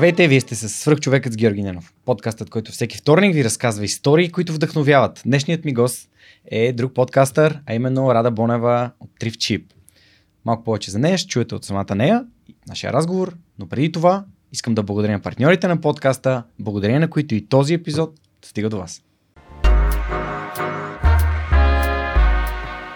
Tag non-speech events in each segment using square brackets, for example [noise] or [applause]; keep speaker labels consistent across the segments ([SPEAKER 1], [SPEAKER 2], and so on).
[SPEAKER 1] Здравейте, вие сте с Свръхчовекът с Георги Ненов. Подкастът, който всеки вторник ви разказва истории, които вдъхновяват. Днешният ми гост е друг подкастър, а именно Рада Бонева от Триф Чип. Малко повече за нея ще чуете от самата нея, нашия разговор, но преди това искам да благодаря на партньорите на подкаста, благодарение на които и този епизод стига до вас.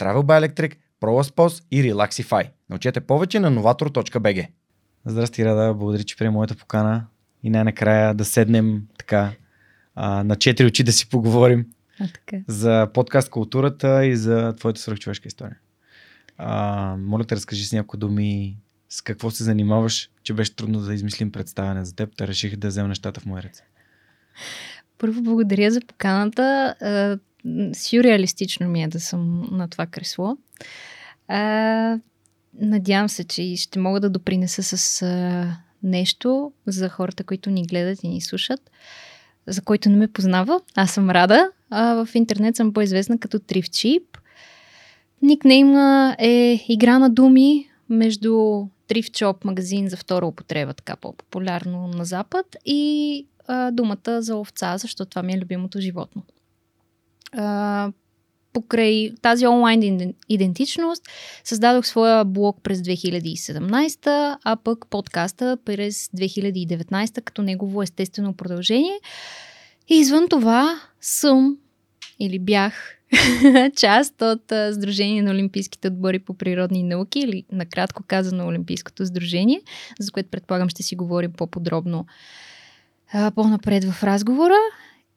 [SPEAKER 1] Travel by Electric, ProLaspos и Relaxify. Научете повече на novator.bg. Здрасти, Рада. Благодаря, че приема моята покана и най-накрая да седнем така а, на четири очи да си поговорим
[SPEAKER 2] а, така.
[SPEAKER 1] за подкаст културата и за твоята свръхчовешка история. А, моля те, разкажи с някои думи с какво се занимаваш, че беше трудно да измислим представяне за теб, да реших да взема нещата в моя ръце.
[SPEAKER 2] Първо благодаря за поканата сюрреалистично ми е да съм на това кресло. А, надявам се, че ще мога да допринеса с а, нещо за хората, които ни гледат и ни слушат, за който не ме познава. Аз съм Рада. А, в интернет съм по-известна като Трифчип. Никнейма е игра на думи между Трифчоп магазин за втора употреба, така по-популярно на Запад, и а, думата за овца, защото това ми е любимото животно покрай тази онлайн идентичност създадох своя блог през 2017, а пък подкаста през 2019 като негово естествено продължение. И извън това съм или бях [laughs] част от Сдружение на Олимпийските отбори по природни науки или накратко казано Олимпийското сдружение, за което предполагам ще си говорим по-подробно по-напред в разговора.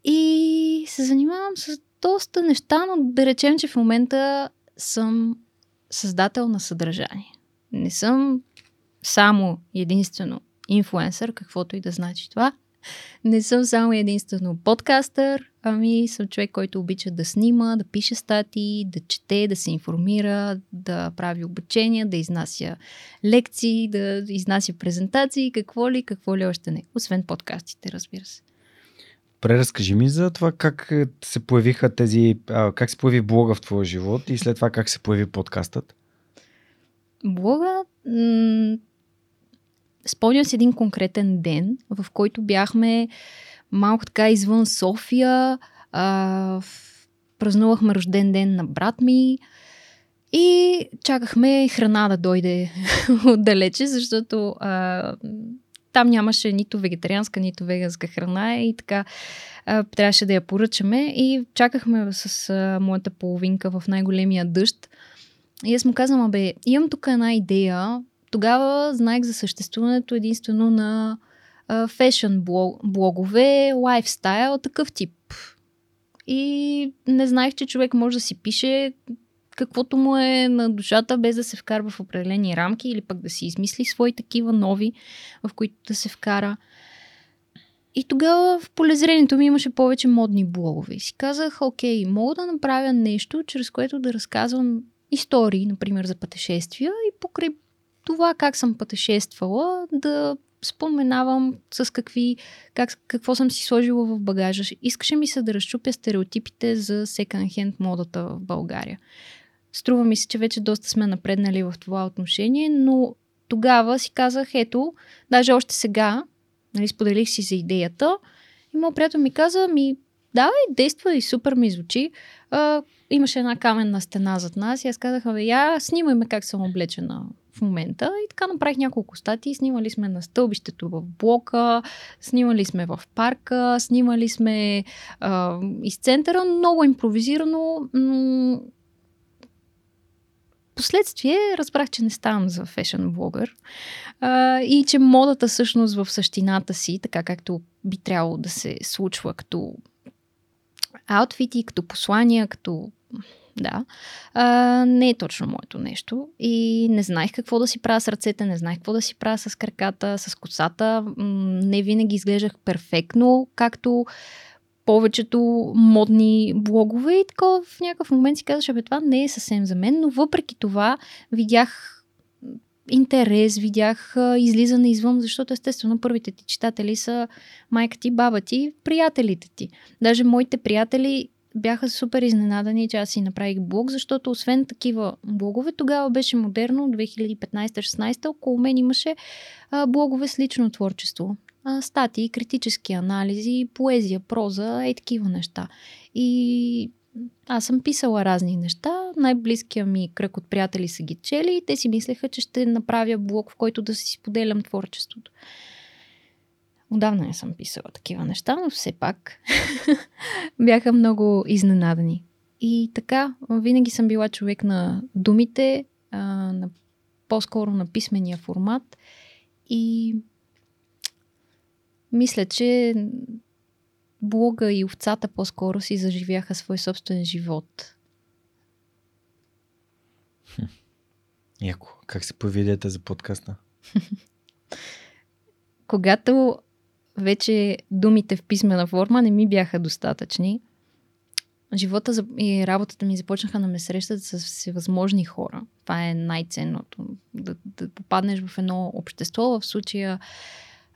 [SPEAKER 2] И се занимавам с доста неща, но да речем, че в момента съм създател на съдържание. Не съм само единствено инфлуенсър, каквото и да значи това. Не съм само единствено подкастър, ами съм човек, който обича да снима, да пише статии, да чете, да се информира, да прави обучения, да изнася лекции, да изнася презентации, какво ли, какво ли още не. Освен подкастите, разбира се.
[SPEAKER 1] Преразкажи ми за това как е, се появиха тези, как се появи блога в твоя живот и след това как се появи подкастът?
[SPEAKER 2] Блога, м- спомням си един конкретен ден, в който бяхме малко така извън София, а, празнувахме рожден ден на брат ми и чакахме храна да дойде [laughs] отдалече, защото а, там нямаше нито вегетарианска, нито веганска храна и така а, трябваше да я поръчаме и чакахме с а, моята половинка в най-големия дъжд. И аз му казвам, абе, имам тук една идея. Тогава знаех за съществуването единствено на фешън блогове, лайфстайл, такъв тип. И не знаех, че човек може да си пише каквото му е на душата, без да се вкарва в определени рамки или пък да си измисли свои такива нови, в които да се вкара. И тогава в полезрението ми имаше повече модни блогове. И си казах, окей, мога да направя нещо, чрез което да разказвам истории, например, за пътешествия и покрай това как съм пътешествала, да споменавам с какви, как, какво съм си сложила в багажа. Искаше ми се да разчупя стереотипите за секонд-хенд модата в България. Струва ми се, че вече доста сме напреднали в това отношение, но тогава си казах, ето, даже още сега, нали, споделих си за идеята и моят приятел ми каза, ми да, и действа и супер ми звучи. А, имаше една каменна стена зад нас и аз казах, абе, я снимай ме как съм облечена в момента. И така направих няколко статии. Снимали сме на стълбището в блока, снимали сме в парка, снимали сме а, из центъра, много импровизирано. М- Последствие разбрах, че не ставам за фешен блогър и че модата всъщност в същината си, така както би трябвало да се случва като аутфити, като послания, като да, а, не е точно моето нещо. И не знаех какво да си правя с ръцете, не знаех какво да си правя с краката, с косата. Не винаги изглеждах перфектно, както повечето модни блогове и така в някакъв момент си казваш, бе, това не е съвсем за мен, но въпреки това видях интерес, видях излизане извън, защото естествено първите ти читатели са майка ти, баба ти, приятелите ти. Даже моите приятели бяха супер изненадани, че аз си направих блог, защото освен такива блогове, тогава беше модерно, 2015-16, около мен имаше а, блогове с лично творчество. Статии, критически анализи, поезия, проза, и такива неща. И аз съм писала разни неща. Най-близкия ми кръг от приятели са ги чели и те си мислеха, че ще направя блог, в който да си споделям творчеството. Отдавна не съм писала такива неща, но все пак [laughs] бяха много изненадани. И така, винаги съм била човек на думите, а, на, по-скоро на писмения формат. И мисля, че блога и овцата по-скоро си заживяха свой собствен живот. [laughs]
[SPEAKER 1] Яко. Как се появи идеята за подкаста? [laughs]
[SPEAKER 2] Когато вече думите в писмена форма не ми бяха достатъчни, живота и работата ми започнаха да ме срещат с всевъзможни хора. Това е най-ценното. Да, да попаднеш в едно общество, в случая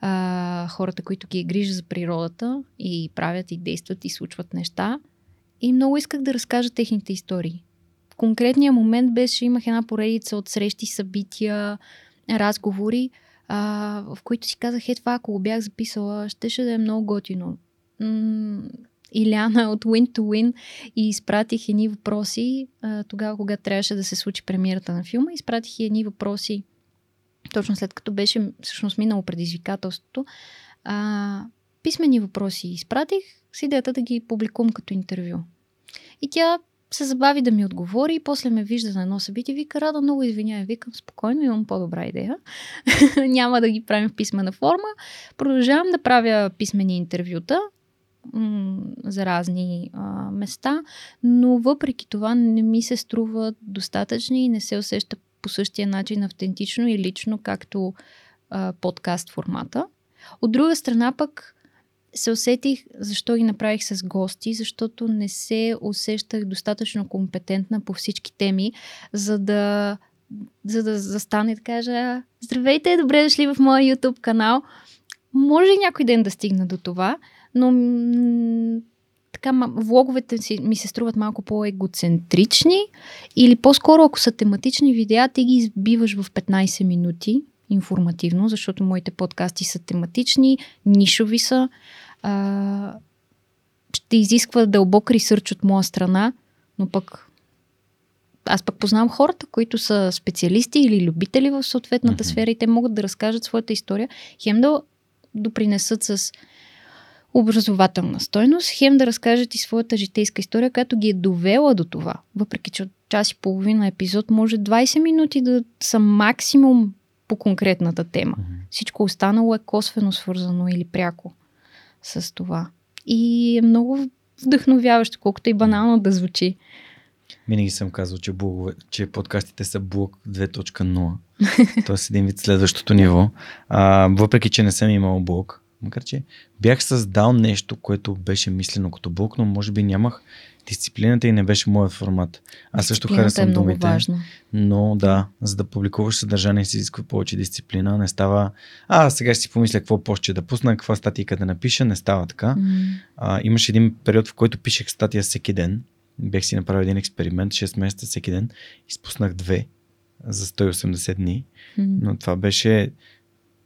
[SPEAKER 2] а, хората, които ги е грижа за природата и правят и действат и случват неща. И много исках да разкажа техните истории. В конкретния момент беше, имах една поредица от срещи, събития, разговори, а, в които си казах, е това, ако го бях записала, щеше да е много готино. Иляна от Win to Win и изпратих едни въпроси, а, тогава, когато трябваше да се случи премиерата на филма, изпратих едни въпроси точно след като беше всъщност минало предизвикателството, а, писмени въпроси изпратих с идеята да ги публикувам като интервю. И тя се забави да ми отговори и после ме вижда на едно събитие. Вика, Рада, много извинявай. Викам, спокойно, имам по-добра идея. [laughs] Няма да ги правим в писмена форма. Продължавам да правя писмени интервюта м- за разни а, места, но въпреки това не ми се струва достатъчни и не се усеща по същия начин автентично и лично, както а, подкаст формата. От друга страна пък се усетих защо ги направих с гости, защото не се усещах достатъчно компетентна по всички теми, за да, за да застане и да кажа Здравейте, добре дошли в моя YouTube канал. Може и някой ден да стигна до това, но така, влоговете си, ми се струват малко по-егоцентрични или по-скоро, ако са тематични видеа, ти ги избиваш в 15 минути информативно, защото моите подкасти са тематични, нишови са, а, ще изисква дълбок ресърч от моя страна, но пък аз пък познавам хората, които са специалисти или любители в съответната mm-hmm. сфера и те могат да разкажат своята история, хем да допринесат с образователна стойност, хем да разкажат и своята житейска история, която ги е довела до това. Въпреки, че от час и половина епизод може 20 минути да са максимум по конкретната тема. Mm-hmm. Всичко останало е косвено свързано или пряко с това. И е много вдъхновяващо, колкото и банално да звучи.
[SPEAKER 1] Винаги съм казал, че, блогове, че подкастите са блог 2.0. [laughs] Тоест един вид следващото ниво. А, въпреки, че не съм имал блог, Макар, че бях създал нещо, което беше мислено като блок, но може би нямах дисциплината и не беше моят формат. Аз също харесвам
[SPEAKER 2] е
[SPEAKER 1] думите.
[SPEAKER 2] Важно.
[SPEAKER 1] Но да, за да публикуваш съдържание си изисква повече дисциплина. Не става. А, сега ще си помисля какво постче да пусна, каква статика да напиша. Не става така. Mm. А, имаше един период, в който пишех статия всеки ден. Бях си направил един експеримент, 6 месеца всеки ден. Изпуснах две за 180 дни. Mm. Но това беше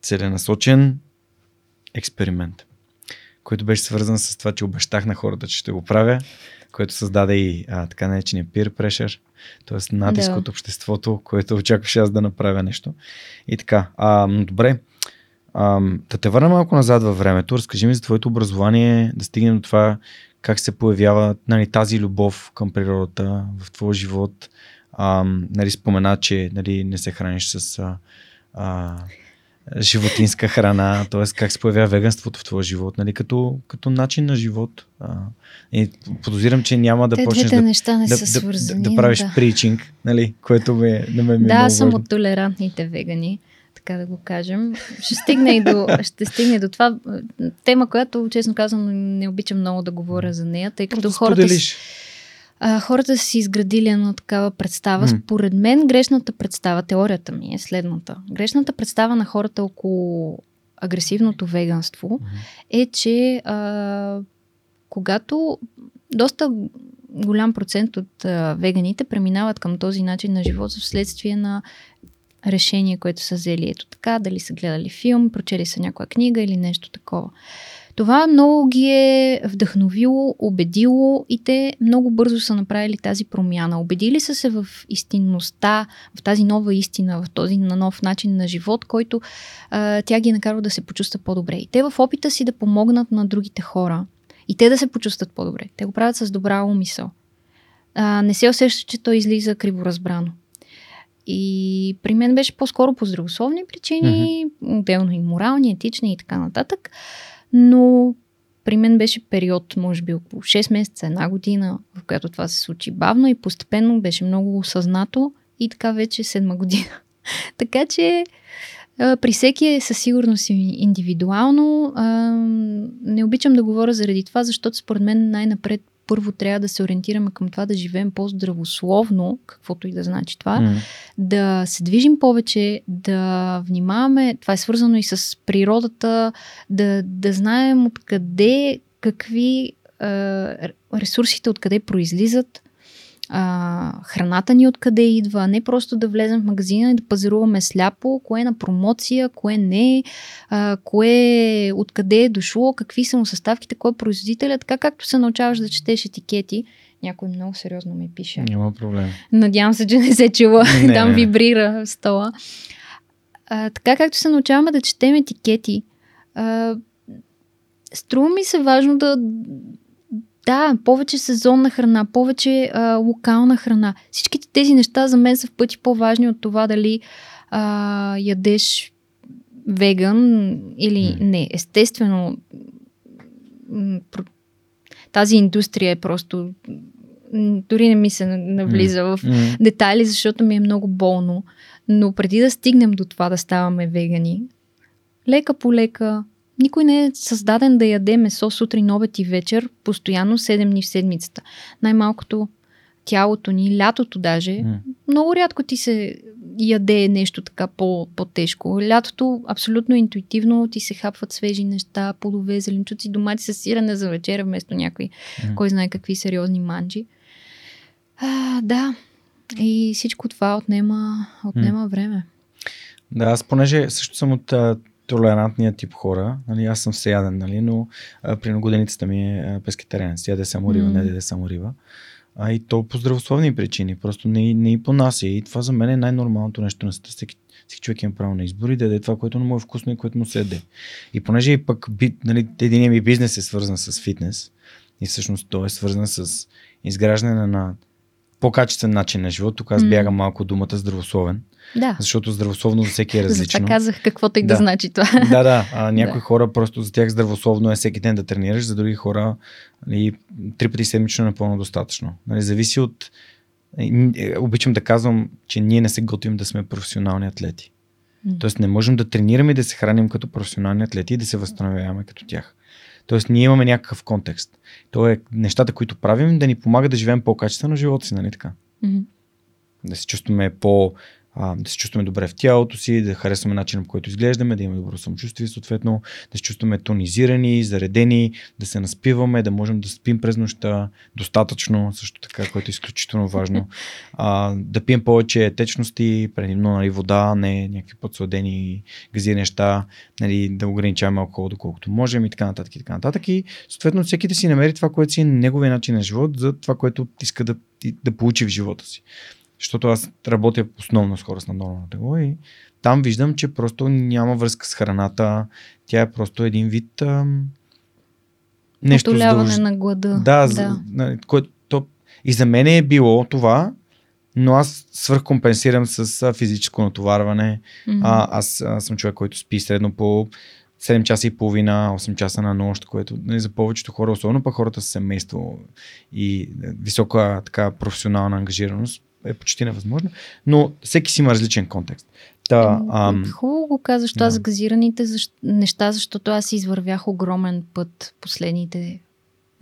[SPEAKER 1] целенасочен експеримент. който беше свързан с това, че обещах на хората, че ще го правя, което създаде и а, така наречения peer pressure, т.е. натиск
[SPEAKER 2] Да.
[SPEAKER 1] от обществото, което очакваше аз да направя нещо. И така. А, но добре, а, да те върна малко назад във времето. Разкажи ми за твоето образование, да стигнем до това как се появява нали, тази любов към природата в твоя живот. А, нали, спомена, че нали, не се храниш с а, а, животинска храна, т.е. как се появява веганството в твоя живот, нали, като, като начин на живот. А, и подозирам, че няма да
[SPEAKER 2] Те
[SPEAKER 1] почнеш да,
[SPEAKER 2] неща не
[SPEAKER 1] да,
[SPEAKER 2] са
[SPEAKER 1] да,
[SPEAKER 2] свързани.
[SPEAKER 1] да, да правиш
[SPEAKER 2] да.
[SPEAKER 1] причинг, нали, което ме, на мен ми е
[SPEAKER 2] Да, съм
[SPEAKER 1] важно.
[SPEAKER 2] от толерантните вегани, така да го кажем. Ще стигне и до, ще стигне до това. Тема, която, честно казвам, не обичам много да говоря за нея, тъй като
[SPEAKER 1] Просто
[SPEAKER 2] хората, с-
[SPEAKER 1] споделиш.
[SPEAKER 2] А, хората са си изградили една такава представа.
[SPEAKER 1] М.
[SPEAKER 2] Според мен грешната представа, теорията ми е следната. Грешната представа на хората около агресивното веганство
[SPEAKER 1] Мгм.
[SPEAKER 2] е, че а, когато доста голям процент от а, веганите преминават към този начин на живот вследствие на решение, което са взели ето така, дали са гледали филм, прочели са някоя книга или нещо такова. Това много ги е вдъхновило, убедило и те много бързо са направили тази промяна. Убедили са се в истинността, в тази нова истина, в този на нов начин на живот, който а, тя ги е накарва да се почувстват по-добре. И те в опита си да помогнат на другите хора и те да се почувстват по-добре. Те го правят с добра умисъл. А, не се усеща, че той излиза криворазбрано. И при мен беше по-скоро по здравословни причини, mm-hmm. отделно и морални, етични и така нататък. Но при мен беше период, може би около 6 месеца, една година, в която това се случи бавно и постепенно беше много осъзнато и така вече седма година. [laughs] така че при всеки е със сигурност индивидуално. Не обичам да говоря заради това, защото според мен най-напред първо трябва да се ориентираме към това да живеем по-здравословно, каквото и да значи това,
[SPEAKER 1] М.
[SPEAKER 2] да се движим повече, да внимаваме, това е свързано и с природата, да, да знаем откъде, какви а, ресурсите откъде произлизат, а, храната ни откъде идва, не просто да влезем в магазина и да пазаруваме сляпо, кое е на промоция, кое не, а, кое откъде е дошло, какви са му съставките, кой е производителя, така както се научаваш да четеш етикети. Някой много сериозно ми пише.
[SPEAKER 1] Няма проблем.
[SPEAKER 2] Надявам се, че не се чува.
[SPEAKER 1] Не,
[SPEAKER 2] Там
[SPEAKER 1] не.
[SPEAKER 2] вибрира в стола. А, така както се научаваме да четем етикети, а, струва ми се важно да. Да, повече сезонна храна, повече а, локална храна. Всичките тези неща за мен са в пъти по-важни от това дали а, ядеш веган или не. Естествено, тази индустрия е просто. Дори не ми се навлиза в детайли, защото ми е много болно. Но преди да стигнем до това да ставаме вегани, лека по лека, никой не е създаден да яде месо сутрин, обед и вечер, постоянно 7 дни в седмицата. Най-малкото тялото ни, лятото даже,
[SPEAKER 1] М.
[SPEAKER 2] много рядко ти се яде нещо така по- по-тежко. Лятото абсолютно интуитивно ти се хапват свежи неща, плодове, зеленчуци, домати с сирене за вечеря вместо някои,
[SPEAKER 1] М.
[SPEAKER 2] кой знае какви сериозни манджи. А, да, и всичко това отнема, отнема време.
[SPEAKER 1] Да, аз понеже също съм от толерантния тип хора, нали, аз съм всеяден, нали, но а, при годеницата ми е пескетарианец, яде само риба,
[SPEAKER 2] М.
[SPEAKER 1] не яде само риба. А и то по здравословни причини, просто не, не и понася. И това за мен е най-нормалното нещо на света. Всеки, всеки човек има право на избори да яде това, което му е вкусно и което му се яде. И понеже и пък би, нали, един ми бизнес е свързан с фитнес и всъщност той е свързан с изграждане на по-качествен начин на живот. Тук аз бягам малко думата здравословен,
[SPEAKER 2] Да,
[SPEAKER 1] защото здравословно за всеки е [laughs] различно.
[SPEAKER 2] затова казах каквото и да,
[SPEAKER 1] Да.
[SPEAKER 2] значи това.
[SPEAKER 1] да, да. А, [laughs] някои
[SPEAKER 2] Да.
[SPEAKER 1] хора просто за тях здравословно е всеки ден да тренираш, за други хора нали, три пъти седмично е напълно достатъчно. Нали, зависи от... е, Обичам да казвам, че ние не се готвим да сме професионални атлети. Тоест не можем да тренираме и да се храним като професионални атлети и да се възстановяваме като тях. Тоест ние имаме някакъв контекст. То е нещата, които правим, да ни помагат да живеем по-качествено живота си, нали така?
[SPEAKER 2] Мгм.
[SPEAKER 1] Да се чувстваме по а, да се чувстваме добре в тялото си, да харесваме начина по който изглеждаме, да имаме добро самочувствие, съответно да се чувстваме тонизирани, заредени, да се наспиваме, да можем да спим през нощта достатъчно, също така, което е изключително важно. А, да пием повече течности, предимно нали, вода, не някакви подсладени газирани неща, нали, да ограничаваме алкохол доколкото можем и така нататък и така нататък. И съответно всеки да си намери това, което си е неговия начин на живот, за това, което иска да, да получи в живота си. Защото аз работя основно с хора с наднормално тегло и там виждам, че просто няма връзка с храната. Тя е просто един вид ам,
[SPEAKER 2] нещо задълж... на глада.
[SPEAKER 1] Да, да. За, което, то... и за мен е било това, но аз свърхкомпенсирам с физическо натоварване. Mm-hmm. А, аз, аз съм човек, който спи средно по 7 часа и половина, 8 часа на нощ, което нали, за повечето хора, особено пък хората с семейство и висока така професионална ангажираност, е почти невъзможно, но всеки си има различен контекст.
[SPEAKER 2] Та, ам... Хубаво го казваш това да. за газираните защ... неща, защото аз извървях огромен път последните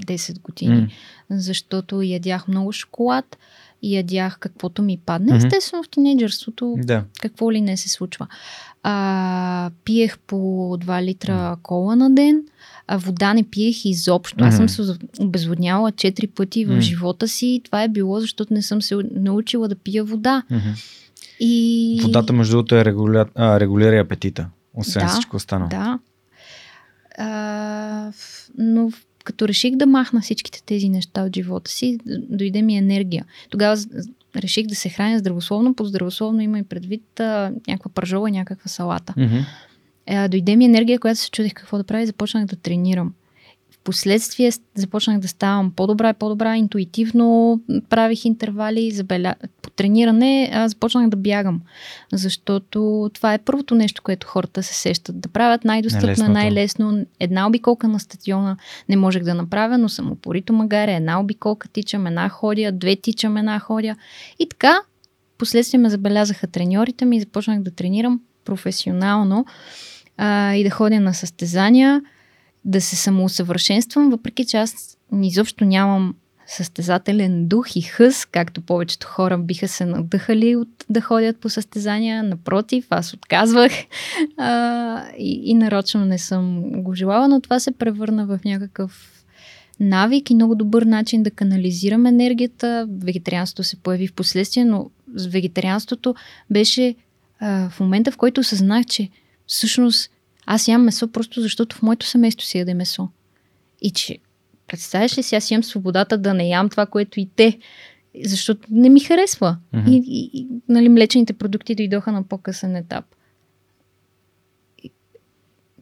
[SPEAKER 2] 10 години, mm. защото ядях много шоколад, ядях каквото ми падне. Mm-hmm. Естествено в тинейджърството да. какво ли не се случва. А, пиех по 2 литра кола на ден, а вода не пиех изобщо. Аз съм се обезводняла 4 пъти в живота си. Това е било, защото не съм се научила да пия вода.
[SPEAKER 1] И... Водата, между другото, е регуля... а, регулира апетита, освен
[SPEAKER 2] да,
[SPEAKER 1] всичко останало.
[SPEAKER 2] Да. А, но като реших да махна всичките тези неща от живота си, дойде ми енергия. Тогава реших да се храня здравословно. По здравословно има и предвид а, някаква пържола, някаква салата.
[SPEAKER 1] Mm-hmm.
[SPEAKER 2] А, дойде ми енергия, която се чудих какво да правя и започнах да тренирам. Впоследствие започнах да ставам по-добра и по-добра, интуитивно правих интервали, забеля... по трениране а, започнах да бягам, защото това е първото нещо, което хората се сещат. Да правят най-достъпно, най-лесно. Една обиколка на стадиона не можех да направя, но съм упорито магаря. Една обиколка тичам, една ходя, две тичам, една ходя. И така, последствие ме забелязаха треньорите ми и започнах да тренирам професионално а, и да ходя на състезания да се самоусъвършенствам, въпреки че аз изобщо нямам състезателен дух и хъс, както повечето хора биха се надъхали от да ходят по състезания. Напротив, аз отказвах [laughs] а, и, и нарочно не съм го желала, но това се превърна в някакъв навик и много добър начин да канализирам енергията. Вегетарианството се появи в последствие, но с вегетарианството беше а, в момента, в който осъзнах, че всъщност аз ям месо просто защото в моето семейство си яде месо. И че, представяш ли си, аз имам свободата да не ям това, което и те, защото не ми харесва. Mm-hmm. И, и, и нали, млечените продукти дойдоха на по-късен етап.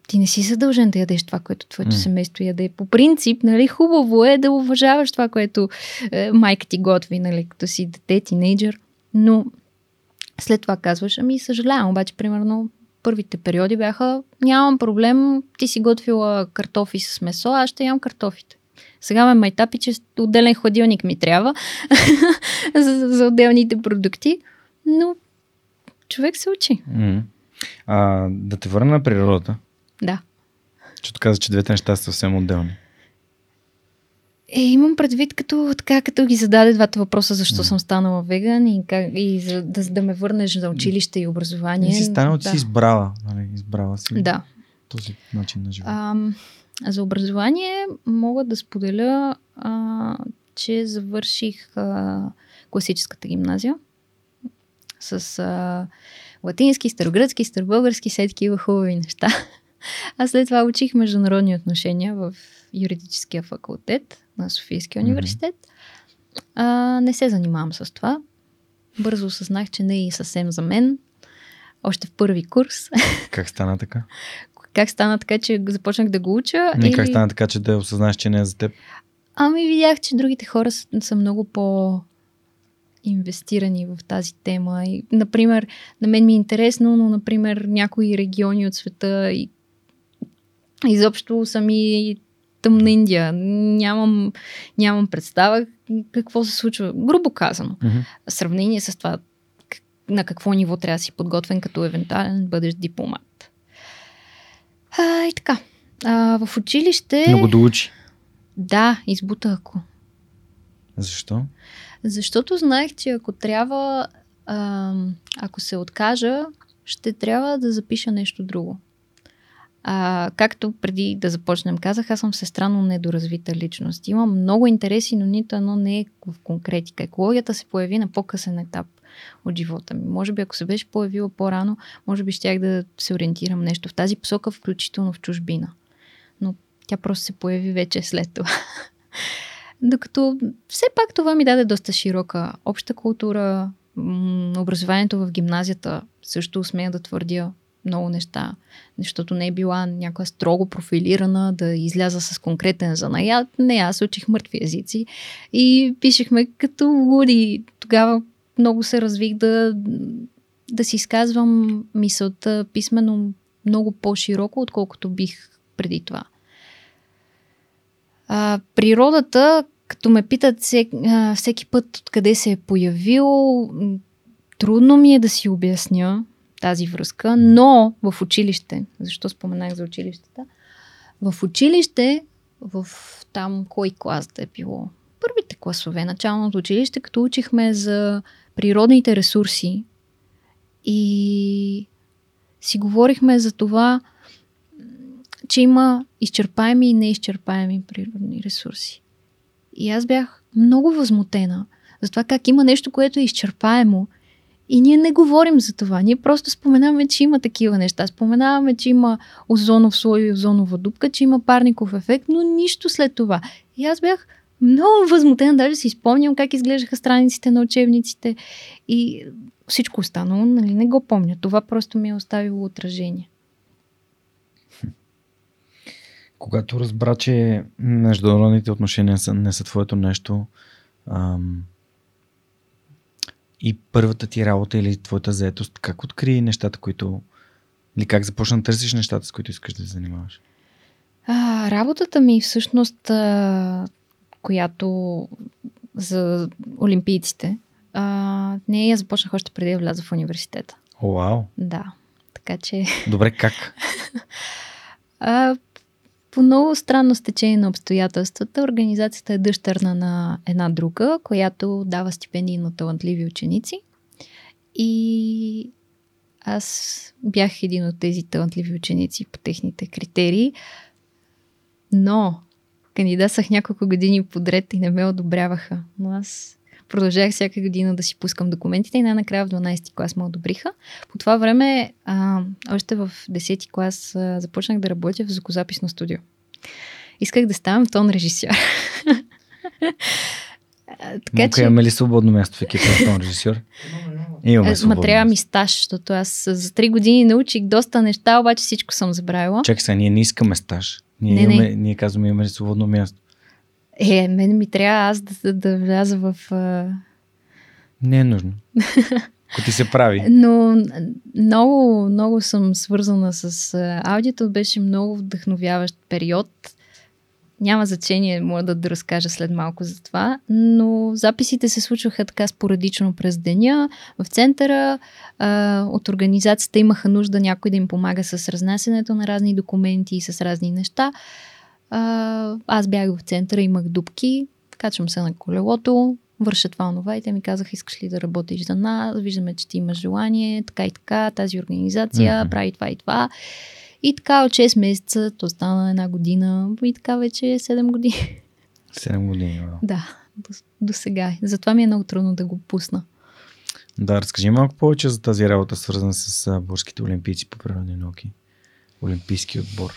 [SPEAKER 2] ти не си задължен да ядеш това, което твоето mm. семейство яде. По принцип, нали, хубаво е да уважаваш това, което е, майка ти готви, нали, като си дете, тинейджър. Но след това казваш, ами съжалявам, обаче, примерно, първите периоди бяха нямам проблем, ти си готвила картофи с месо, аз ще ям картофите. Сега ме майтапи, че отделен хладилник ми трябва [laughs] за, за отделните продукти, но човек се учи.
[SPEAKER 1] Mm. А, да те върна на природата.
[SPEAKER 2] Да.
[SPEAKER 1] Защото каза, че двете неща са съвсем отделни.
[SPEAKER 2] Е, имам предвид като, така, като ги зададе двата въпроса, защо mm. съм станала веган и, как, и за, да, да ме върнеш за училище и образование. Не
[SPEAKER 1] си станала, да. си избрала. Нали, избрала си
[SPEAKER 2] да.
[SPEAKER 1] този начин на живота.
[SPEAKER 2] А, за образование мога да споделя, а, че завърших а, класическата гимназия с а, латински, старогръцки, старобългарски, все такива хубави неща. [laughs] А след това учих международни отношения в юридическия факултет на Софийския университет. А, не се занимавам с това. Бързо осъзнах, че не е и съвсем за мен. Още в първи курс. [laughs]
[SPEAKER 1] Как стана така?
[SPEAKER 2] как стана така, че започнах да го уча?
[SPEAKER 1] Не, или... как стана така, че да осъзнаеш, че не е за теб?
[SPEAKER 2] Ами видях, че другите хора са, са много по инвестирани в тази тема. И, например, на мен ми е интересно, но, например, някои региони от света и изобщо сами тъмна Индия. Нямам, нямам представа какво се случва. Грубо казано.
[SPEAKER 1] Mm-hmm.
[SPEAKER 2] Сравнение с това на какво ниво трябва да си подготвен като евентуален бъдеш дипломат. А, и така. А, в училище...
[SPEAKER 1] Много да учи.
[SPEAKER 2] Да, избута ако.
[SPEAKER 1] Защо?
[SPEAKER 2] Защото знаех, че ако трябва а, ако се откажа, ще трябва да запиша нещо друго. А, както преди да започнем казах, аз съм сестранно недоразвита личност. Имам много интереси, но нито едно не е в конкретика. Екологията се появи на по-късен етап от живота ми. Може би ако се беше появила по-рано, може би щях да се ориентирам нещо в тази посока, включително в чужбина. Но тя просто се появи вече след това. [laughs] Докато все пак това ми даде доста широка обща култура, образованието в гимназията също смея да твърдя много неща, защото не е била някаква строго профилирана да изляза с конкретен занаят. Не, аз учих мъртви езици и пишехме като луди. Тогава много се развих да, да си изказвам мисълта писменно много по-широко, отколкото бих преди това. А, природата, като ме питат всеки, път откъде се е появил, трудно ми е да си обясня тази връзка, но в училище, защо споменах за училищата, в училище, в там кой клас да е било, първите класове, началното училище, като учихме за природните ресурси и си говорихме за това, че има изчерпаеми и неизчерпаеми природни ресурси. И аз бях много възмутена за това как има нещо, което е изчерпаемо и ние не говорим за това. Ние просто споменаваме, че има такива неща. Споменаваме, че има озонов слой и озонова дупка, че има парников ефект, но нищо след това. И аз бях много възмутена, даже си спомням как изглеждаха страниците на учебниците и всичко останало, нали, не го помня. Това просто ми е оставило отражение.
[SPEAKER 1] Когато разбра, че международните отношения не са твоето нещо, ам, и първата ти работа или твоята заетост, как откри нещата, които... Или как започна да търсиш нещата, с които искаш да се занимаваш?
[SPEAKER 2] А, работата ми всъщност, а, която за олимпийците, а, не я започнах още преди да вляза в университета.
[SPEAKER 1] О, вау!
[SPEAKER 2] Да, така че...
[SPEAKER 1] Добре, как? [laughs]
[SPEAKER 2] а, по много странно стечение на обстоятелствата, организацията е дъщерна на една друга, която дава стипендии на талантливи ученици. И аз бях един от тези талантливи ученици по техните критерии, но кандидатствах няколко години подред и не ме одобряваха. Но аз продължавах всяка година да си пускам документите и най-накрая в 12 клас ме одобриха. По това време, а, още в 10 клас, а, започнах да работя в звукозаписно студио. Исках да ставам тон режисьор. [laughs]
[SPEAKER 1] така, Мока, че... имаме ли свободно място в екипа на тон режисьор? [laughs]
[SPEAKER 2] Имаме Ма трябва ми стаж, защото аз за 3 години научих доста неща, обаче всичко съм забравила.
[SPEAKER 1] Чакай сега, ние не искаме стаж. Ние, не, имаме, не. ние казваме, имаме ли свободно място.
[SPEAKER 2] Е, мен ми трябва аз да, да, вляза в...
[SPEAKER 1] Не е нужно. [laughs] Ако ти се прави.
[SPEAKER 2] Но много, много съм свързана с аудиото. Беше много вдъхновяващ период. Няма значение, мога да, да разкажа след малко за това, но записите се случваха така спорадично през деня. В центъра а, от организацията имаха нужда някой да им помага с разнасянето на разни документи и с разни неща. А, аз бях в центъра, имах дубки, качвам се на колелото, върша това, онова и те ми казаха, искаш ли да работиш за нас, виждаме, че ти имаш желание, така и така, тази организация mm-hmm. прави това и това. И така от 6 месеца, то стана една година и така вече 7 години.
[SPEAKER 1] 7 години, wow.
[SPEAKER 2] Да, до, до сега. Затова ми е много трудно да го пусна.
[SPEAKER 1] Да, разкажи малко повече за тази работа, свързана с българските олимпийци по природни науки. Олимпийски отбор.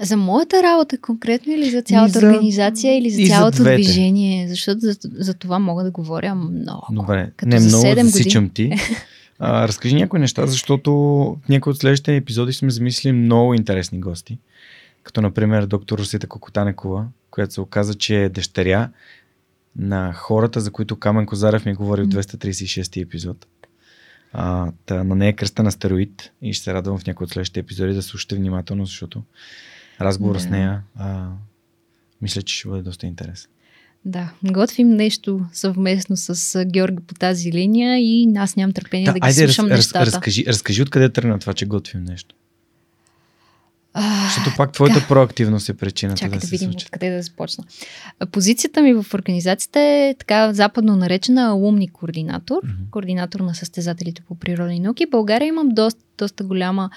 [SPEAKER 2] За моята работа конкретно или за цялата за... организация или за цялото за движение? Защото за, за това мога да говоря много.
[SPEAKER 1] Добре, Като не за много засичам ти. А, [laughs] разкажи някои неща, защото в някои от следващите епизоди сме замислили много интересни гости. Като например доктор Русита Кокотанекова, която се оказа, че е дъщеря на хората, за които Камен Козарев ми говори в 236 епизод. А, та, на нея е кръста на стероид и ще се радвам в някои от следващите епизоди да слушате внимателно, защото разговор yeah. с нея, а, мисля, че ще бъде доста интересен.
[SPEAKER 2] Да, готвим нещо съвместно с Георги по тази линия и аз нямам търпение да, да ги айде, слушам раз, нещата.
[SPEAKER 1] Разкажи, разкажи откъде тръгна това, че готвим нещо. А, Защото пак твоята така, проактивност е причината
[SPEAKER 2] чакай
[SPEAKER 1] да,
[SPEAKER 2] да
[SPEAKER 1] се
[SPEAKER 2] видим
[SPEAKER 1] случи.
[SPEAKER 2] откъде да започна. Позицията ми в организацията е така западно наречена алумни координатор, mm-hmm. координатор на състезателите по природни науки. България имам доста, доста голяма,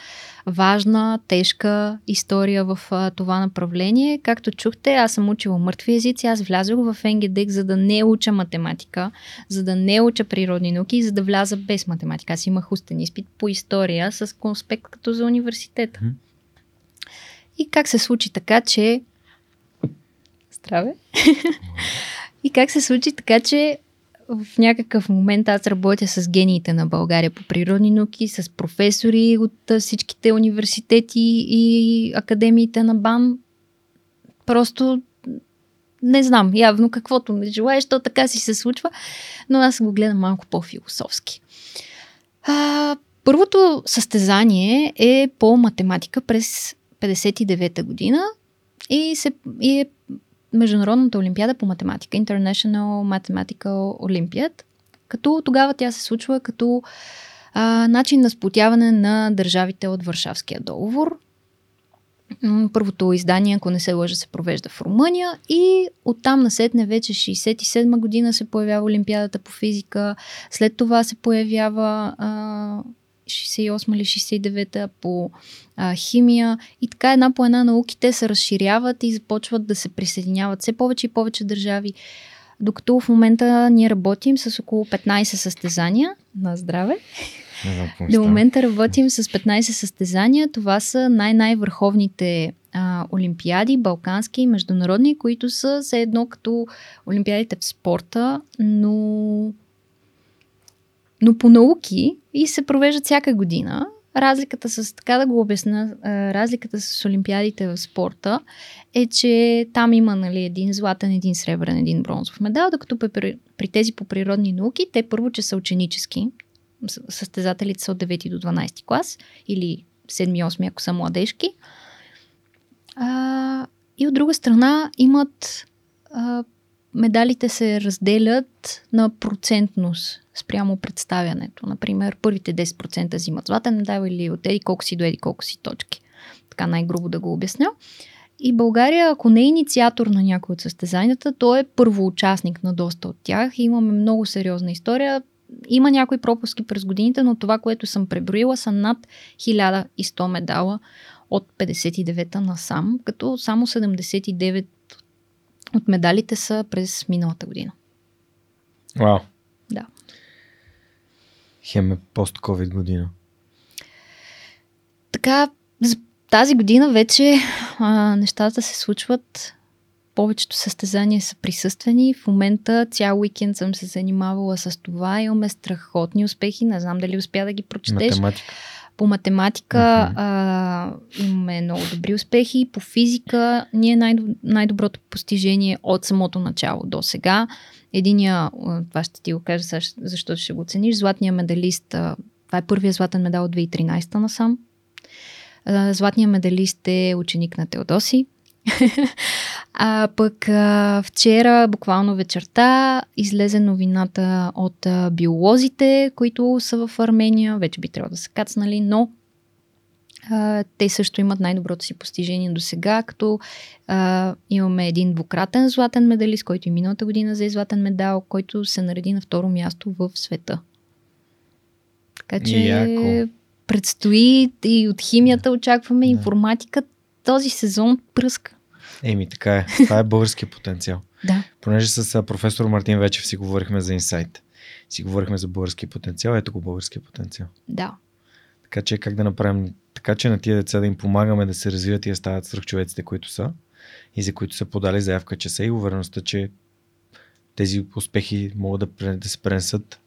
[SPEAKER 2] важна, тежка история в а, това направление. Както чухте, аз съм учила мъртви езици, аз влязох в НГДЕК, за да не уча математика, за да не уча природни науки и за да вляза без математика. Аз имах устен изпит по история с конспект като за университета. Mm-hmm. И как се случи така, че... Здраве! [laughs] и как се случи така, че в някакъв момент аз работя с гениите на България по природни науки, с професори от всичките университети и академиите на БАН. Просто не знам, явно каквото не желаеш, то така си се случва, но аз го гледам малко по-философски. А, първото състезание е по математика през 59-та година и, се, и е Международната олимпиада по математика, International Mathematical Olympiad, като тогава тя се случва като а, начин на сплотяване на държавите от Варшавския договор. Първото издание, ако не се лъжа, се провежда в Румъния и оттам насетне вече 67 година се появява Олимпиадата по физика, след това се появява а, 68 или 69-та по а, химия и така една по една науките се разширяват и започват да се присъединяват все повече и повече държави. Докато в момента ние работим с около 15 състезания на здраве. До момента работим с 15 състезания. Това са най-най-върховните а, олимпиади, балкански и международни, които са все едно като олимпиадите в спорта, но но по науки и се провеждат всяка година. Разликата с, така да го обясна, разликата с Олимпиадите в спорта е, че там има нали, един златен, един сребърен, един бронзов медал, докато при, при тези по природни науки, те първо, че са ученически, състезателите са от 9 до 12 клас или 7-8, ако са младежки. А, и от друга страна имат а, медалите се разделят на процентност спрямо представянето. Например, първите 10% взимат златен медал или от еди колко си до еди колко си точки. Така най-грубо да го обясня. И България, ако не е инициатор на някои от състезанията, то е първоучастник на доста от тях. Имаме много сериозна история. Има някои пропуски през годините, но това, което съм преброила, са над 1100 медала от 59-та насам, като само 79 от медалите са през миналата година.
[SPEAKER 1] Вау. Хем е пост-ковид година.
[SPEAKER 2] Така, за тази година вече а, нещата се случват. Повечето състезания са присъствени. В момента цял уикенд съм се занимавала с това. Имаме страхотни успехи. Не знам дали успя да ги прочетеш.
[SPEAKER 1] Математика.
[SPEAKER 2] По математика uh-huh. а, имаме много добри успехи. По физика ние най- най-доброто постижение от самото начало до сега. Единия, това ще ти го кажа, защото ще го цениш, златния медалист, това е първия златен медал от 2013 насам. Златният медалист е ученик на Теодоси. [laughs] а пък а, вчера, буквално вечерта, излезе новината от а, биолозите, които са в Армения. Вече би трябвало да са кацнали, но а, те също имат най-доброто си постижение до сега, като а, имаме един двукратен златен медалист, който и миналата година за златен медал, който се нареди на второ място в света. Така че Яко. предстои и от химията очакваме да. информатика. Този сезон пръска.
[SPEAKER 1] Еми, така е. Това е българския потенциал. [laughs]
[SPEAKER 2] да.
[SPEAKER 1] Понеже с професор Мартин вече си говорихме за инсайт. Си говорихме за български потенциал. Ето го българския потенциал.
[SPEAKER 2] Да.
[SPEAKER 1] Така че как да направим така, че на тия деца да им помагаме да се развиват и да стават свръхчовеците, които са и за които са подали заявка, че са и увереността, че тези успехи могат да, да се пренесат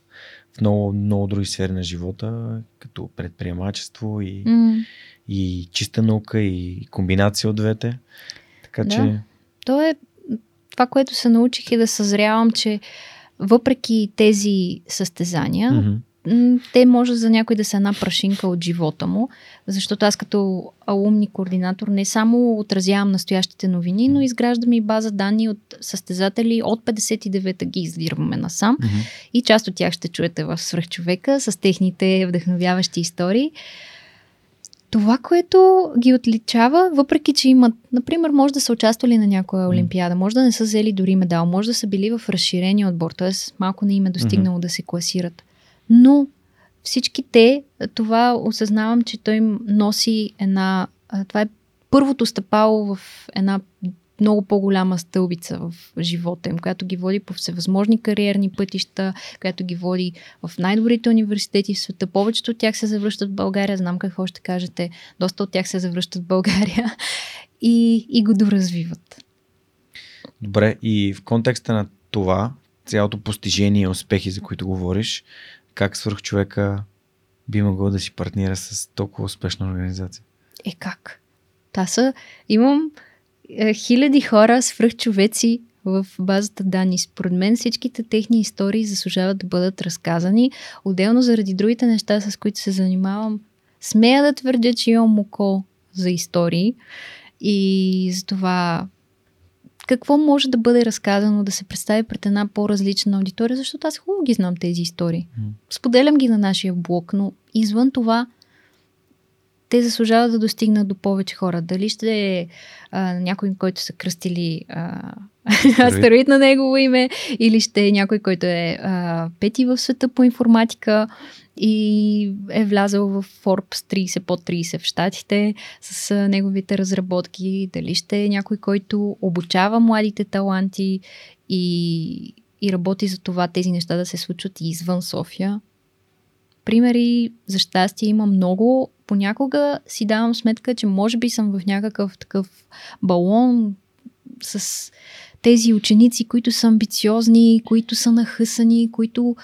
[SPEAKER 1] в много, много други сфери на живота, като предприемачество и, mm. и чиста наука и комбинация от двете. Така
[SPEAKER 2] да.
[SPEAKER 1] че.
[SPEAKER 2] То е това, което се научих и да съзрявам, че въпреки тези състезания, mm-hmm те може за някой да са една прашинка от живота му, защото аз като алумни координатор не само отразявам настоящите новини, но изграждам и база данни от състезатели от 59-та ги издирваме насам mm-hmm. и част от тях ще чуете в Свръхчовека с техните вдъхновяващи истории. това, което ги отличава, въпреки че имат, например, може да са участвали на някоя олимпиада, може да не са взели дори медал, може да са били в разширения отбор, т.е. малко не им е достигнало mm-hmm. да се класират. Но всички те, това осъзнавам, че той им носи една, това е първото стъпало в една много по-голяма стълбица в живота им, която ги води по всевъзможни кариерни пътища, която ги води в най-добрите университети в света. Повечето от тях се завръщат в България. Знам какво ще кажете. Доста от тях се завръщат в България [laughs] и, и го доразвиват.
[SPEAKER 1] Добре, и в контекста на това, цялото постижение и успехи, за които говориш, как свърх човека би могъл да си партнира с толкова успешна организация?
[SPEAKER 2] Е как? Та са, имам е, хиляди хора, свръхчовеци в базата данни. Според мен всичките техни истории заслужават да бъдат разказани. Отделно заради другите неща, с които се занимавам, смея да твърдя, че имам око за истории и за това какво може да бъде разказано, да се представи пред една по-различна аудитория, защото аз хубаво ги знам тези истории. Споделям ги на нашия блог, но извън това те заслужават да достигнат до повече хора. Дали ще е а, някой, който са кръстили а, астероид на негово име, или ще е някой, който е а, пети в света по информатика и е влязъл в Forbes 30 под 30 в Штатите с неговите разработки. Дали ще е някой, който обучава младите таланти и, и работи за това тези неща да се случват и извън София. Примери за щастие има много понякога си давам сметка, че може би съм в някакъв такъв балон с тези ученици, които са амбициозни, които са нахъсани, които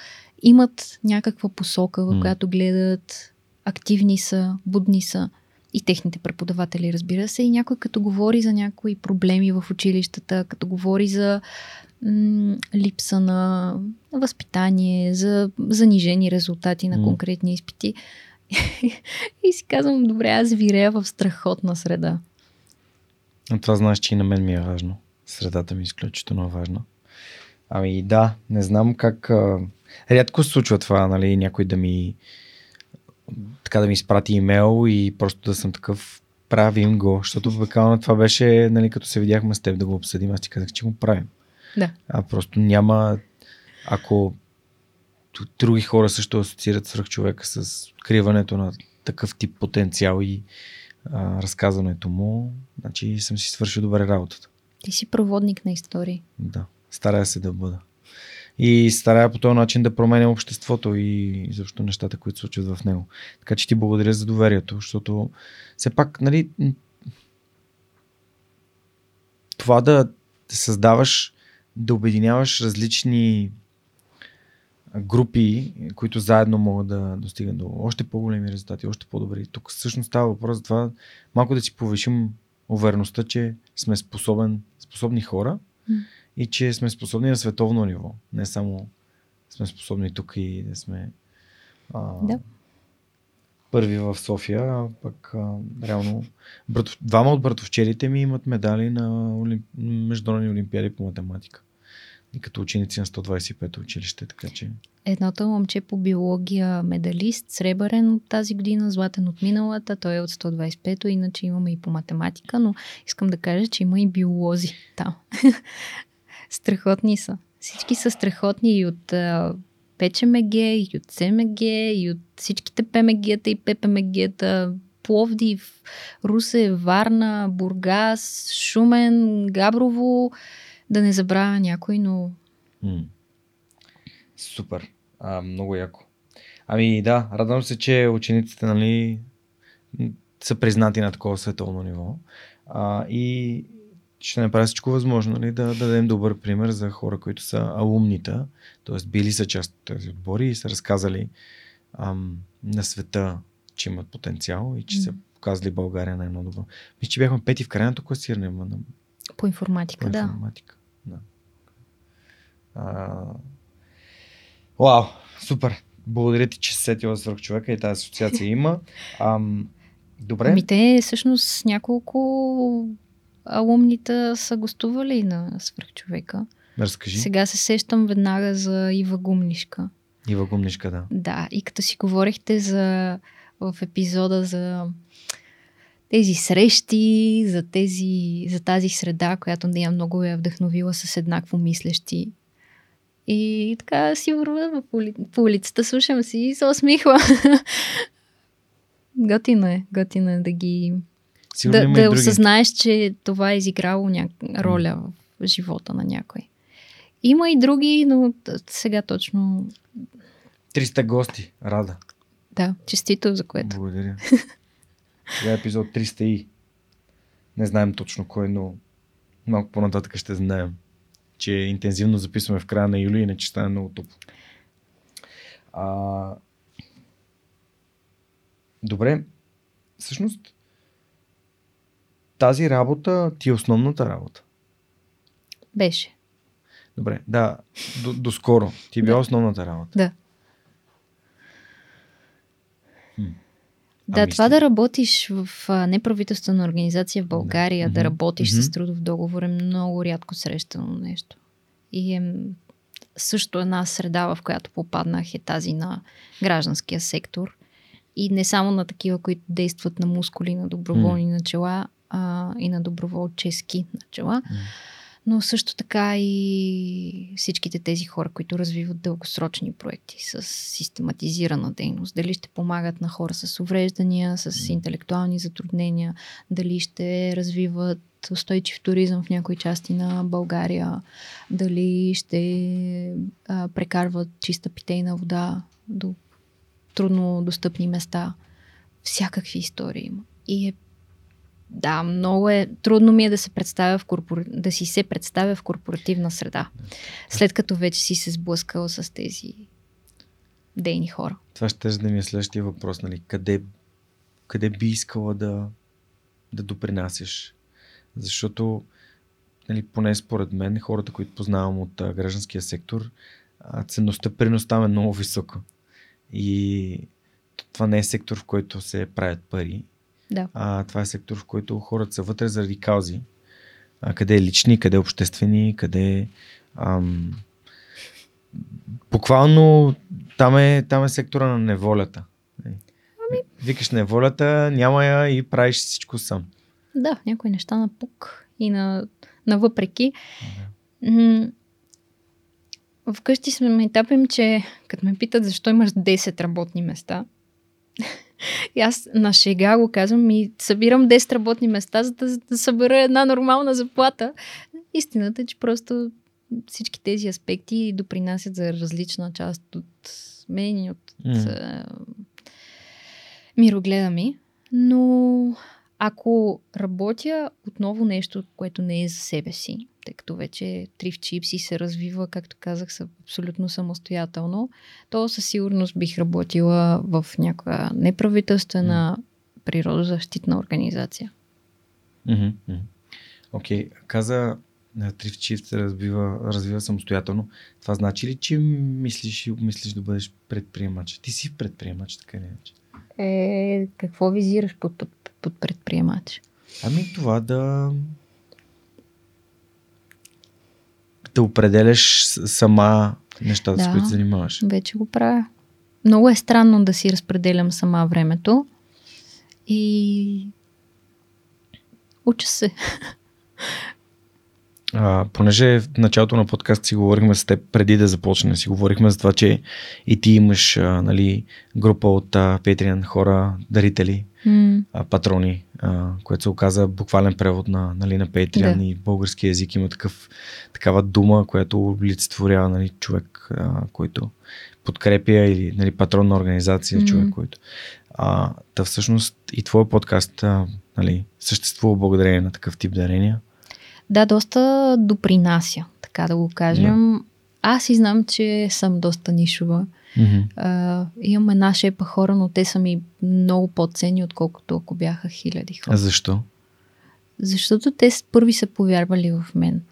[SPEAKER 2] имат някаква посока, в която гледат, активни са, будни са и техните преподаватели, разбира се, и някой като говори за някои проблеми в училищата, като говори за м- липса на възпитание, за занижени резултати на конкретни изпити, [laughs] и си казвам, добре, аз вирея в страхотна среда.
[SPEAKER 1] А това знаеш, че и на мен ми е важно. Средата ми е изключително важна. Ами да, не знам как... Рядко се случва това, нали, някой да ми така да ми изпрати имейл и просто да съм такъв правим го, защото буквално това беше, нали, като се видяхме с теб да го обсъдим, аз ти казах, че го правим.
[SPEAKER 2] Да.
[SPEAKER 1] А просто няма, ако други хора също асоциират свръх човека с откриването на такъв тип потенциал и а, разказването му, значи съм си свършил добре работата.
[SPEAKER 2] Ти си проводник на истории.
[SPEAKER 1] Да, старая се да бъда. И старая по този начин да променя обществото и защо нещата, които случват в него. Така че ти благодаря за доверието, защото все пак, нали, това да създаваш, да обединяваш различни групи, които заедно могат да достигнат до още по-големи резултати, още по-добри. Тук всъщност става въпрос за това малко да си повишим увереността, че сме способен, способни хора. И че сме способни на световно ниво. Не само сме способни тук и да сме а,
[SPEAKER 2] да.
[SPEAKER 1] първи в София, а пък а, реално братов, двама от братовчерите ми имат медали на олимп... международни олимпиади по математика и като ученици на 125 училище, така че...
[SPEAKER 2] Едното момче по биология медалист, сребърен от тази година, златен от миналата, той е от 125-то, иначе имаме и по математика, но искам да кажа, че има и биолози там. [laughs] страхотни са. Всички са страхотни и от ПЧМГ, и от СМГ, и от всичките ПМГ-та и ППМГ-та, Пловдив, Русе, Варна, Бургас, Шумен, Габрово, да не забравя някой, но...
[SPEAKER 1] Супер. А, много яко. Ами да, радвам се, че учениците нали, са признати на такова световно ниво. А, и ще направя всичко възможно нали, да, да дадем добър пример за хора, които са алумнита, т.е. били са част от тези отбори и са разказали ам, на света, че имат потенциал и че mm. са показали България на едно добро. Мисля, че бяхме пети в крайното класиране.
[SPEAKER 2] По информатика,
[SPEAKER 1] по
[SPEAKER 2] да.
[SPEAKER 1] Информатика. да. А... Вау, супер. Благодаря ти, че се сетила свърх човека и тази асоциация има. Ам, добре.
[SPEAKER 2] Ами те всъщност няколко алумнита са гостували на свръхчовека.
[SPEAKER 1] Разкажи.
[SPEAKER 2] Сега се сещам веднага за Ива Гумнишка.
[SPEAKER 1] Ива Гумнишка, да.
[SPEAKER 2] Да, и като си говорихте за в епизода за тези срещи, за, тези, за тази среда, която нея много е вдъхновила с еднакво мислещи. И така си върва по, ули... по улицата, слушам си и се усмихва. [laughs] готино е, готино е да ги... Сигурно да, да осъзнаеш, че това е изиграло ня... роля в живота на някой. Има и други, но сега точно...
[SPEAKER 1] 300 гости, рада.
[SPEAKER 2] Да, честито за което.
[SPEAKER 1] Благодаря. [laughs] Сега е епизод 300 и. Не знаем точно кой, но малко по-нататък ще знаем, че интензивно записваме в края на юли, иначе стане много топло. А... Добре, всъщност тази работа ти е основната работа.
[SPEAKER 2] Беше.
[SPEAKER 1] Добре, да, до, до скоро. Ти е била да. основната работа.
[SPEAKER 2] Да. Да, ами това да работиш в неправителствена организация в България, да, да работиш mm-hmm. с трудов договор е много рядко срещано нещо. И е също една среда, в която попаднах е тази на гражданския сектор. И не само на такива, които действат на мускули, на доброволни mm. начала, а и на доброволчески начала. Mm но също така и всичките тези хора, които развиват дългосрочни проекти с систематизирана дейност. Дали ще помагат на хора с увреждания, с интелектуални затруднения, дали ще развиват устойчив туризъм в някои части на България, дали ще а, прекарват чиста питейна вода до трудно достъпни места. Всякакви истории има. И е да, много е. Трудно ми е да се представя в корпор... да си се представя в корпоративна среда. След като вече си се сблъскал с тези дейни хора.
[SPEAKER 1] Това ще да ми е следващия въпрос, нали? Къде, къде би искала да, да допринасяш? Защото, нали, поне според мен, хората, които познавам от а, гражданския сектор, а, ценността, приноста е много висока. И това не е сектор, в който се правят пари
[SPEAKER 2] да.
[SPEAKER 1] А, това е сектор, в който хората са вътре заради каузи. А, къде е лични, къде е обществени, къде. Ам... Буквално там е, там е сектора на неволята. Ами... Викаш неволята, няма я и правиш всичко сам.
[SPEAKER 2] Да, някои неща на пук и на, на въпреки. М- вкъщи сме етапим, че като ме питат защо имаш 10 работни места, и аз на шега го казвам и събирам 10 работни места, за да, да събера една нормална заплата. Истината е, че просто всички тези аспекти допринасят за различна част от мен и от mm. мирогледа ми. Но ако работя отново нещо, което не е за себе си, тъй като вече Триф Чипси се развива, както казах, са абсолютно самостоятелно, то със сигурност бих работила в някаква неправителствена природозащитна организация.
[SPEAKER 1] Окей, mm-hmm. okay. каза Триф Чипс се развива, развива самостоятелно. Това значи ли, че мислиш и обмислиш да бъдеш предприемач? Ти си предприемач, така не
[SPEAKER 2] Е, какво визираш под, под, под предприемач?
[SPEAKER 1] Ами това да да определяш сама нещата, да, с които занимаваш.
[SPEAKER 2] Вече го правя. Много е странно да си разпределям сама времето и уча се. [laughs]
[SPEAKER 1] А, понеже в началото на подкаст си говорихме с теб преди да започнем, си говорихме за това, че и ти имаш а, нали, група от а, Patreon хора, дарители, mm. а, патрони, а, което се оказа буквален превод на, нали, на Patreon да. и български язик има такъв, такава дума, която олицетворява нали, човек, а, който подкрепя или нали, патрон на организация, mm. човек, който. А, та всъщност и твой подкаст а, нали, съществува благодарение на такъв тип дарения.
[SPEAKER 2] Да, доста допринася, така да го кажем. Да. Аз и знам, че съм доста нишова. Mm-hmm. Uh, имам една шепа хора, но те са ми много по-ценни, отколкото ако бяха хиляди хора.
[SPEAKER 1] А защо?
[SPEAKER 2] Защото те първи са повярвали в мен.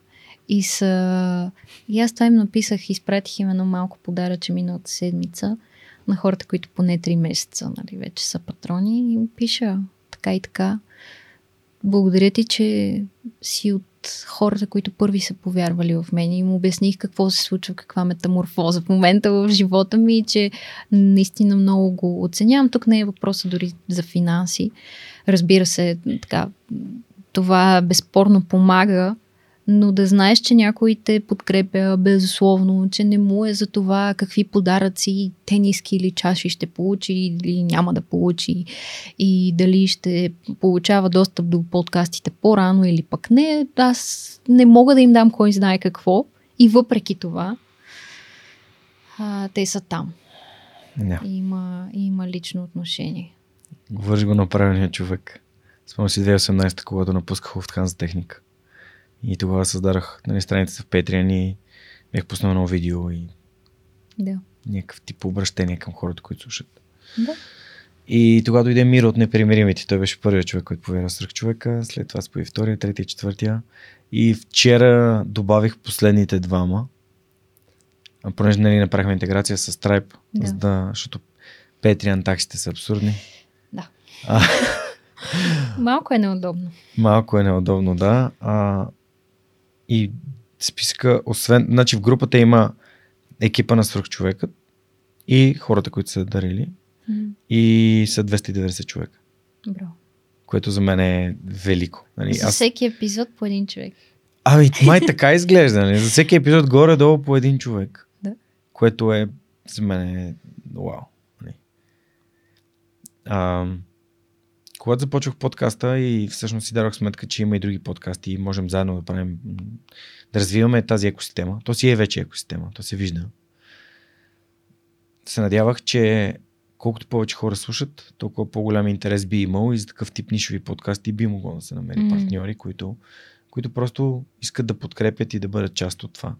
[SPEAKER 2] И, са... и аз това им написах, изпратих им едно малко подаръче миналата седмица на хората, които поне 3 месеца нали, вече са патрони и им пиша така и така. Благодаря ти, че си от хората, които първи са повярвали в мен и им обясних какво се случва, каква метаморфоза в момента в живота ми и че наистина много го оценявам. Тук не е въпроса дори за финанси. Разбира се, така, това безспорно помага, но да знаеш, че някой те подкрепя безусловно, че не му е за това какви подаръци, тениски или чаши ще получи или няма да получи и дали ще получава достъп до подкастите по-рано или пък не. Аз не мога да им дам кой знае какво и въпреки това а, те са там.
[SPEAKER 1] Yeah.
[SPEAKER 2] Има, има лично отношение.
[SPEAKER 1] Говориш го на правилния човек. Спомням си 2018, когато напусках Lufthansa техника. И тогава създадах нали, страница в Patreon и бях пуснал ново видео и
[SPEAKER 2] Да.
[SPEAKER 1] някакъв тип обращение към хората, които слушат.
[SPEAKER 2] Да.
[SPEAKER 1] И тогава дойде Миро от непримиримите. Той беше първият човек, който повярва в човека. След това спои втория, третия, четвъртия. И вчера добавих последните двама. А понеже нали, направихме интеграция с Stripe,
[SPEAKER 2] Да.
[SPEAKER 1] за да, защото Patreon таксите са абсурдни.
[SPEAKER 2] Да.
[SPEAKER 1] А,
[SPEAKER 2] Малко е неудобно.
[SPEAKER 1] малко е неудобно, да. А, и списъка, освен, значи в групата има екипа на свръхчовекът и хората, които са дарили.
[SPEAKER 2] М,
[SPEAKER 1] И са 290 човека,
[SPEAKER 2] Браво.
[SPEAKER 1] което за мен е велико. Нали?
[SPEAKER 2] За
[SPEAKER 1] Аз...
[SPEAKER 2] всеки епизод по един човек.
[SPEAKER 1] Ами, май така изглежда. Нали? За всеки епизод горе-долу по един човек.
[SPEAKER 2] Да.
[SPEAKER 1] Което е за мен е вау. Нали? А, когато започвах подкаста и всъщност си дадох сметка, че има и други подкасти и можем заедно да правим, да развиваме тази екосистема. То си е вече екосистема, то се вижда. Се надявах, че колкото повече хора слушат, толкова по-голям интерес би имал и за такъв тип нишови подкасти би могло да се намери
[SPEAKER 2] М.
[SPEAKER 1] партньори, които, които просто искат да подкрепят и да бъдат част от това.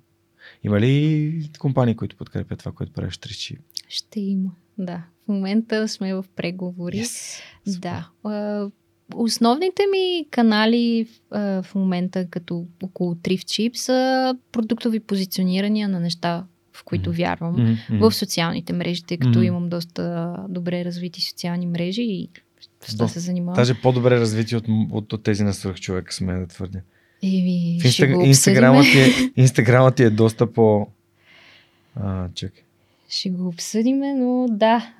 [SPEAKER 1] Има ли компании, които подкрепят това, което правиш Тричи?
[SPEAKER 2] Ще има. Да. В момента сме в преговори. Да. А, Основните ми канали в момента, като около Thrift Chip, са продуктови позиционирания на неща, в които вярвам.
[SPEAKER 1] Мгм.
[SPEAKER 2] В социалните мрежи, тъй като
[SPEAKER 1] Мгм.
[SPEAKER 2] имам доста добре развити социални мрежи и
[SPEAKER 1] Доста.
[SPEAKER 2] се занимавам.
[SPEAKER 1] Даже по-добре развити от, от, от тези на свърх човека, сме да твърдя.
[SPEAKER 2] Еми,
[SPEAKER 1] В
[SPEAKER 2] го
[SPEAKER 1] Инстаграмът ти, е, Инстаграмът ти е доста по... А, чакай.
[SPEAKER 2] Ще го обсъдиме, но да,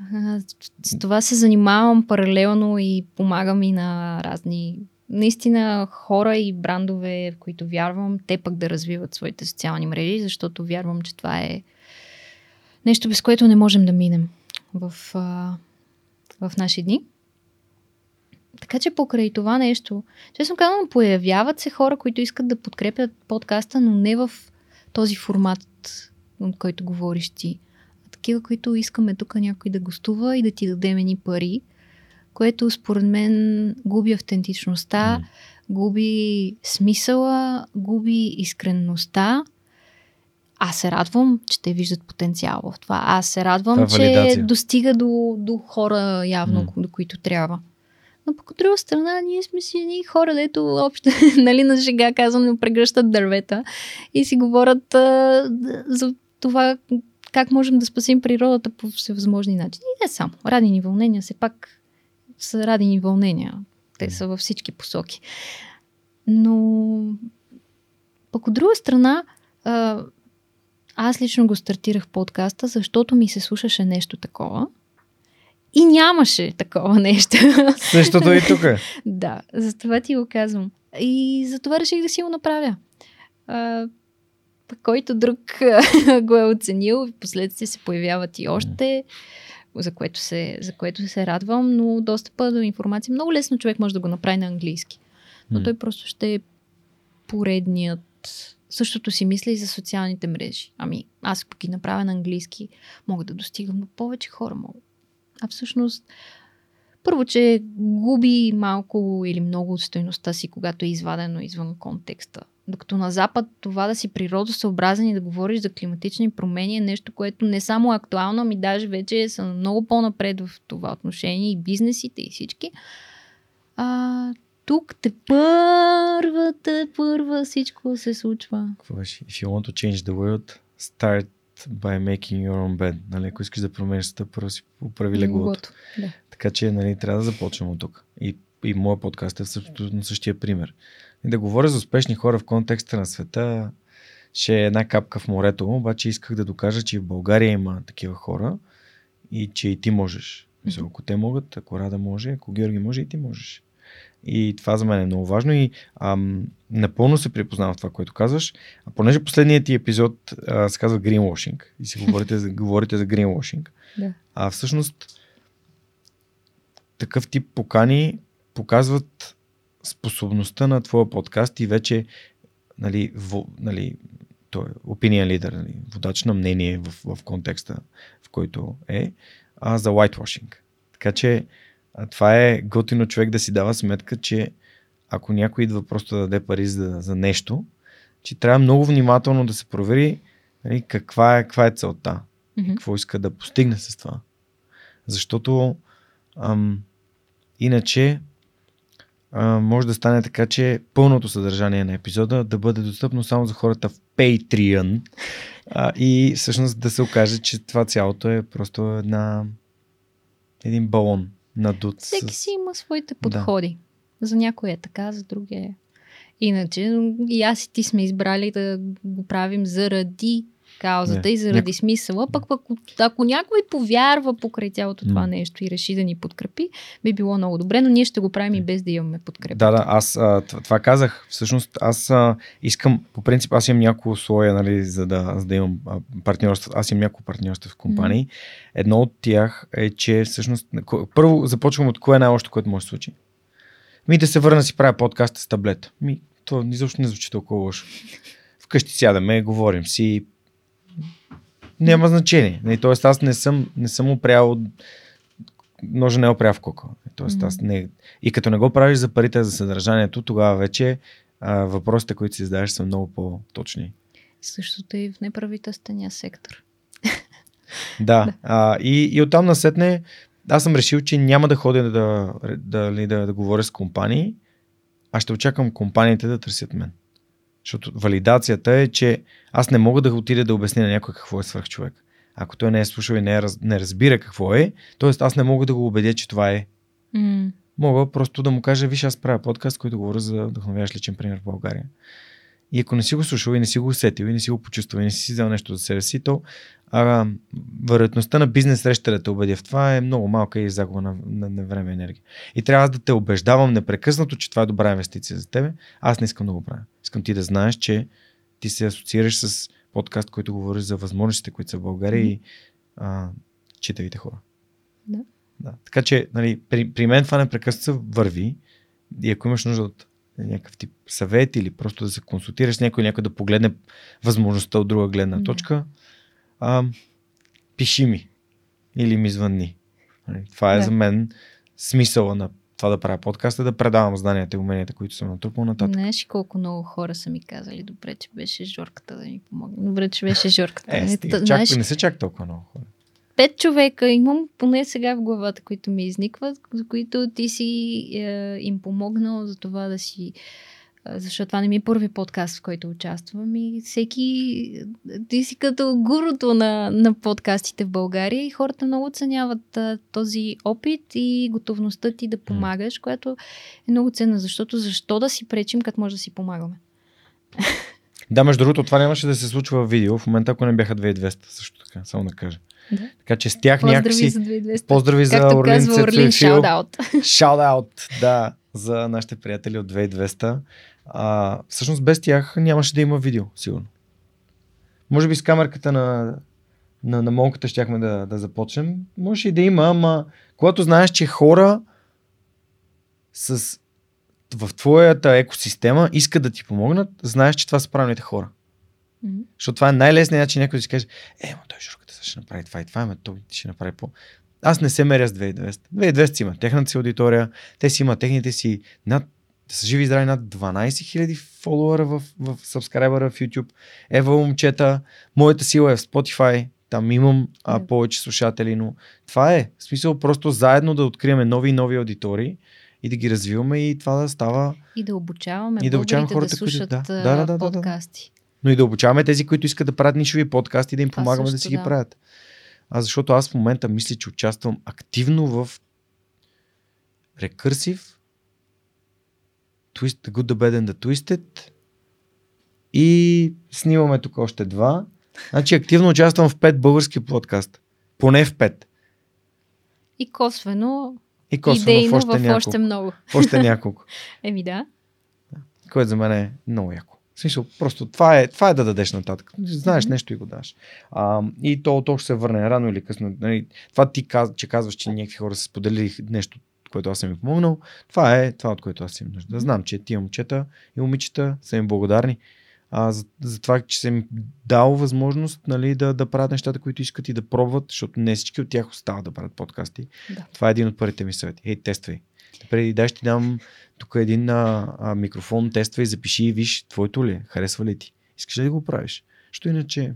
[SPEAKER 2] с това се занимавам паралелно и помагам и на разни наистина хора и брандове, в които вярвам, те пък да развиват своите социални мрежи, защото вярвам, че това е нещо, без което не можем да минем в, в наши дни. Така че покрай това нещо, честно казвам, появяват се хора, които искат да подкрепят подкаста, но не в този формат, от който говориш ти. Такива, които искаме тук някой да гостува и да ти дадем ни пари, което според мен губи автентичността, губи смисъла, губи искренността. Аз се радвам, че те виждат потенциал в това. Аз се радвам,
[SPEAKER 1] Това е
[SPEAKER 2] че
[SPEAKER 1] валидация.
[SPEAKER 2] достига до, до хора явно,
[SPEAKER 1] М.
[SPEAKER 2] до които трябва. Но пък от друга страна, ние сме си едни хора, дето общо, [laughs] нали, на шега казвам, прегръщат дървета и си говорят а, за това как можем да спасим природата по всевъзможни начини. И не само. Радини вълнения, все пак са радини вълнения. Те са във всички посоки. Но пък от друга страна, а, аз лично го стартирах подкаста, защото ми се слушаше нещо такова. И нямаше такова нещо.
[SPEAKER 1] Същото и тук [laughs]
[SPEAKER 2] да, за това ти го казвам. И за това реших да си го направя. А, пък който друг [laughs] го е оценил, в последствие се появяват и още, за което, се, за което се радвам, но достъпа до информация много лесно човек може да го направи на английски. Но той просто ще е поредният. Същото си мисля и за социалните мрежи. Ами, аз ако ги направя на английски, мога да достигам до повече хора. Мога. А всъщност, първо, че губи малко или много от стойността си, когато е извадено извън контекста. Докато на Запад това да си природосъобразен и да говориш за климатични промени е нещо, което не само е актуално, ами даже вече са много по-напред в това отношение и бизнесите и всички. А, тук те първа, те първа всичко се случва.
[SPEAKER 1] Какво беше? If you want to change the world, start by making your own bed. Нали? Ако искаш да промениш света, първо си поправи леглото.
[SPEAKER 2] Да.
[SPEAKER 1] Така че нали, трябва да започнем от тук. И, и моят подкаст е в същото, на същия пример. И да говоря за успешни хора в контекста на света ще е една капка в морето, обаче исках да докажа, че в България има такива хора и че и ти можеш. Мисля, ако те могат, ако Рада може, ако Георги може, и ти можеш. И това за мен е много важно и ам, напълно се припознавам в това, което казваш. А понеже последният ти епизод а, се казва greenwashing и си говорите за, говорите за greenwashing,
[SPEAKER 2] Да.
[SPEAKER 1] а всъщност такъв тип покани показват способността на твоя подкаст и вече нали, во, нали, той е opinion leader, нали, водач на мнение в, в контекста, в който е, а за whitewashing. Така че това е готино човек да си дава сметка, че ако някой идва просто да даде пари за, за нещо, че трябва много внимателно да се провери нали, каква, е, каква е целта,
[SPEAKER 2] Мгм.
[SPEAKER 1] какво иска да постигне с това. Защото ам, иначе а, може да стане така, че пълното съдържание на епизода да бъде достъпно само за хората в Patreon а, и всъщност да се окаже, че това цялото е просто една един балон надут.
[SPEAKER 2] Всеки
[SPEAKER 1] с...
[SPEAKER 2] си има своите подходи. За някой е така, за други е. Иначе и аз и ти сме избрали да го правим заради каузата
[SPEAKER 1] Не.
[SPEAKER 2] и заради
[SPEAKER 1] Няко-
[SPEAKER 2] смисъла. Пък, пък ако някой повярва покрай цялото това нещо и реши да ни подкрепи, би било много добре, но ние ще го правим и без да имаме подкрепа.
[SPEAKER 1] Да, да, аз а, това, казах. Всъщност аз а, искам, по принцип, аз имам няколко условия, нали, за да, за да имам партньорство. Аз имам няколко партньорства в компании. Едно от тях е, че всъщност, първо започвам от кое е най-лошото, което може да се случи. Ми да се върна си правя подкаст с таблет. Ми, то изобщо не звучи толкова лошо. Вкъщи сядаме, говорим си. Няма значение. Нали, Тоест аз не съм, не съм опрял ножа не е опря в кока. Тоест, аз не... И като не го правиш за парите, за съдържанието, тогава вече а, въпросите, които си задаваш, са много по-точни.
[SPEAKER 2] Същото и в неправителствения сектор. [laughs]
[SPEAKER 1] Да. А, и, и оттам насетне, аз съм решил, че няма да ходя да, да, да, да, да говоря с компании, а ще очаквам компаниите да търсят мен. Защото валидацията е, че аз не мога да отида да обясня на някой какво е свърхчовек. Ако той не е слушал и не, е, не разбира какво е, т.е. аз не мога да го убедя, че това е.
[SPEAKER 2] М.
[SPEAKER 1] Мога просто да му кажа, виж, аз правя подкаст, който говоря за вдъхновяваш личен пример в България. И ако не си го слушал и не си го усетил и не си го почувствал и не си взел нещо за себе си, то а, вероятността на бизнес среща да те убедя в това е много малка и загуба на, на, на време и енергия. И трябва аз да те убеждавам непрекъснато, че това е добра инвестиция за тебе. Аз не искам да го правя. Искам ти да знаеш, че ти се асоциираш с подкаст, който говори за възможностите, които са в България и а, читавите хора.
[SPEAKER 2] Да.
[SPEAKER 1] Да. Така че, нали, при, при мен това непрекъснато върви и ако имаш нужда от някакъв тип съвет или просто да се консултираш с някой, някой да погледне възможността от друга гледна
[SPEAKER 2] Да.
[SPEAKER 1] точка, а, пиши ми или ми звънни. Нали, Това е
[SPEAKER 2] Да.
[SPEAKER 1] за мен смисъла на това да правя подкаста, да предавам знанията и уменията, които съм натрупал нататък.
[SPEAKER 2] Знаеш колко много хора са ми казали, добре, че беше Жорката да ми помогне. Добре, че беше Жорката.
[SPEAKER 1] Е, стига, чак,
[SPEAKER 2] знаеш,
[SPEAKER 1] не са чак толкова много хора.
[SPEAKER 2] пет човека имам поне сега в главата, които ми изникват, за които ти си е, им помогнал за това да си е, защото това не ми е първи подкаст, в който участвам и всеки ти си като гуруто на, на подкастите в България и хората много оценяват а, този опит и готовността ти да помагаш, което е много ценно, защото защо да си пречим, като може да си помагаме?
[SPEAKER 1] Да, между другото, това нямаше да се случва в видео, в момента, ако не бяха 2200, също така, само да кажа.
[SPEAKER 2] Да.
[SPEAKER 1] Така че с тях
[SPEAKER 2] Поздрави
[SPEAKER 1] някакси...
[SPEAKER 2] за 2200.
[SPEAKER 1] Поздрави за
[SPEAKER 2] Както
[SPEAKER 1] Орлин
[SPEAKER 2] казва Орлин. [laughs]
[SPEAKER 1] Shout out, да, за нашите приятели от 2200. А, всъщност без тях нямаше да има видео, сигурно. Може би с камерката на, на, на монката щяхме да, да започнем. Може и да има, ама когато знаеш, че хора с, в твоята екосистема искат да ти помогнат, знаеш, че това са правилните хора.
[SPEAKER 2] Мгм.
[SPEAKER 1] Защото това е най-лесният начин някой да си каже, е, ма той Журката ще направи това и това, ама той ще направи по... Аз не се меря с 2200. 2200 си има техната си аудитория, те си имат техните си над те са живи и здрави над 12 000 фолуара в, в сабскрайбъра в YouTube. Ева момчета, моята сила е в Spotify, там имам а,
[SPEAKER 2] Да.
[SPEAKER 1] повече слушатели, но това е. В смисъл просто заедно да откриваме нови и нови аудитории и да ги развиваме и това да става
[SPEAKER 2] И да обучаваме
[SPEAKER 1] И да обучаваме хората,
[SPEAKER 2] да
[SPEAKER 1] които-
[SPEAKER 2] слушат
[SPEAKER 1] да.
[SPEAKER 2] а,
[SPEAKER 1] Да, да, да, да, да.
[SPEAKER 2] подкасти.
[SPEAKER 1] Но и да обучаваме тези, които искат да правят нишови подкасти, да им
[SPEAKER 2] Това
[SPEAKER 1] помагаме да
[SPEAKER 2] също,
[SPEAKER 1] си ги
[SPEAKER 2] да.
[SPEAKER 1] правят. А защото аз в момента мисля, че участвам активно в рекърсив Twist, Good, The Bad and The Twisted. И снимаме тук още два. Значи активно участвам в пет български подкаста. Поне в пет.
[SPEAKER 2] И косвено,
[SPEAKER 1] И косвено
[SPEAKER 2] идейно
[SPEAKER 1] в още
[SPEAKER 2] в
[SPEAKER 1] няколко.
[SPEAKER 2] още много.
[SPEAKER 1] В още няколко. [laughs]
[SPEAKER 2] Еми да.
[SPEAKER 1] Което за мен е много яко. В смисъл, просто това е, това е да дадеш нататък. Знаеш нещо и го даш. А, и то, то ще се върне рано или късно. Нали, това ти каз, че казваш, че някакви хора са споделили нещо, което аз съм им помогнал. Това е това, от което аз имам нужда. Да знам, че тия момчета и момичета са им благодарни а, за, за това, че съм им дал възможност нали, да, да правят нещата, които искат и да пробват, защото не всички от тях остават да правят подкасти.
[SPEAKER 2] Да.
[SPEAKER 1] Това е един от първите ми съвети. Ей, тествай. Преди да ще ти дам тук един а, а, микрофон, тествай, запиши и виж твоето ли е, харесва ли ти. Искаш ли да го правиш? Що иначе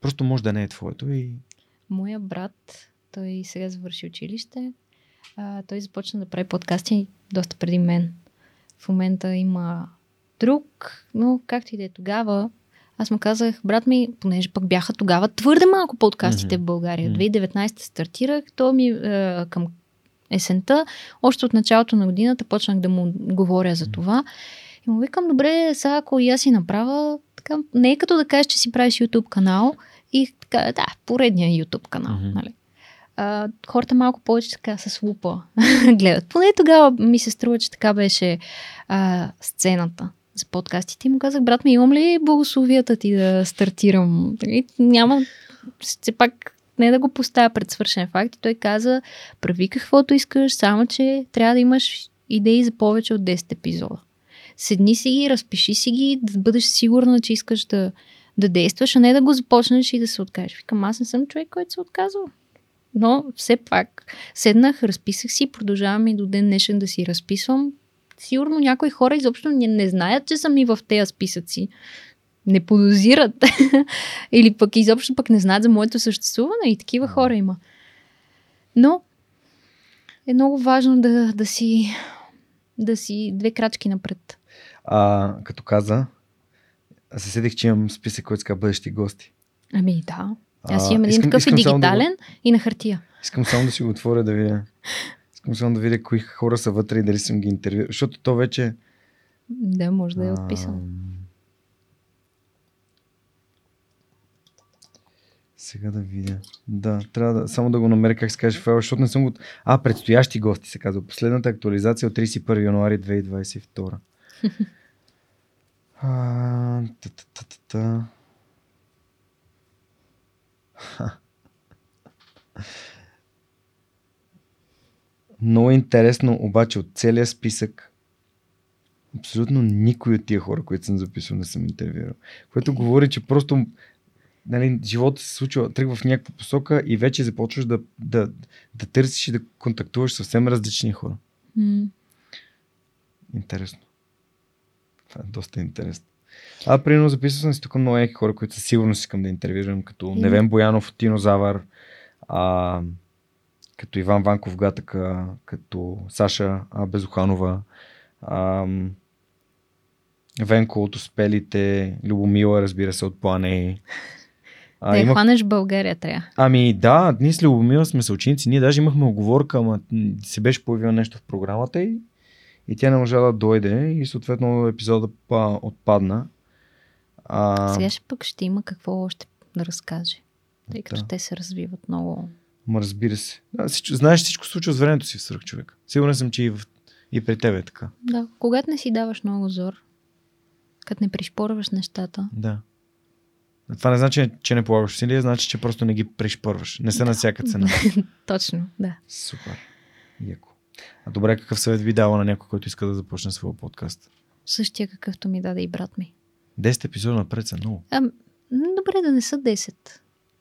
[SPEAKER 1] просто може да не е твоето и
[SPEAKER 2] Моя брат, той сега завърши училище. А, той започна да прави подкасти доста преди мен. В момента има друг, но както и да е тогава, аз му казах, брат ми, понеже пък бяха тогава твърде малко подкастите
[SPEAKER 1] Мгм.
[SPEAKER 2] в България.
[SPEAKER 1] Мгм.
[SPEAKER 2] 2019 стартирах, то ми е, към есента, още от началото на годината почнах да му говоря за това. И му викам, добре, сега ако и аз си направя, така, не е като да кажеш, че си правиш YouTube канал и така, да, поредния YouTube канал,
[SPEAKER 1] Мгм.
[SPEAKER 2] нали? А, хората малко повече така с лупа [laughs] гледат. Поне тогава ми се струва, че така беше а, сцената за подкастите. И му казах, брат ми, имам ли благословията ти да стартирам? И няма, все пак не да го поставя пред свършен факт. И той каза, прави каквото искаш, само че трябва да имаш идеи за повече от 10 епизода. Седни си ги, разпиши си ги, да бъдеш сигурна, че искаш да, да действаш, а не да го започнеш и да се откажеш. Викам, аз не съм човек, който се отказва. Но все пак седнах, разписах си, продължавам и до ден днешен да си разписвам. Сигурно някои хора изобщо не, не знаят, че съм и в тези списъци. Не подозират. [laughs] Или пък изобщо пък не знаят за моето съществуване. И такива хора има. Но е много важно да, да си да си две крачки напред.
[SPEAKER 1] а, като каза, аз се седих, че имам списък, който ска бъдещи гости.
[SPEAKER 2] Ами да. Аз имам един такъв и
[SPEAKER 1] само да го-
[SPEAKER 2] дигитален, и на хартия.
[SPEAKER 1] Искам само да си го отворя да видя. Искам само да видя кои хора са вътре и дали съм ги интервюирал. Защото то вече...
[SPEAKER 2] Да, може да е отписан.
[SPEAKER 1] Ам, Сега да видя. Да, трябва да, само да го намеря как се каже файл, защото не съм го... А, предстоящи гости се казва. Последната актуализация от 31 януари 2022. [laughs] А, та-та-та-та-та. Ха. Много интересно, обаче от целия списък абсолютно никой от тия хора, които съм записал, не съм интервюирал. Което говори, че просто нали, живота се случва, тръгва в някаква посока и вече започваш да, да, да търсиш и да контактуваш съвсем различни хора.
[SPEAKER 2] М.
[SPEAKER 1] Интересно. Това е доста интересно. А, примерно, записал съм си тук много яки хора, които със сигурност искам да интервюирам, като
[SPEAKER 2] Еми.
[SPEAKER 1] Невен Боянов, Тино Завар, а, като Иван Ванков Гатъка, като Саша а, Безуханова, а, Венко от Успелите, Любомила, разбира се, от Плане.
[SPEAKER 2] Да я хванеш в България трябва.
[SPEAKER 1] Ами да, ние с Любомила сме съученици. Ние даже имахме оговорка, ама се беше появило нещо в програмата и, и тя не можа да дойде и съответно епизода па, отпадна. А,
[SPEAKER 2] Сега ще пък ще има какво още да разкаже. Тъй като
[SPEAKER 1] Да.
[SPEAKER 2] те се развиват много.
[SPEAKER 1] Ма разбира се. Да, всичко, знаеш, всичко се случва с времето си в свръх човек. Сигурен съм, че и, в, и при тебе е така.
[SPEAKER 2] Да, когато не си даваш много зор, като не пришпорваш нещата,
[SPEAKER 1] Да. Това не значи, че не полагаш усилия, значи, че просто не ги пришпърваш. Не са на всяка цена. [laughs]
[SPEAKER 2] точно, да.
[SPEAKER 1] Супер. Яко. А добре, какъв съвет би дала на някой, който иска да започне своя подкаст?
[SPEAKER 2] Същия какъвто ми даде и брат ми.
[SPEAKER 1] 10 епизода напред са много.
[SPEAKER 2] А, добре да не са 10.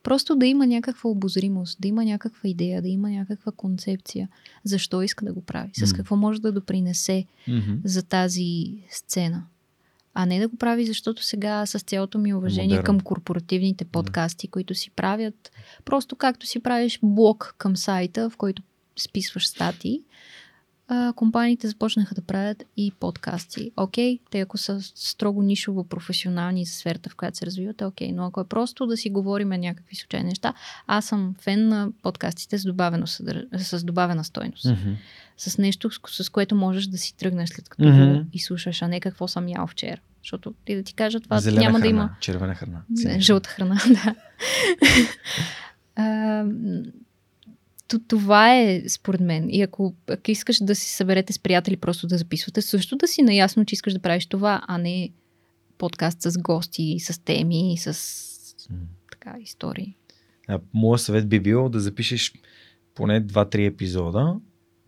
[SPEAKER 2] Просто да има някаква обозримост, да има някаква идея, да има някаква концепция. Защо иска да го прави? С какво може да допринесе
[SPEAKER 1] Mm-hmm.
[SPEAKER 2] за тази сцена. А не да го прави, защото сега с цялото ми уважение
[SPEAKER 1] Модерно.
[SPEAKER 2] към корпоративните подкасти, които си правят, просто както си правиш блог към сайта, в който списваш статии, а, компаниите започнаха да правят и подкасти. Окей, те ако са строго нишово професионални за сферата, в която се развиват, е окей. Но ако е просто да си говориме някакви случайни неща, аз съм фен на подкастите с, добавено съдър... с добавена стойност.
[SPEAKER 1] Mm-hmm.
[SPEAKER 2] С нещо, с, с което можеш да си тръгнеш след като
[SPEAKER 1] Мгм.
[SPEAKER 2] го изслушаш, а не какво съм ял вчера. Защото и да ти кажа това
[SPEAKER 1] Зелена
[SPEAKER 2] няма
[SPEAKER 1] храна,
[SPEAKER 2] да има.
[SPEAKER 1] червена храна. Синя
[SPEAKER 2] жълта храна, [laughs] да. [laughs] то, това е според мен. И ако, ако искаш да си съберете с приятели, просто да записвате, също да си наясно, че искаш да правиш това, а не подкаст с гости, с теми, с така истории.
[SPEAKER 1] А, моят съвет би бил да запишеш поне 2-3 епизода,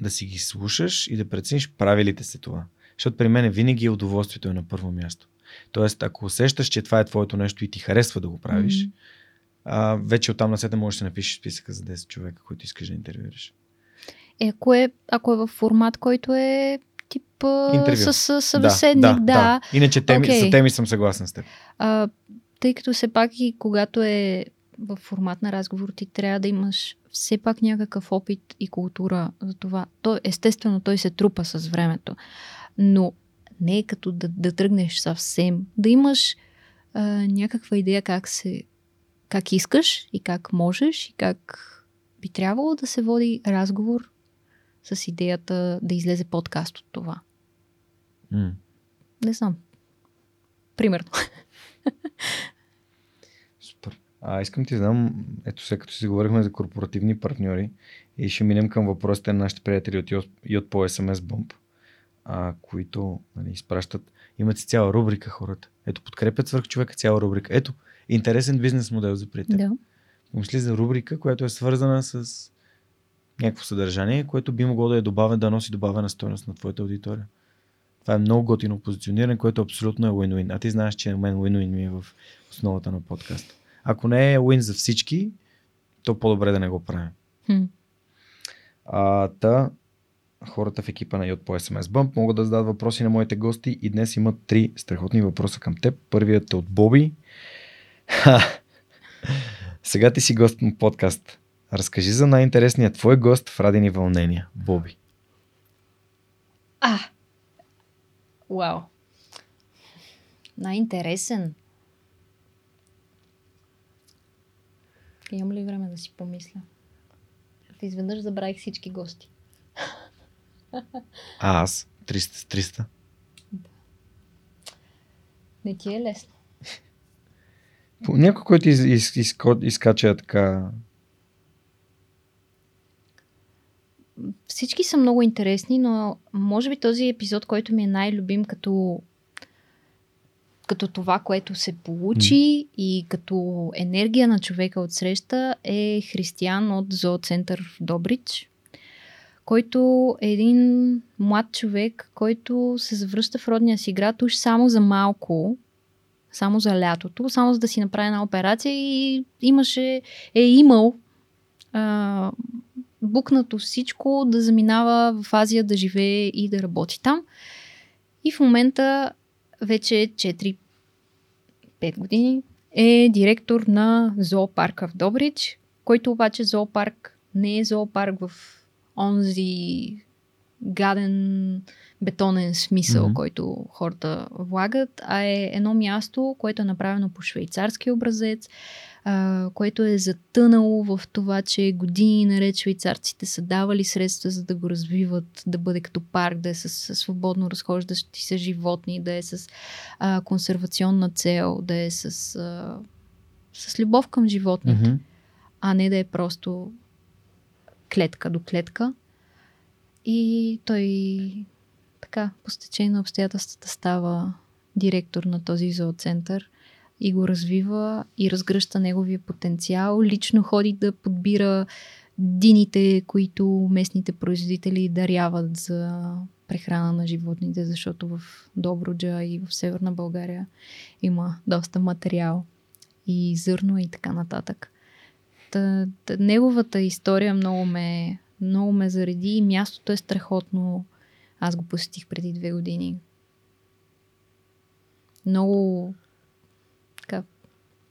[SPEAKER 1] да си ги слушаш и да прецениш правилите се това. Защото при мен винаги удоволствието е на първо място. Тоест, ако усещаш, че това е твоето нещо и ти харесва да го правиш,
[SPEAKER 2] М.
[SPEAKER 1] а, вече оттам на сета можеш да напишеш списъка за 10 човека, които искаш да интервюираш.
[SPEAKER 2] Е, ако е, ако е в формат, който е тип
[SPEAKER 1] Интервю.
[SPEAKER 2] с, събеседник, да. да.
[SPEAKER 1] Иначе теми,
[SPEAKER 2] Окей.
[SPEAKER 1] за теми съм съгласен с теб.
[SPEAKER 2] А, тъй като все пак и когато е в формат на разговор, ти трябва да имаш все пак някакъв опит и култура за това. То, естествено, той се трупа с времето. Но не е като да, да тръгнеш съвсем. Да имаш а, някаква идея как се как искаш и как можеш и как би трябвало да се води разговор с идеята да излезе подкаст от това.
[SPEAKER 1] М.
[SPEAKER 2] Не знам. Примерно.
[SPEAKER 1] Супер. А, искам ти знам, ето сега като си говорихме за корпоративни партньори и ще минем към въпросите на нашите приятели от, и от по SMS Bump, а, които нали, изпращат, имат си цяла рубрика хората. Ето, подкрепят свърх човека цяла рубрика. Ето, интересен бизнес модел за приятели.
[SPEAKER 2] Да.
[SPEAKER 1] Помисли за рубрика, която е свързана с някакво съдържание, което би могло да е добавен, да носи добавена стойност на твоята аудитория. Това е много готино позициониране, което абсолютно е win-win. А ти знаеш, че на мен win-win ми е в основата на подкаста. Ако не е win за всички, то по-добре да не го правим.
[SPEAKER 2] Хм.
[SPEAKER 1] А, та, хората в екипа на Йод по SMS Bump могат да зададат въпроси на моите гости и днес имат три страхотни въпроса към теб. Първият е от Боби. Ха! [laughs] Сега ти си гост на подкаст. Разкажи за най-интересния твой гост в Радени вълнения. Боби.
[SPEAKER 2] А! Вау! Най-интересен. Имам ли време да си помисля? Изведнъж забравих всички гости.
[SPEAKER 1] А аз? 300 с 300.
[SPEAKER 2] Не ти е лесно.
[SPEAKER 1] Някой, който из, из, из, изкача така...
[SPEAKER 2] Всички са много интересни, но може би този епизод, който ми е най-любим като като това, което се получи mm. и като енергия на човека от среща е Християн от Зооцентър в Добрич, който е един млад човек, който се завръща в родния си град уж само за малко, само за лятото, само за да си направи една операция и имаше, е имал а, букнато всичко да заминава в Азия да живее и да работи там. И в момента вече 4-5 години е директор на зоопарка в Добрич, който обаче зоопарк не е зоопарк в онзи гаден бетонен смисъл, mm-hmm. който хората влагат, а е едно място, което е направено по швейцарски образец, а, което е затънало в това, че години наред швейцарците са давали средства за да го развиват, да бъде като парк, да е с, свободно разхождащи се животни, да е с а, консервационна цел, да е с, а, с любов към животните,
[SPEAKER 1] Мгм.
[SPEAKER 2] а не да е просто клетка до клетка. И той така, по стечение на обстоятелствата става директор на този зооцентър и го развива и разгръща неговия потенциал. Лично ходи да подбира дините, които местните производители даряват за прехрана на животните, защото в Добруджа и в Северна България има доста материал и зърно и така нататък. Та, та, неговата история много ме, много ме зареди и мястото е страхотно. Аз го посетих преди две години. Много така,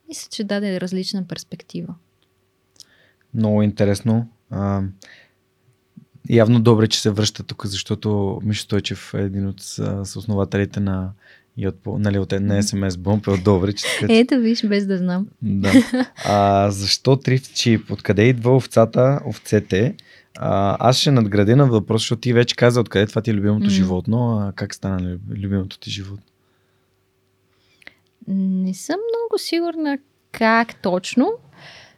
[SPEAKER 2] мисля, че даде различна перспектива.
[SPEAKER 1] Много интересно. А, явно добре, че се връща тук, защото Мишо Стойчев е един от основателите на и от, нали, от една SMS бомб е от Добрич.
[SPEAKER 2] Така, Ето виж, без да знам.
[SPEAKER 1] Да. А, защо трифт чип? Откъде идва овцата, овцете? А, аз ще надградя на въпрос, защото ти вече каза откъде това ти е любимото mm. животно, а как стана любимото ти животно?
[SPEAKER 2] Не съм много сигурна как точно,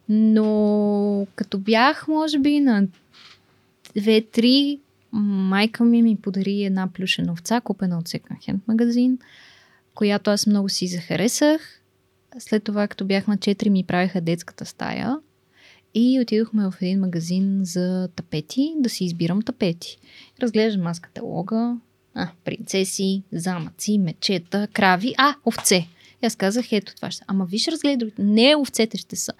[SPEAKER 2] но като бях, може би, на 2-3, майка ми ми подари една плюшена овца, купена от Second Hand магазин, която аз много си захаресах. След това, като бях на 4, ми правиха детската стая и отидохме в един магазин за тапети, да си избирам тапети. Разглеждам аз каталога, а, принцеси, замъци, мечета, крави, а, овце. И аз казах, ето това ще. Ама виж, разгледай, не овцете ще са.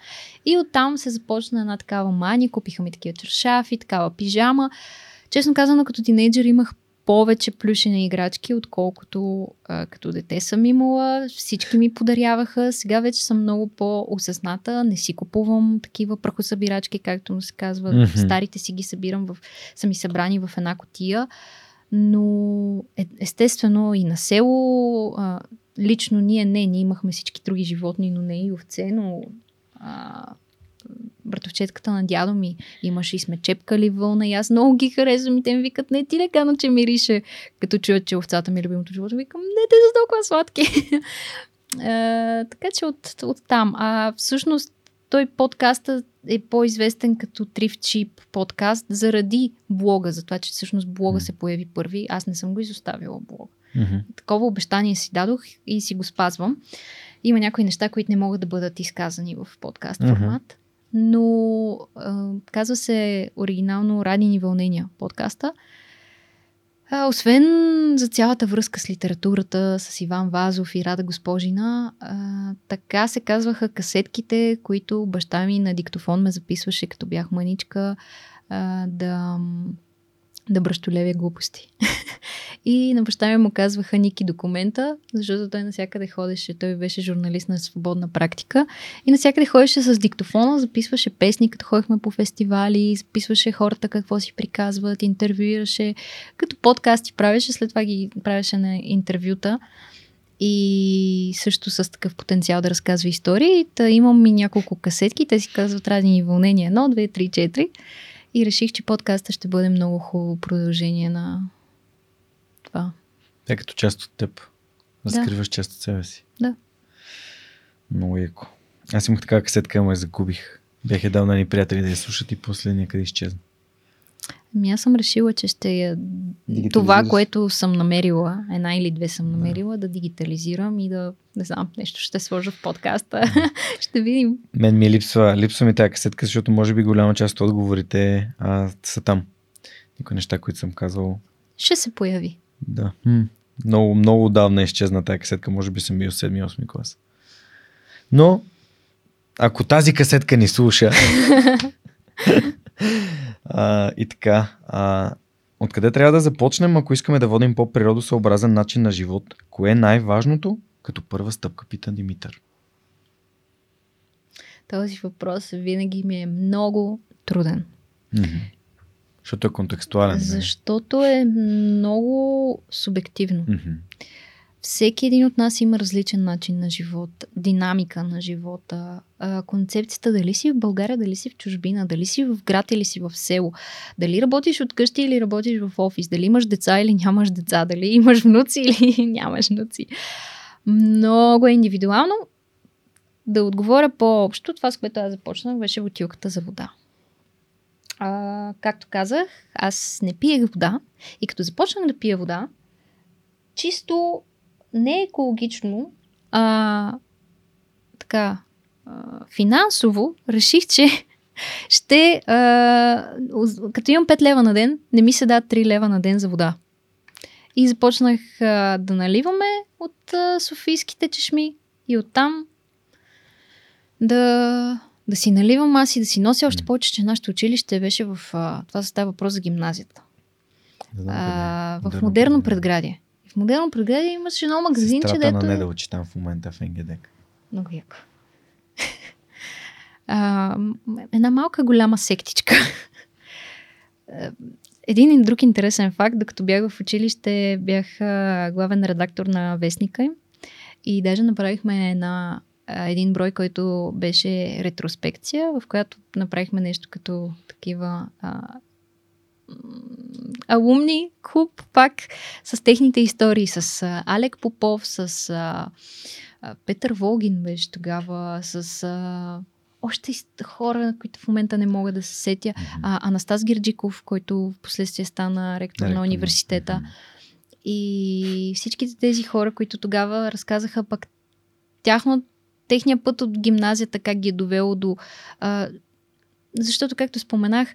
[SPEAKER 2] И оттам се започна една такава мания, купиха ми такива чершафи, такава пижама. Честно казано, като тинейджър имах повече плюшени играчки, отколкото а, като дете съм имала. Всички ми подаряваха. Сега вече съм много по-осъзната. Не си купувам такива прахосъбирачки, както му се казва. Mm-hmm. Старите си ги събирам, в, са ми събрани в една котия. Но е, естествено и на село, а, лично ние не, ние имахме всички други животни, но не и овце, но а, братовчетката на дядо ми имаше и сме чепкали вълна и аз много ги харесвам и те ми викат, не ти лекано, че мирише, като чуят, че овцата ми е любимото животно. Викам, не, те са толкова сладки. [laughs] а, така че от, от там. А всъщност той подкастът е по-известен като Thrift Cheap подкаст заради блога, за това, че всъщност блога се появи първи. Аз не съм го изоставила блога. Mm-hmm. Такова обещание си дадох и си го спазвам. Има някои неща, които не могат да бъдат изказани в подкаст mm-hmm. Но а, казва се оригинално Радини вълнения подкаста. А, освен за цялата връзка с литературата, с Иван Вазов и Рада Госпожина, а, така се казваха касетките, които баща ми на диктофон ме записваше, като бях маничка, а, да, да бръщолевя глупости. [laughs] И на баща ми му казваха Ники документа, защото той насякъде ходеше, той беше журналист на свободна практика и насякъде ходеше с диктофона, записваше песни, като ходихме по фестивали, записваше хората какво си приказват, интервюираше, като подкасти правеше, след това ги правеше на интервюта и също с такъв потенциал да разказва истории. Та имам и няколко касетки, те си казват разни вълнения. Едно, две, три, четири. И реших, че подкаста ще бъде много хубаво продължение на, това.
[SPEAKER 1] Е като част от теб. Разкриваш да. част от себе си.
[SPEAKER 2] Да.
[SPEAKER 1] Много яко. Аз имах така касетка, ама я загубих. Бях я дал на ни приятели да я слушат и после някъде изчезна.
[SPEAKER 2] Ами аз съм решила, че ще я... Това, което съм намерила, една или две съм намерила, да, да дигитализирам и да, не знам, нещо ще сложа в подкаста. [laughs] ще видим.
[SPEAKER 1] Мен ми е липсва, липсва ми тази касетка, защото може би голяма част от отговорите а, са там. Никои неща, които съм казвал.
[SPEAKER 2] Ще се появи.
[SPEAKER 1] Да. М- много, много давна изчезна тази касетка. Може би съм бил 7-8 клас. Но, ако тази касетка ни слуша, [laughs] а, и така, а, откъде трябва да започнем, ако искаме да водим по-природосъобразен начин на живот? Кое е най-важното като първа стъпка, пита Димитър?
[SPEAKER 2] Този въпрос винаги ми е много труден.
[SPEAKER 1] Mm-hmm. Защото е контекстуален.
[SPEAKER 2] Защото е много субективно.
[SPEAKER 1] Mm-hmm.
[SPEAKER 2] Всеки един от нас има различен начин на живот, динамика на живота, концепцията дали си в България, дали си в чужбина, дали си в град или си в село, дали работиш от къщи или работиш в офис, дали имаш деца или нямаш деца, дали имаш внуци или [laughs] нямаш внуци. Много е индивидуално. Да отговоря по-общо, това с което аз започнах, беше бутилката за вода а, както казах, аз не пиех вода и като започнах да пия вода, чисто не екологично, а така а, финансово реших, че [laughs] ще, а, като имам 5 лева на ден, не ми се дадат 3 лева на ден за вода. И започнах а, да наливаме от а, софийските чешми и оттам да да си наливам аз и да си нося още повече, че нашето училище беше в... А, това става въпрос за гимназията. А, в модерно предградие. В модерно предградие имаше едно магазинче,
[SPEAKER 1] Сестрата дето... на не да учи там в момента в НГДК.
[SPEAKER 2] Много яко. [laughs] а, една малка голяма сектичка. [laughs] един друг интересен факт, докато бях в училище, бях главен редактор на Вестника и даже направихме една, един брой, който беше ретроспекция, в която направихме нещо като такива а, алумни клуб, пак с техните истории, с а, Алек Попов, с а, а, Петър Волгин беше тогава, с а, още хора, които в момента не мога да се сетя. Mm-hmm. А, Анастас Гирджиков, който в последствие стана ректор на университета. Mm-hmm. И всичките тези хора, които тогава разказаха пък тяхно, техния път от гимназията, как ги е довело до... А, защото, както споменах,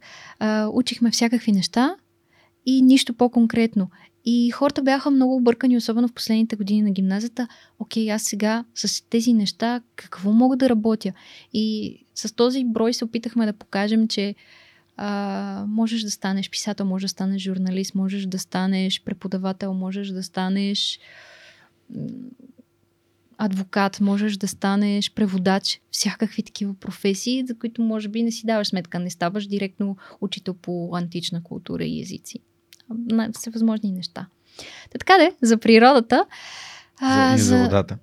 [SPEAKER 2] учихме всякакви неща и нищо по-конкретно. И хората бяха много объркани, особено в последните години на гимназията. Окей, аз сега с тези неща какво мога да работя? И с този брой се опитахме да покажем, че а, можеш да станеш писател, можеш да станеш журналист, можеш да станеш преподавател, можеш да станеш адвокат, можеш да станеш преводач, всякакви такива професии, за които може би не си даваш сметка, не ставаш директно учител по антична култура и езици всевъзможни неща. Та така де, за природата.
[SPEAKER 1] А, за, и за, за водата.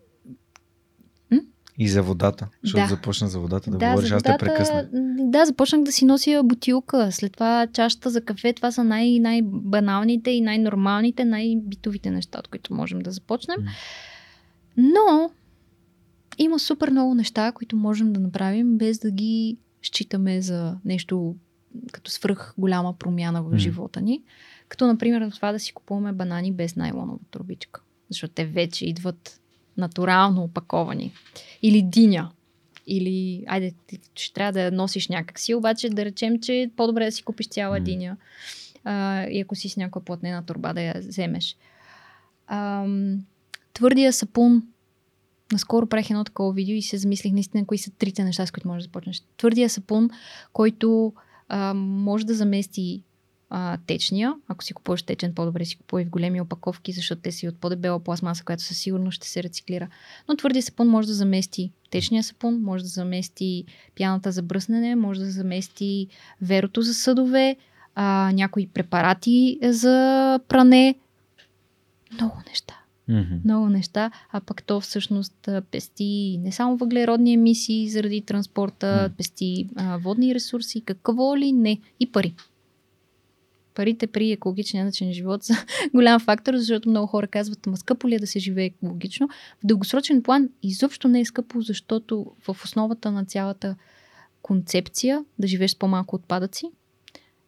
[SPEAKER 1] М? И за водата, защото да. започна за водата да, да говориш, аз те прекъсна.
[SPEAKER 2] Да, започнах да си нося бутилка, след това чашата за кафе, това са най- най-баналните и най-нормалните, най-битовите неща, от които можем да започнем. М. Но има супер много неща, които можем да направим, без да ги считаме за нещо като свръх голяма промяна в живота ни. Като, например, това да си купуваме банани без найлонова турбичка. Защото те вече идват натурално опаковани. Или диня. Или, айде, ти ще трябва да носиш някакси, обаче да речем, че е по-добре да си купиш цяла mm. диня. А, и ако си с някоя платнена турба да я вземеш. А, твърдия сапун. Наскоро правих едно такова видео и се замислих наистина кои са трите неща, с които можеш да започнеш. Твърдия сапун, който а, може да замести а, течния. Ако си купуваш течен, по-добре си купувай в големи опаковки, защото те си от по-дебела пластмаса, която със сигурност ще се рециклира. Но твърди сапун може да замести течния сапун, може да замести пяната за бръснене, може да замести верото за съдове, а, някои препарати за пране. Много неща.
[SPEAKER 1] Mm-hmm.
[SPEAKER 2] Много неща, а пък то всъщност пести не само въглеродни емисии заради транспорта, mm-hmm. пести а, водни ресурси, какво ли не, и пари парите при екологичния начин на живот са [laughs] голям фактор, защото много хора казват, ама скъпо ли е да се живее екологично? В дългосрочен план изобщо не е скъпо, защото в основата на цялата концепция да живееш с по-малко отпадъци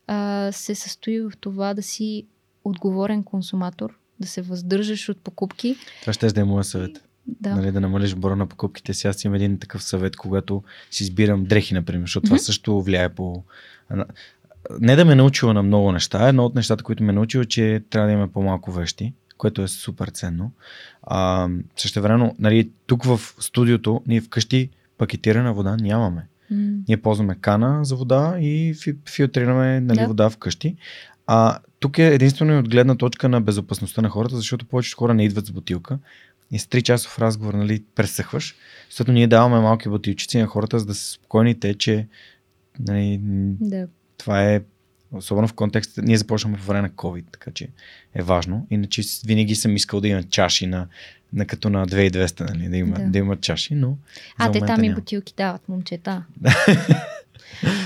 [SPEAKER 2] а, се състои в това да си отговорен консуматор, да се въздържаш от покупки.
[SPEAKER 1] Това ще да е моят съвет. Да. Нали, да намалиш броя на покупките си. Аз имам един такъв съвет, когато си избирам дрехи, например, защото mm-hmm. това също влияе по не да ме научила на много неща, едно от нещата, които ме научила, че трябва да имаме по-малко вещи, което е супер ценно. А, също време, нали, тук в студиото, ние вкъщи пакетирана вода нямаме. Mm. Ние ползваме кана за вода и филтрираме нали, да. вода вкъщи. А тук е единствено и от гледна точка на безопасността на хората, защото повечето хора не идват с бутилка и с 3 часов разговор нали, пресъхваш, защото ние даваме малки бутилчици на хората, за да са спокойни те, че нали,
[SPEAKER 2] да
[SPEAKER 1] това е особено в контекста, ние започнахме по време на COVID, така че е важно. Иначе винаги съм искал да има чаши на, на като на 2200, нали, да, има, да. да има чаши, но
[SPEAKER 2] А, те там и бутилки дават, момчета. [laughs]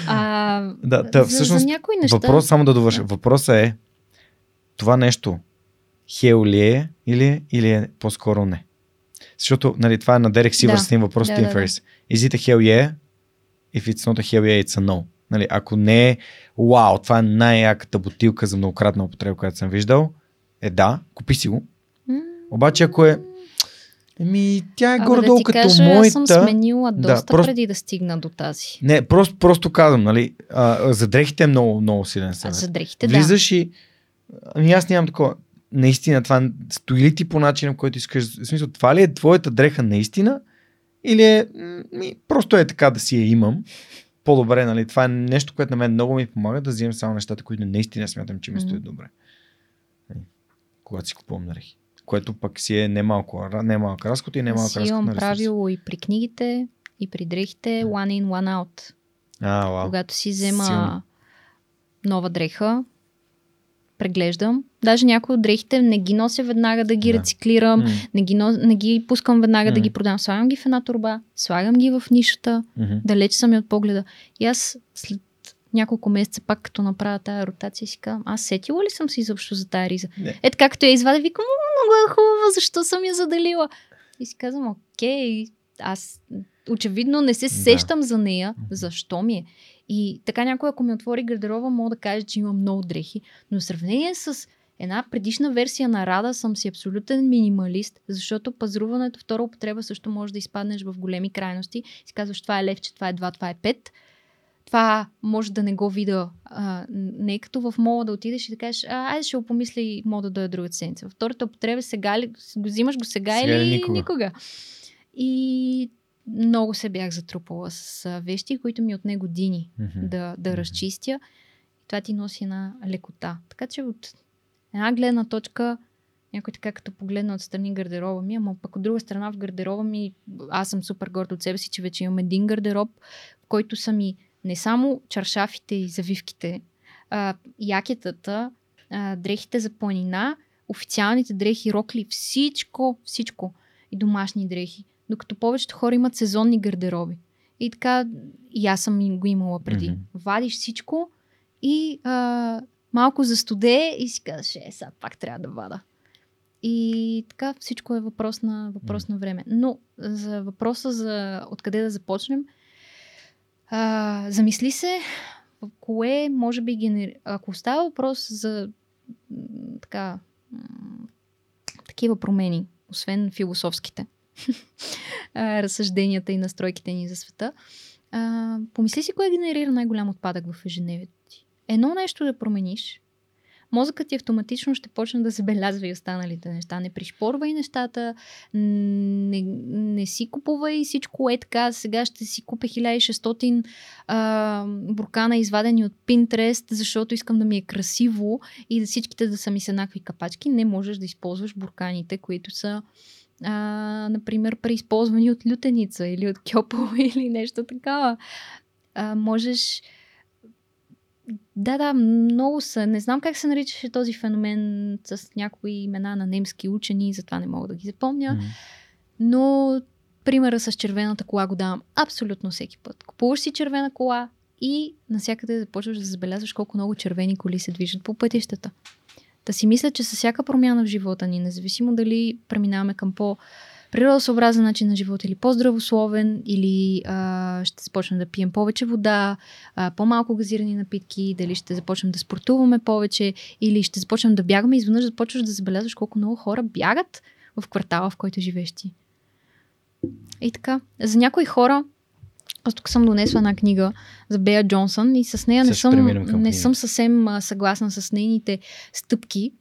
[SPEAKER 2] а,
[SPEAKER 1] да, та, за, всъщност, за някои неща... Въпрос, само да довърша. Да. Въпросът е, това нещо хел ли е или, или е по-скоро не? Защото нали, това е на Дерек Сивърс да. с един въпрос да, Team да, Ferris. Да. Is it a hell yeah? If it's not a hell yeah, it's a no. Нали, ако не е, вау, това е най-яката бутилка за многократна употреба, която съм виждал, е да, купи си го. Обаче ако е, Еми, тя е горе-долу да като кажа, моята. Аз
[SPEAKER 2] съм сменила доста да, просто... преди да стигна до тази.
[SPEAKER 1] Не, просто, просто казвам, нали, а, за дрехите е много, много силен съвет.
[SPEAKER 2] А, за дрехите,
[SPEAKER 1] Влизаш да. и... Ами аз нямам такова. Наистина, това стои ли ти по начина, който искаш? В смисъл, това ли е твоята дреха наистина? Или е, ми, просто е така да си я имам по-добре, нали? Това е нещо, което на мен много ми помага да вземем само нещата, които наистина смятам, че ми стоят mm-hmm. добре. Нали? Когато си купувам дрехи. Което пък си е немалко, немалка разход и немалка разход.
[SPEAKER 2] Имам правило и при книгите, и при дрехите, one in, one out.
[SPEAKER 1] А, вау.
[SPEAKER 2] Когато си взема Силно. нова дреха, преглеждам. Даже някои от дрехите не ги нося веднага да ги
[SPEAKER 1] Да.
[SPEAKER 2] рециклирам,
[SPEAKER 1] М.
[SPEAKER 2] не, ги нос, не ги пускам веднага да
[SPEAKER 1] М.
[SPEAKER 2] ги продам. Слагам ги в една турба, слагам ги в нишата,
[SPEAKER 1] Мгм.
[SPEAKER 2] далеч са ми от погледа. И аз след няколко месеца пак като направя тая ротация си казвам, аз сетила ли съм се изобщо за тая риза?
[SPEAKER 1] Не.
[SPEAKER 2] Ето както я извадя, викам, «М, много е хубава, защо съм я заделила? И си казвам, окей, аз очевидно не се
[SPEAKER 1] Да.
[SPEAKER 2] сещам за нея, защо ми е. И така някой, ако ми отвори гардероба, мога да каже, че имам много дрехи. Но в сравнение с една предишна версия на Рада съм си абсолютен минималист, защото пазруването втора употреба също може да изпаднеш в големи крайности. Си казваш, това е левче, това е 2, това е 5. Това може да не го видя. А, не е като в мола да отидеш и да кажеш, а, айде ще го помисля и мога да дойда другата седмица. Във втората употреба сега ли, го взимаш го сега,
[SPEAKER 1] Сега
[SPEAKER 2] или
[SPEAKER 1] никога.
[SPEAKER 2] никога. И много се бях затрупала с вещи, които ми отне години
[SPEAKER 1] Мгм.
[SPEAKER 2] да, да
[SPEAKER 1] Мгм.
[SPEAKER 2] разчистя. И това ти носи една лекота. Така че от една гледна точка, някой така като погледна отстрани гардероба ми, ама пък от друга страна в гардероба ми, аз съм супер горд от себе си, че вече имам един гардероб, в който са ми не само чаршафите и завивките, а, якетата, а, дрехите за планина, официалните дрехи, рокли, всичко, всичко. И домашни дрехи. Докато повечето хора имат сезонни гардероби. И така, и аз съм го имала преди.
[SPEAKER 1] Мгм.
[SPEAKER 2] Вадиш всичко и а, малко застуде и си казваш, е, сега пак трябва да вада. И така всичко е въпрос на, въпрос на време. Но за въпроса за откъде да започнем, а, замисли се кое може би генери... Ако става въпрос за така такива промени, освен философските [laughs] разсъжденията и настройките ни за света, а, помисли си кое генерира най-голям отпадък в ежедневието ти. Едно нещо да промениш, мозъкът ти автоматично ще почне да забелязва и останалите неща. Не пришпорвай нещата, не, не си купувай всичко е така. Сега ще си купя 1600 а, буркана, извадени от Pinterest, защото искам да ми е красиво и да всичките да са ми с еднакви капачки. Не можеш да използваш бурканите, които са а, например, преизползвани от лютеница или от кьопъл [laughs] или нещо такава. А, можеш да, да, много са. Не знам как се наричаше този феномен с някои имена на немски учени, затова не мога да ги запомня.
[SPEAKER 1] Мгм.
[SPEAKER 2] Но примера с червената кола го давам абсолютно всеки път. Купуваш си червена кола и насякъде започваш да забелязваш колко много червени коли се движат по пътищата. Да си мисля, че с всяка промяна в живота ни, независимо дали преминаваме към по природосъобразен начин на живота или по-здравословен, или а, ще започнем да пием повече вода, а, по-малко газирани напитки, дали ще започнем да спортуваме повече, или ще започнем да бягаме, изведнъж започваш да забелязваш колко много хора бягат в квартала, в който живееш ти. И така. За някои хора, аз тук съм донесла една книга за Бея Джонсън и с нея не съм, не съм съвсем а, съгласна с нейните стъпки.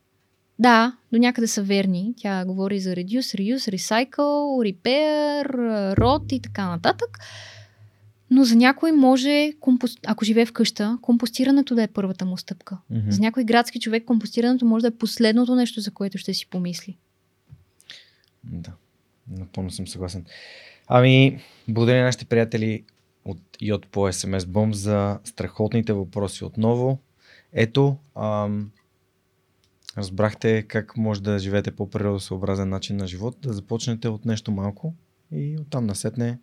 [SPEAKER 2] Да, до някъде са верни. Тя говори за reduce, reuse, recycle, repair, rot и така нататък. Но за някой може, компост... ако живее в къща, компостирането да е първата му стъпка.
[SPEAKER 1] Мгм.
[SPEAKER 2] За някой градски човек компостирането може да е последното нещо, за което ще си помисли.
[SPEAKER 1] Да, напълно съм съгласен. Ами, благодаря на нашите приятели от Йод по SMS Bomb за страхотните въпроси отново. Ето, ам, разбрахте как може да живеете по природосъобразен начин на живот, да започнете от нещо малко и оттам насетне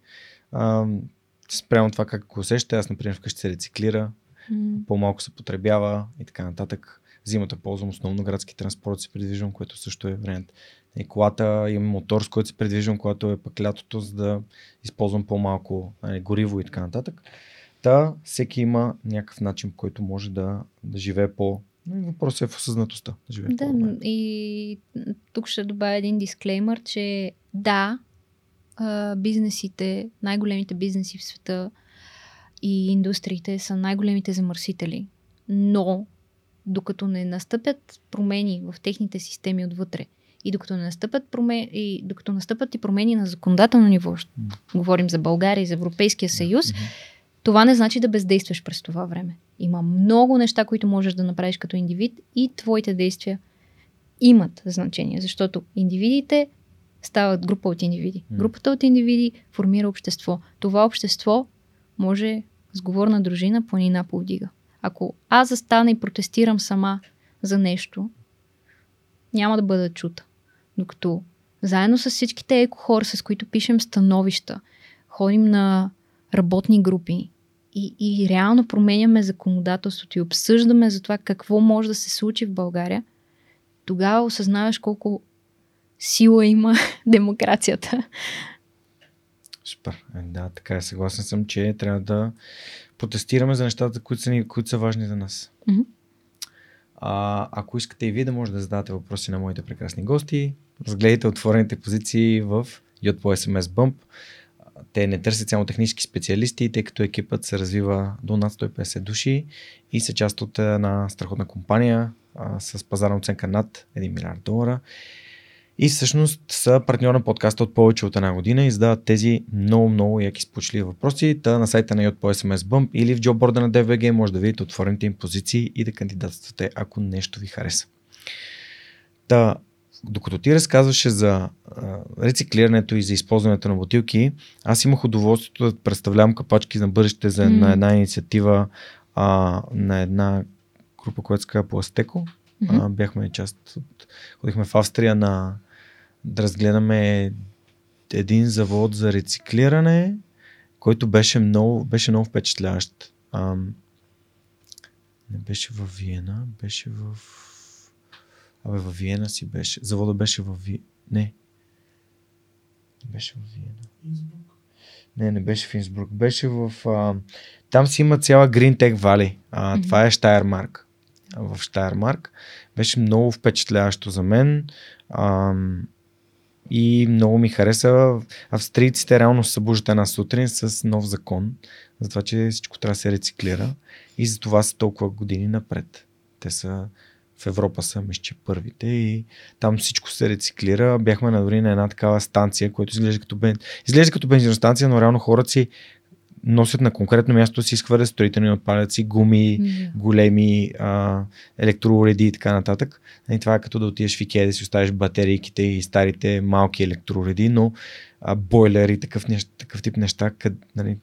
[SPEAKER 1] ам, спрямо това как го усещате. Аз, например, вкъщи се рециклира,
[SPEAKER 2] М.
[SPEAKER 1] по-малко се потребява и така нататък. Зимата ползвам основно градски транспорт, се придвижвам, което също е вариант. И колата имам мотор, с който се придвижвам, когато е пък лятото, за да използвам по-малко нали, гориво и така нататък. Та всеки има някакъв начин, по който може да, да живее по... Въпросът е в осъзнатостта. Да живее
[SPEAKER 2] Да,
[SPEAKER 1] по-добре.
[SPEAKER 2] и тук ще добавя един дисклеймър, че да, бизнесите, най-големите бизнеси в света и индустриите са най-големите замърсители. Но, докато не настъпят промени в техните системи отвътре и докато не настъпят промени, и докато настъпят и промени на законодателно ниво, говорим за България и за Европейския съюз, това не значи да бездействаш през това време. Има много неща, които можеш да направиш като индивид и твоите действия имат значение, защото индивидите стават група от индивиди. Групата от индивиди формира общество. Това общество може сговорна дружина планина повдига. Ако аз застана и протестирам сама за нещо, няма да бъда чута. Докато заедно с всичките еко хора, с които пишем становища, ходим на работни групи и, и реално променяме законодателството и обсъждаме за това какво може да се случи в България, тогава осъзнаваш колко сила има [laughs] демокрацията.
[SPEAKER 1] Супер. Е, да, така е. Съгласен съм, че трябва да протестираме за нещата, които са, ни, които са важни за нас.
[SPEAKER 2] Mm-hmm.
[SPEAKER 1] А, ако искате и вие да може да зададете въпроси на моите прекрасни гости, разгледайте отворените позиции в по SMS Bump. Те не търсят само технически специалисти, тъй като екипът се развива до над 150 души и са част от една страхотна компания а, с пазарна оценка над 1 милиард долара. И всъщност са партньор на подкаста от повече от една година и задават тези много, много яки спочли въпроси. Та на сайта на Yot по SMS Bump или в джобборда на DVG може да видите отворените им позиции и да кандидатствате, ако нещо ви хареса. Та, докато ти разказваше за а, рециклирането и за използването на бутилки, аз имах удоволствието да представлявам капачки на бъдеще за, mm. на една инициатива а, на една група, която се казва Пластеко. Mm-hmm. А, бяхме част от... Ходихме в Австрия на да разгледаме един завод за рециклиране, който беше много, беше много впечатляващ. А, не беше в Виена, беше в Абе, във Виена си беше. Завода беше в Ви... Не. Не беше в Виена. Инсбрук. Не, не беше в Инсбрук. Беше в... А... Там си има цяла Green Tech Valley. А, mm-hmm. Това е Штайермарк. В Штайермарк. Беше много впечатляващо за мен. А, и много ми хареса. Австрийците реално се събуждат една сутрин с нов закон, за това, че всичко трябва да се рециклира и за това са толкова години напред. Те са в Европа са, мисля, първите и там всичко се рециклира. Бяхме на дори на една такава станция, която изглежда като, бен... изглежда като бензиностанция, но реално хората си носят на конкретно място си изхвърлят строителни отпадъци, гуми, yeah. големи а, електроуреди и така нататък. И това е като да отидеш в Икея да си оставиш батерийките и старите малки електроуреди, но а, бойлери, такъв, нещ, такъв тип неща, къд, нали,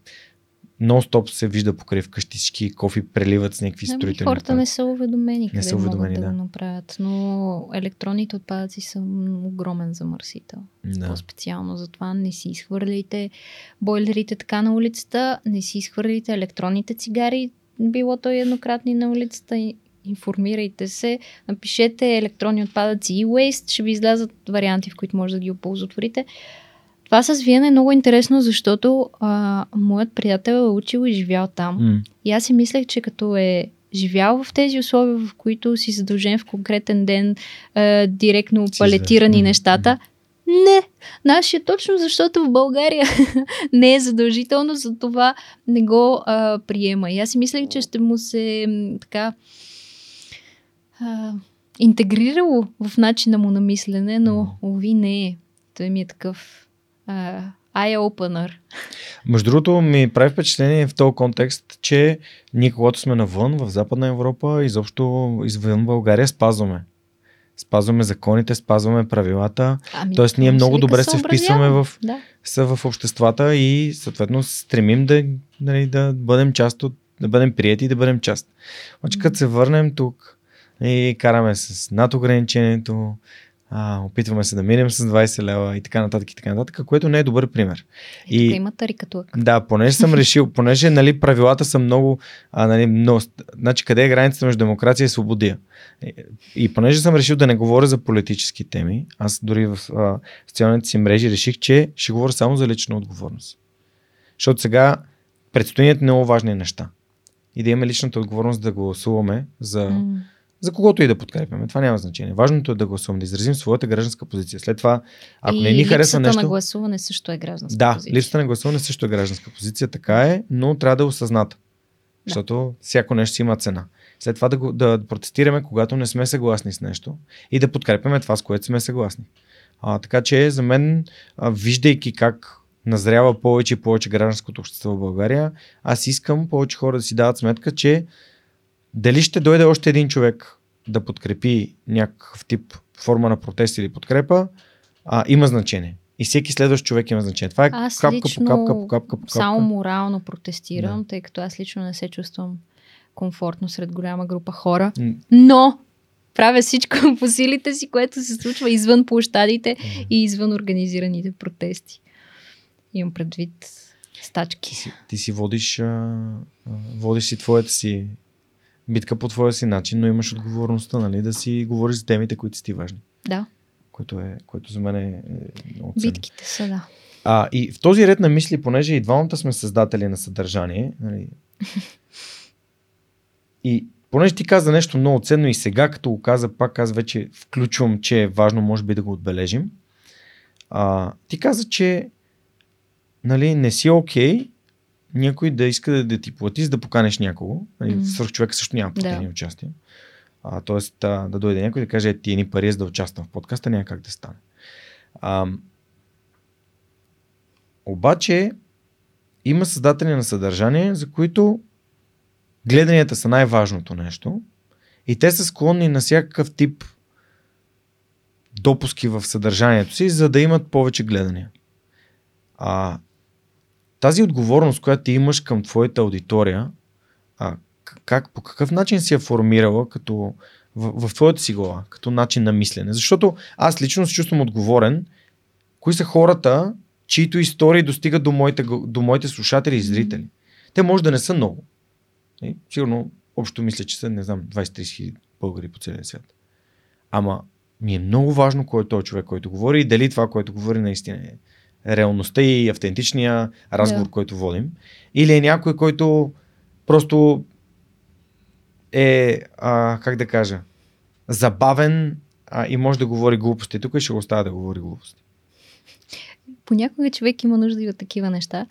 [SPEAKER 1] нон-стоп се вижда покрай всички кофи преливат с някакви ами, строителни.
[SPEAKER 2] Хората не са уведомени не са уведомени, могат да, да го направят, но електронните отпадъци са огромен замърсител. Да. По-специално затова не си изхвърляйте бойлерите така на улицата, не си изхвърляйте електронните цигари, било то еднократни на улицата, информирайте се, напишете електронни отпадъци и waste, ще ви излязат варианти, в които може да ги оползотворите. Това с Виена е много интересно, защото а, моят приятел е учил и живял там. Mm. И аз си мислех, че като е живял в тези условия, в които си задължен в конкретен ден, а, директно си палетирани mm. нещата, не, нашия точно защото в България [laughs] не е задължително, за това не го а, приема. И аз си мислех, че ще му се така а, интегрирало в начина му на мислене, но ови не е. Той ми е такъв eye-opener.
[SPEAKER 1] Между другото ми прави впечатление в този контекст, че ние когато сме навън, в Западна Европа, изобщо извън България, спазваме. Спазваме законите, спазваме правилата. Ами, Тоест ние много добре се вписваме в, да. са в обществата и съответно стремим да, нали, да бъдем част от, да бъдем прияти и да бъдем част. Обаче като се върнем тук и караме с над ограничението, а, опитваме се да минем с 20 лева и така нататък и така нататък, което не е добър пример.
[SPEAKER 2] И, и има тарикатук.
[SPEAKER 1] Да, понеже съм [laughs] решил, понеже нали, правилата са много, а, нали, много, значи къде е границата между демокрация и свободия. И, и понеже съм решил да не говоря за политически теми, аз дори в а, социалните си мрежи реших, че ще говоря само за лична отговорност. Защото сега предстоят много важни неща. И да имаме личната отговорност да гласуваме за mm за когото и да подкрепяме. Това няма значение. Важното е да гласуваме, да изразим своята гражданска позиция. След това, ако
[SPEAKER 2] и
[SPEAKER 1] не ни харесва нещо.
[SPEAKER 2] на гласуване също е гражданска
[SPEAKER 1] да,
[SPEAKER 2] позиция.
[SPEAKER 1] Да, липсата на гласуване също е гражданска позиция, така е, но трябва да е осъзната. Да. Защото всяко нещо си има цена. След това да, го, да протестираме, когато не сме съгласни с нещо и да подкрепяме това, с което сме съгласни. А, така че за мен, а, виждайки как назрява повече и повече гражданското общество в България, аз искам повече хора да си дават сметка, че дали ще дойде още един човек да подкрепи някакъв тип форма на протест или подкрепа, а, има значение. И всеки следващ човек има значение. Това е
[SPEAKER 2] аз
[SPEAKER 1] капка по капка по капка по капка.
[SPEAKER 2] Само морално протестирам, да. тъй като аз лично не се чувствам комфортно сред голяма група хора. Но правя всичко [laughs] по силите си, което се случва извън площадите и извън организираните протести. Имам предвид стачки.
[SPEAKER 1] Ти си, ти си водиш, а, водиш си твоята си битка по твоя си начин, но имаш отговорността, нали, да си говориш за темите, които са ти важни.
[SPEAKER 2] Да.
[SPEAKER 1] Което, е, което за мен е, е много ценно.
[SPEAKER 2] Битките са, да.
[SPEAKER 1] А, и в този ред на мисли, понеже и двамата сме създатели на съдържание, нали, [laughs] и понеже ти каза нещо много ценно и сега, като го каза, пак аз вече включвам, че е важно, може би да го отбележим. А, ти каза, че нали, не си окей okay, някой да иска да, да ти плати, за да поканеш някого. Mm. Свърх човека също няма платени да. участие. А, тоест а, да дойде някой да каже, «Е, ти ни пари за да участвам в подкаста, няма как да стане. А, обаче има създатели на съдържание, за които гледанията са най-важното нещо и те са склонни на всякакъв тип допуски в съдържанието си, за да имат повече гледания. А, тази отговорност, която ти имаш към твоята аудитория, а, как, по какъв начин си я формирала като в, в твоята си глава, като начин на мислене? Защото аз лично се чувствам отговорен. Кои са хората, чието истории достигат до моите, до моите слушатели и зрители? Те може да не са много. И, сигурно, общо мисля, че са, не знам, 20-30 хиляди българи по целия свят. Ама ми е много важно кой е този човек, който говори и дали това, което говори наистина е реалността и автентичния разговор, да. който водим. Или е някой, който просто е, а, как да кажа, забавен а, и може да говори глупости. Тук ще го оставя да говори глупости.
[SPEAKER 2] Понякога човек има нужда и от такива неща.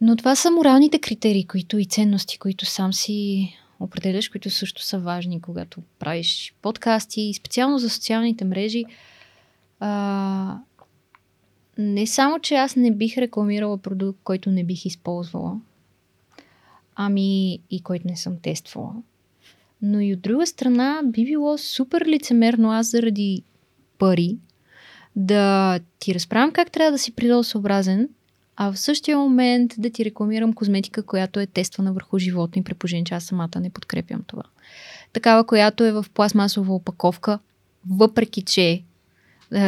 [SPEAKER 2] Но това са моралните критерии, които и ценности, които сам си определяш, които също са важни, когато правиш подкасти, специално за социалните мрежи. А, не само, че аз не бих рекламирала продукт, който не бих използвала, ами и който не съм тествала. Но и от друга страна би било супер лицемерно аз заради пари да ти разправям как трябва да си природосъобразен, а в същия момент да ти рекламирам козметика, която е тествана върху животни, при положение, че аз самата не подкрепям това. Такава, която е в пластмасова опаковка, въпреки че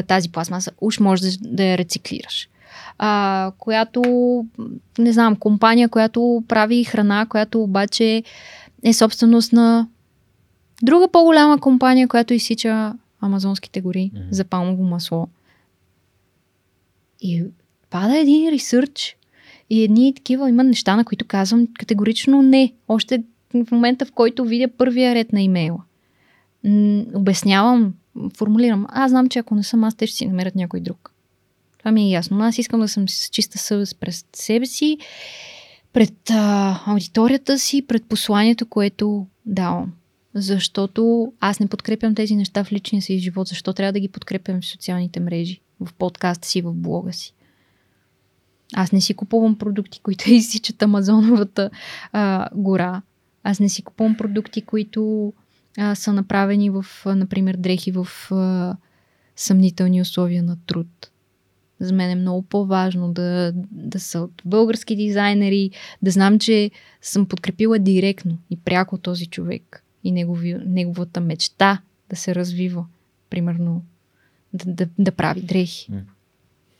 [SPEAKER 2] тази пластмаса уж може да, да я рециклираш. А, която, не знам, компания, която прави храна, която обаче е собственост на друга по-голяма компания, която изсича амазонските гори mm-hmm. за палмово масло. И пада един ресърч и едни такива има неща, на които казвам категорично не. Още в момента, в който видя първия ред на имейла. М- обяснявам формулирам. Аз знам, че ако не съм аз, те ще си намерят някой друг. Това ми е ясно. Но аз искам да съм с чиста съвест пред себе си, пред а, аудиторията си, пред посланието, което давам. Защото аз не подкрепям тези неща в личния си живот. Защо трябва да ги подкрепям в социалните мрежи, в подкаста си, в блога си? Аз не си купувам продукти, които [laughs] изсичат Амазоновата а, гора. Аз не си купувам продукти, които а, са направени в, например, дрехи в а, съмнителни условия на труд. За мен е много по-важно да, да са от български дизайнери, да знам, че съм подкрепила директно и пряко този човек и негови, неговата мечта да се развива. Примерно да, да, да прави дрехи. Mm.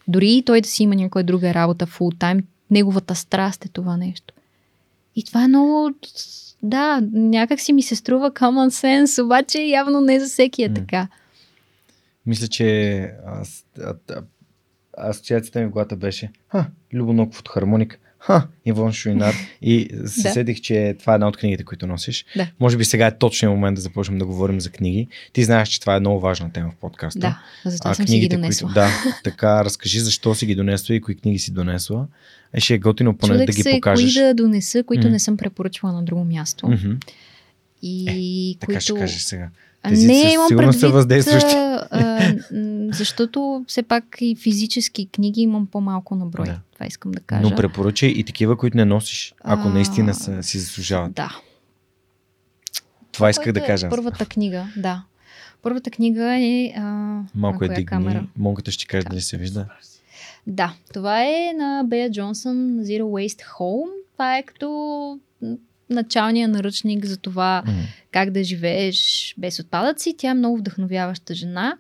[SPEAKER 2] Дори и той да си има някоя друга работа фул тайм, неговата страст е това нещо. И това е много да, някак си ми се струва common sense, обаче явно не за всеки е така.
[SPEAKER 1] Мисля, че аз, а, а, асоциацията ми в главата беше Ха, Любоноков от хармоник. Ха, Ивон Шуинар. [laughs] И се да. седих, че това е една от книгите, които носиш.
[SPEAKER 2] Да.
[SPEAKER 1] Може би сега е точният момент да започнем да говорим за книги. Ти знаеш, че това е много важна тема в подкаста.
[SPEAKER 2] Да, затова а, съм книгите, си ги донесла.
[SPEAKER 1] Които, да, така, разкажи защо си ги донесла и кои книги си донесла. Е, ще е готино поне Чудех да ги се, покажеш.
[SPEAKER 2] кои да донеса, които mm. не съм препоръчвала на друго място.
[SPEAKER 1] Mm-hmm.
[SPEAKER 2] И
[SPEAKER 1] е, така
[SPEAKER 2] които...
[SPEAKER 1] ще кажеш сега.
[SPEAKER 2] Тези не, имам предвид, са въздействащи. А, защото все пак и физически книги имам по-малко на брой. Да. Това искам да кажа.
[SPEAKER 1] Но препоръчай и такива, които не носиш, ако а, наистина са, си заслужават.
[SPEAKER 2] Да.
[SPEAKER 1] Това исках да
[SPEAKER 2] е
[SPEAKER 1] кажа.
[SPEAKER 2] Първата книга, да. Първата книга е... А,
[SPEAKER 1] Малко е дигни. Камера. Монката ще каже да. дали се вижда.
[SPEAKER 2] Да, това е на Бея Джонсън Zero Waste Home. Това е като началния наръчник за това
[SPEAKER 1] Мгм.
[SPEAKER 2] как да живееш без отпадъци. Тя е много вдъхновяваща жена.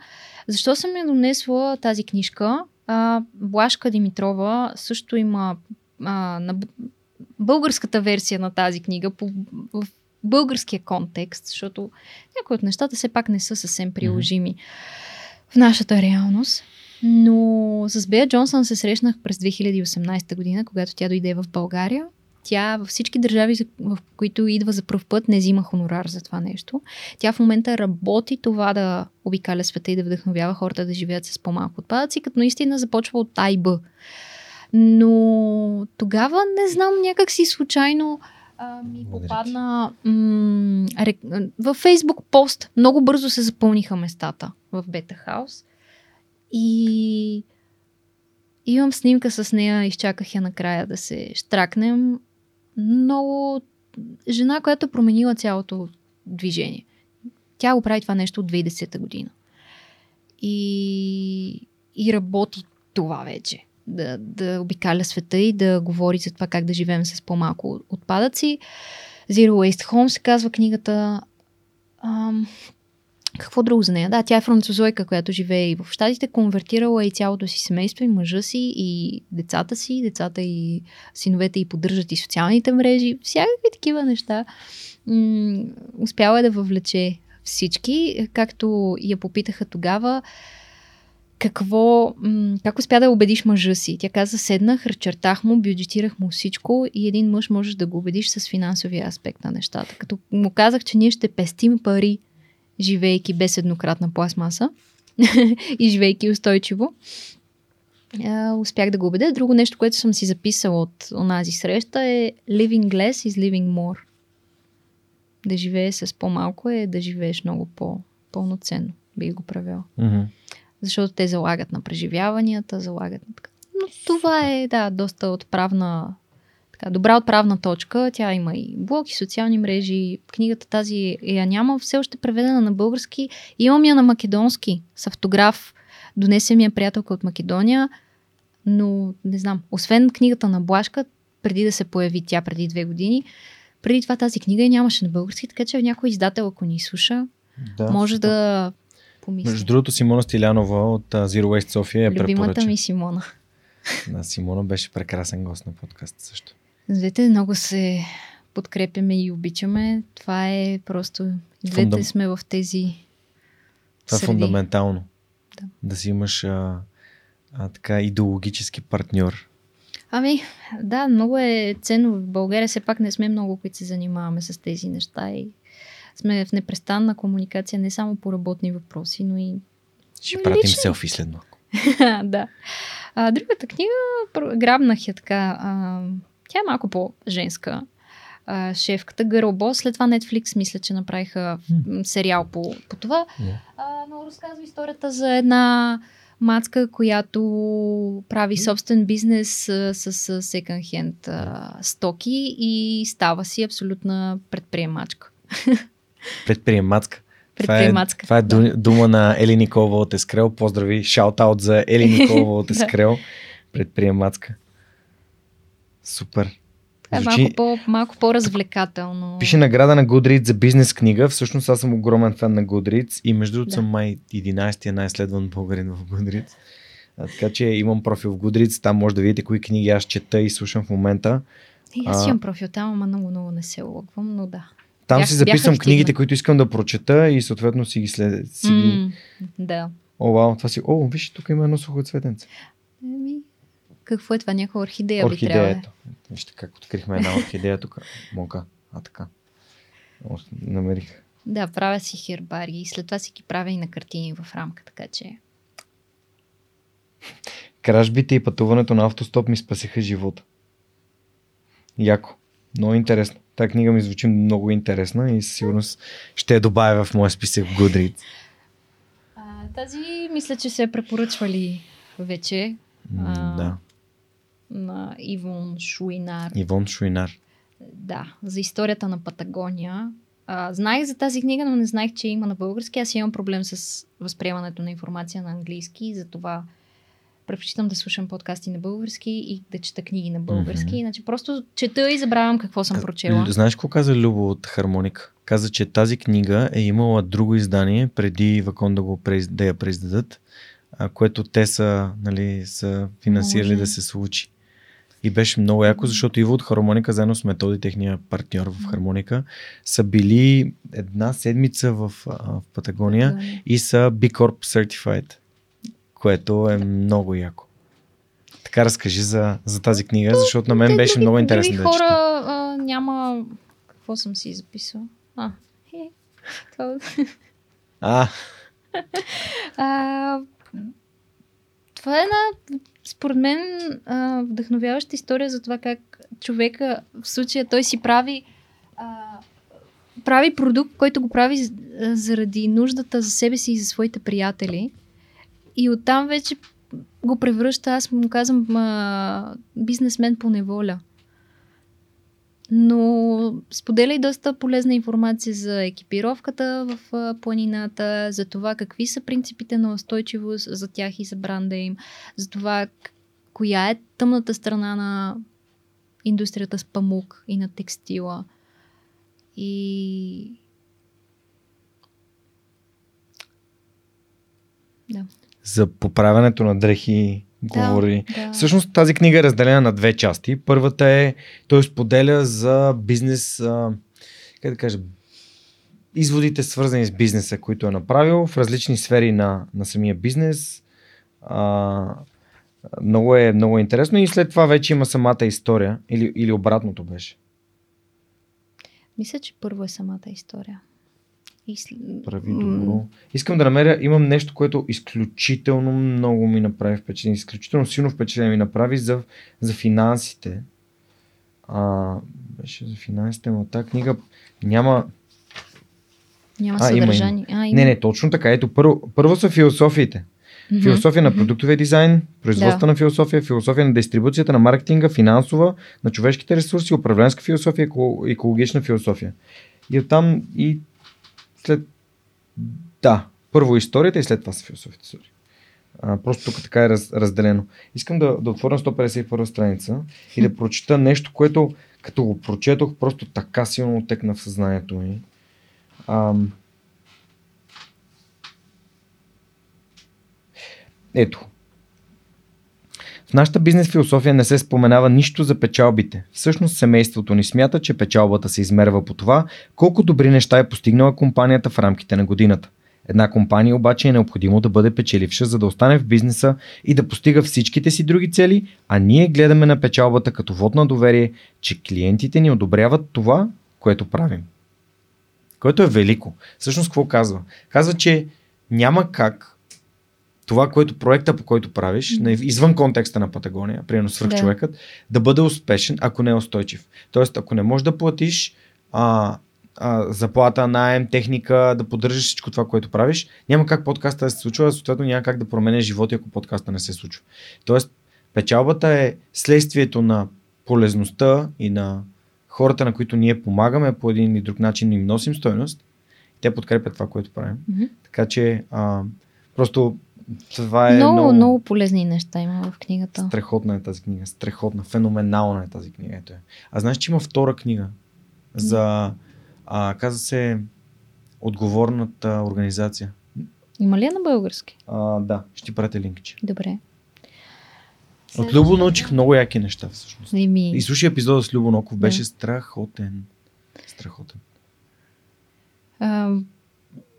[SPEAKER 2] Защо съм я донесла тази книжка? А, Блашка Димитрова също има а, на българската версия на тази книга по, в българския контекст, защото някои от нещата все пак не са съвсем приложими в нашата реалност. Но с Бея Джонсън се срещнах през 2018 година, когато тя дойде в България. Тя във всички държави, в които идва за първ път, не взима хонорар за това нещо. Тя в момента работи това да обикаля света и да вдъхновява хората да живеят с по-малко отпадъци, като наистина започва от А и Б. Но тогава не знам, някак си случайно а, ми попадна м- рек- във Фейсбук пост. Много бързо се запълниха местата в Бета Хаус. И имам снимка с нея, изчаках я накрая да се штракнем. Много жена, която е променила цялото движение. Тя го прави това нещо от 2010 година. И, и работи това вече. Да, да обикаля света и да говори за това как да живеем с по-малко отпадъци. Zero Waste Home се казва книгата. Ам, какво друго за нея? Да, тя е французойка, която живее и в Штатите, конвертирала и цялото си семейство, и мъжа си, и децата си, децата и синовете и поддържат и социалните мрежи, всякакви такива неща. М- успяла е да въвлече всички, както я попитаха тогава, какво, как успя да убедиш мъжа си? Тя каза, седнах, разчертах му, бюджетирах му всичко и един мъж можеш да го убедиш с финансовия аспект на нещата. Като му казах, че ние ще пестим пари, живейки без еднократна пластмаса [laughs] и живейки устойчиво, а, успях да го убедя. Друго нещо, което съм си записала от онази среща е living less is living more. Да живееш с по-малко е да живееш много по-пълноценно. Бих го правила. Защото те залагат на преживяванията, залагат на така. Но това е, да, доста отправна, така, добра отправна точка. Тя има и блог, и социални мрежи. Книгата тази я няма все още преведена на български. Имам я на македонски с автограф. Донесе ми я приятелка от Македония. Но не знам, освен книгата на Блашка, преди да се появи тя преди две години, преди това тази книга я нямаше на български, така че някой издател, ако ни слуша,
[SPEAKER 1] Да,
[SPEAKER 2] може
[SPEAKER 1] супер.
[SPEAKER 2] да помисли.
[SPEAKER 1] Между другото, Симона Стилянова от а, Zero Waste София е
[SPEAKER 2] Любимата
[SPEAKER 1] препоръча.
[SPEAKER 2] ми Симона.
[SPEAKER 1] Да, Симона беше прекрасен гост на подкаст също.
[SPEAKER 2] Двете много се подкрепяме и обичаме. Това е просто... Двете
[SPEAKER 1] Фундам-
[SPEAKER 2] сме в тези
[SPEAKER 1] Това е фундаментално.
[SPEAKER 2] Да.
[SPEAKER 1] да си имаш а, а, така идеологически партньор.
[SPEAKER 2] Ами, да, много е ценно. В България все пак не сме много, които се занимаваме с тези неща и сме в непрестанна комуникация не само по работни въпроси, но и
[SPEAKER 1] Ще
[SPEAKER 2] Ами,
[SPEAKER 1] пратим
[SPEAKER 2] лично.
[SPEAKER 1] селфи след малко. [laughs]
[SPEAKER 2] да. А, другата книга, грабнах я така. А, тя е малко по-женска. А, шефката Гърлбо. След това Netflix мисля, че направиха м, сериал по, по това.
[SPEAKER 1] Yeah.
[SPEAKER 2] А, но разказва историята за една мацка, която прави собствен бизнес с, с секонд-хенд стоки и става си абсолютна предприемачка.
[SPEAKER 1] Предприемачка. [laughs]
[SPEAKER 2] Предприемачка.
[SPEAKER 1] Това е, това е ду- дума на Ели Николова от Ескрел. Поздрави, шаут-аут за Ели [laughs] Николова от
[SPEAKER 2] Да.
[SPEAKER 1] Ескрел. Предприемачка. Супер.
[SPEAKER 2] Е
[SPEAKER 1] Звучи-
[SPEAKER 2] малко, по, малко по-развлекателно.
[SPEAKER 1] Пише награда на Goodreads за бизнес книга. Всъщност аз съм огромен фен на Goodreads и между другото
[SPEAKER 2] Да.
[SPEAKER 1] съм май 11-я най-следван българин в Goodreads. А, така че имам профил в Goodreads, там може да видите кои книги аз чета и слушам в момента.
[SPEAKER 2] И аз имам профил там, ама много, много не се логвам, но да.
[SPEAKER 1] Там
[SPEAKER 2] Бях-
[SPEAKER 1] си записвам книгите, които искам да прочета и съответно си ги след... Си.
[SPEAKER 2] М, да.
[SPEAKER 1] О, вау, това си... О, виж, тук има едно сухо цветенце.
[SPEAKER 2] Еми, какво е това? Някаква орхидея би
[SPEAKER 1] Орхидея,
[SPEAKER 2] трябвало.
[SPEAKER 1] Вижте как открихме една орхидея тук. Мока. А така. Намерих.
[SPEAKER 2] Да, правя си хербари и след това си ги правя и на картини в рамка, така че...
[SPEAKER 1] Кражбите и пътуването на автостоп ми спасиха живота. Яко. Много интересно. Та книга ми звучи много интересна и със сигурност ще я добавя в моя списък в Goodreads.
[SPEAKER 2] Тази мисля, че се е препоръчвали вече
[SPEAKER 1] М,
[SPEAKER 2] А.
[SPEAKER 1] Да.
[SPEAKER 2] На Ивон Шуинар.
[SPEAKER 1] Ивон Шуинар.
[SPEAKER 2] Да, за историята на Патагония. А, знаех за тази книга, но не знаех, че има на български. Аз имам проблем с възприемането на информация на английски и затова предпочитам да слушам подкасти на български и да чета книги на български. Mm-hmm. Иначе просто чета и забравям какво съм прочела.
[SPEAKER 1] Знаеш какво каза Любо от Хармоника? Каза, че тази книга е имала друго издание преди Вакон да, го, да я преиздадат, което те са, нали, са финансирали Може. да се случи. И беше много яко, защото Иво от Хармоника, заедно с Методи, техния партньор в Хармоника, са били една седмица в, в Патагония и са B Corp Certified, което е много яко. Така разкажи за, за тази книга, защото на мен беше много интересно
[SPEAKER 2] да хора а, няма... Какво съм си записал? А, е, това...
[SPEAKER 1] а. [laughs]
[SPEAKER 2] а това е една, според мен, а, вдъхновяваща история за това как човека, в случая той си прави а, прави продукт, който го прави заради нуждата за себе си и за своите приятели. И оттам вече го превръща, аз му казвам, а, бизнесмен по неволя но споделя и доста полезна информация за екипировката в планината, за това какви са принципите на устойчивост за тях и за бранда им, за това коя е тъмната страна на индустрията с памук и на текстила. И да.
[SPEAKER 1] За поправянето на дрехи говори. Да, да. Всъщност тази книга е разделена на две части. Първата е, той споделя за бизнес, а, как да кажа, изводите свързани с бизнеса, които е направил в различни сфери на, на самия бизнес. А, много е, много е интересно и след това вече има самата история или, или обратното беше.
[SPEAKER 2] Мисля, че първо е самата история.
[SPEAKER 1] И... Прави добро. Искам да намеря, имам нещо, което изключително много ми направи впечатление, изключително силно впечатление ми направи за, за финансите. А, беше за финансите, но тази книга няма...
[SPEAKER 2] Няма а, съдържание.
[SPEAKER 1] Има, има. А, има. Не, не, точно така. Ето, първо, първо са философиите. Mm-hmm. Философия на продуктовия дизайн, производство да. на философия, философия на дистрибуцията, на маркетинга, финансова, на човешките ресурси, управленска философия, екологична философия. И оттам и след... Да, първо историята и след това са философите. Сори. А, просто тук така е раз, разделено. Искам да, да отворя 151 страница и да прочита нещо, което като го прочетох, просто така силно отекна в съзнанието ми. Ам... Ето, в нашата бизнес философия не се споменава нищо за печалбите. Всъщност семейството ни смята, че печалбата се измерва по това, колко добри неща е постигнала компанията в рамките на годината. Една компания обаче е необходимо да бъде печеливша, за да остане в бизнеса и да постига всичките си други цели, а ние гледаме на печалбата като вод на доверие, че клиентите ни одобряват това, което правим. Което е велико. Всъщност какво казва? Казва, че няма как това, което проекта, по който правиш, mm-hmm. извън контекста на Патагония, примерно свърх да. човекът, да бъде успешен, ако не е устойчив. Тоест, ако не можеш да платиш а, а, заплата, найем, техника, да поддържаш всичко това, което правиш, няма как подкаста да се случва, съответно няма как да променеш живота, ако подкаста не се случва. Тоест, печалбата е следствието на полезността и на хората, на които ние помагаме по един или друг начин, им носим стойност. Те подкрепят това, което правим. Mm-hmm. Така че а, просто това е
[SPEAKER 2] много, много, много полезни неща има в книгата.
[SPEAKER 1] Страхотна е тази книга. Страхотна. Феноменална е тази книга. Ето е. А знаеш, че има втора книга за, а, каза се, отговорната организация.
[SPEAKER 2] Има ли е на български?
[SPEAKER 1] А, да, ще ти пратя линкче.
[SPEAKER 2] Добре.
[SPEAKER 1] От Любо научих много яки неща всъщност. И, ми... и слушай епизода с Любо Ноков, беше да. страхотен. Страхотен.
[SPEAKER 2] А...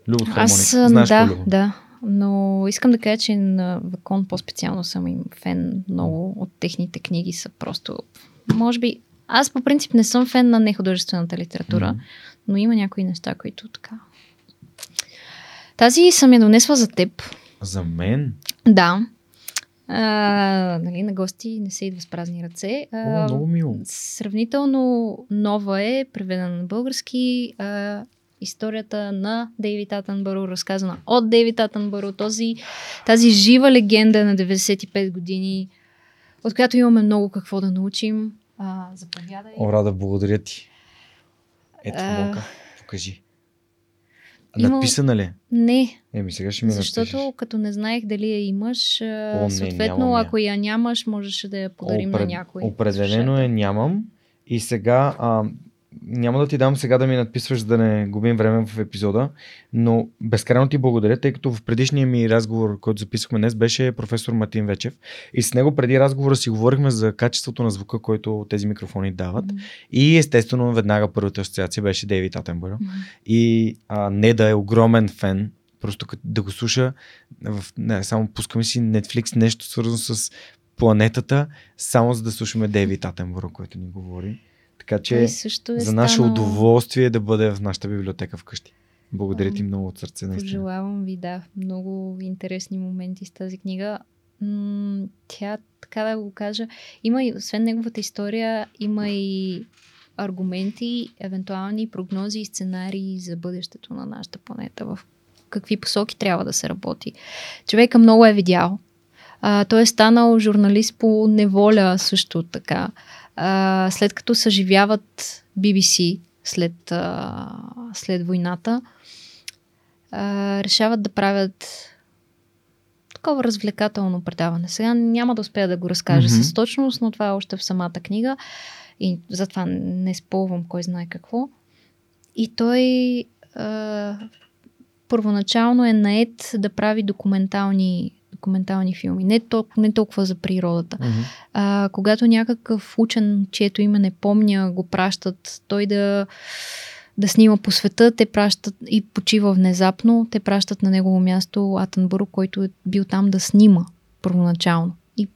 [SPEAKER 1] Любо Аз, Знаеш
[SPEAKER 2] да, Любо? да. Но искам да кажа, че на Вакон по-специално съм им фен. Много от техните книги са просто... Може би... Аз по принцип не съм фен на нехудожествената литература, mm-hmm. но има някои неща, които така... Тази съм я донесла за теб.
[SPEAKER 1] За мен?
[SPEAKER 2] Да. А, нали, на гости не се идва с празни ръце.
[SPEAKER 1] А, О, много мило.
[SPEAKER 2] Сравнително нова е, преведена на български. А, историята на Дейвид Атънбъро, разказана от Дейвид Атънбъро, този, тази жива легенда на 95 години, от която имаме много какво да научим. А, заповядай.
[SPEAKER 1] О, Рада, благодаря ти. Ето, а... покажи.
[SPEAKER 2] Имал-
[SPEAKER 1] Надписана ли?
[SPEAKER 2] Не,
[SPEAKER 1] Еми, сега ще ми
[SPEAKER 2] защото
[SPEAKER 1] напишеш.
[SPEAKER 2] като не знаех дали я имаш,
[SPEAKER 1] О, не,
[SPEAKER 2] съответно,
[SPEAKER 1] нямам я.
[SPEAKER 2] ако я нямаш, можеше да я подарим на
[SPEAKER 1] Опред-
[SPEAKER 2] някой.
[SPEAKER 1] Определено е нямам. И сега а, няма да ти дам сега да ми надписваш, за да не губим време в епизода, но безкрайно ти благодаря, тъй като в предишния ми разговор, който записахме днес, беше професор Матин Вечев. И с него преди разговора си говорихме за качеството на звука, който тези микрофони дават.
[SPEAKER 2] М,
[SPEAKER 1] И естествено, веднага първата асоциация беше Дейвид Атенбър.
[SPEAKER 2] м.
[SPEAKER 1] И а, не да е огромен фен, просто да го слуша, в, не, само пускаме си Netflix, нещо свързано с планетата, само за да слушаме Дейвид Атенбър, който ни говори. Така че
[SPEAKER 2] също е
[SPEAKER 1] за наше
[SPEAKER 2] станал-
[SPEAKER 1] удоволствие да бъде в нашата библиотека вкъщи. Благодаря ти много от сърце, наистина.
[SPEAKER 2] Пожелавам ви, да, много интересни моменти с тази книга. М, тя, така да го кажа, има и, освен неговата история, има и аргументи, евентуални прогнози и сценарии за бъдещето на нашата планета, в какви посоки трябва да се работи. Човека много е видял. А, той е станал журналист по неволя също така. А, след като съживяват BBC след, а, след войната, а, решават да правят такова развлекателно предаване. Сега няма да успея да го разкажа mm-hmm. с точност, но това е още в самата книга и затова не спълвам кой знае какво. И той а, първоначално е наед да прави документални, документални филми. Не, толкова, не толкова за природата.
[SPEAKER 1] Мгм.
[SPEAKER 2] А, когато някакъв учен, чието име не помня, го пращат, той да, да снима по света, те пращат и почива внезапно, те пращат на негово място Атенбъро, който е бил там да снима първоначално. И,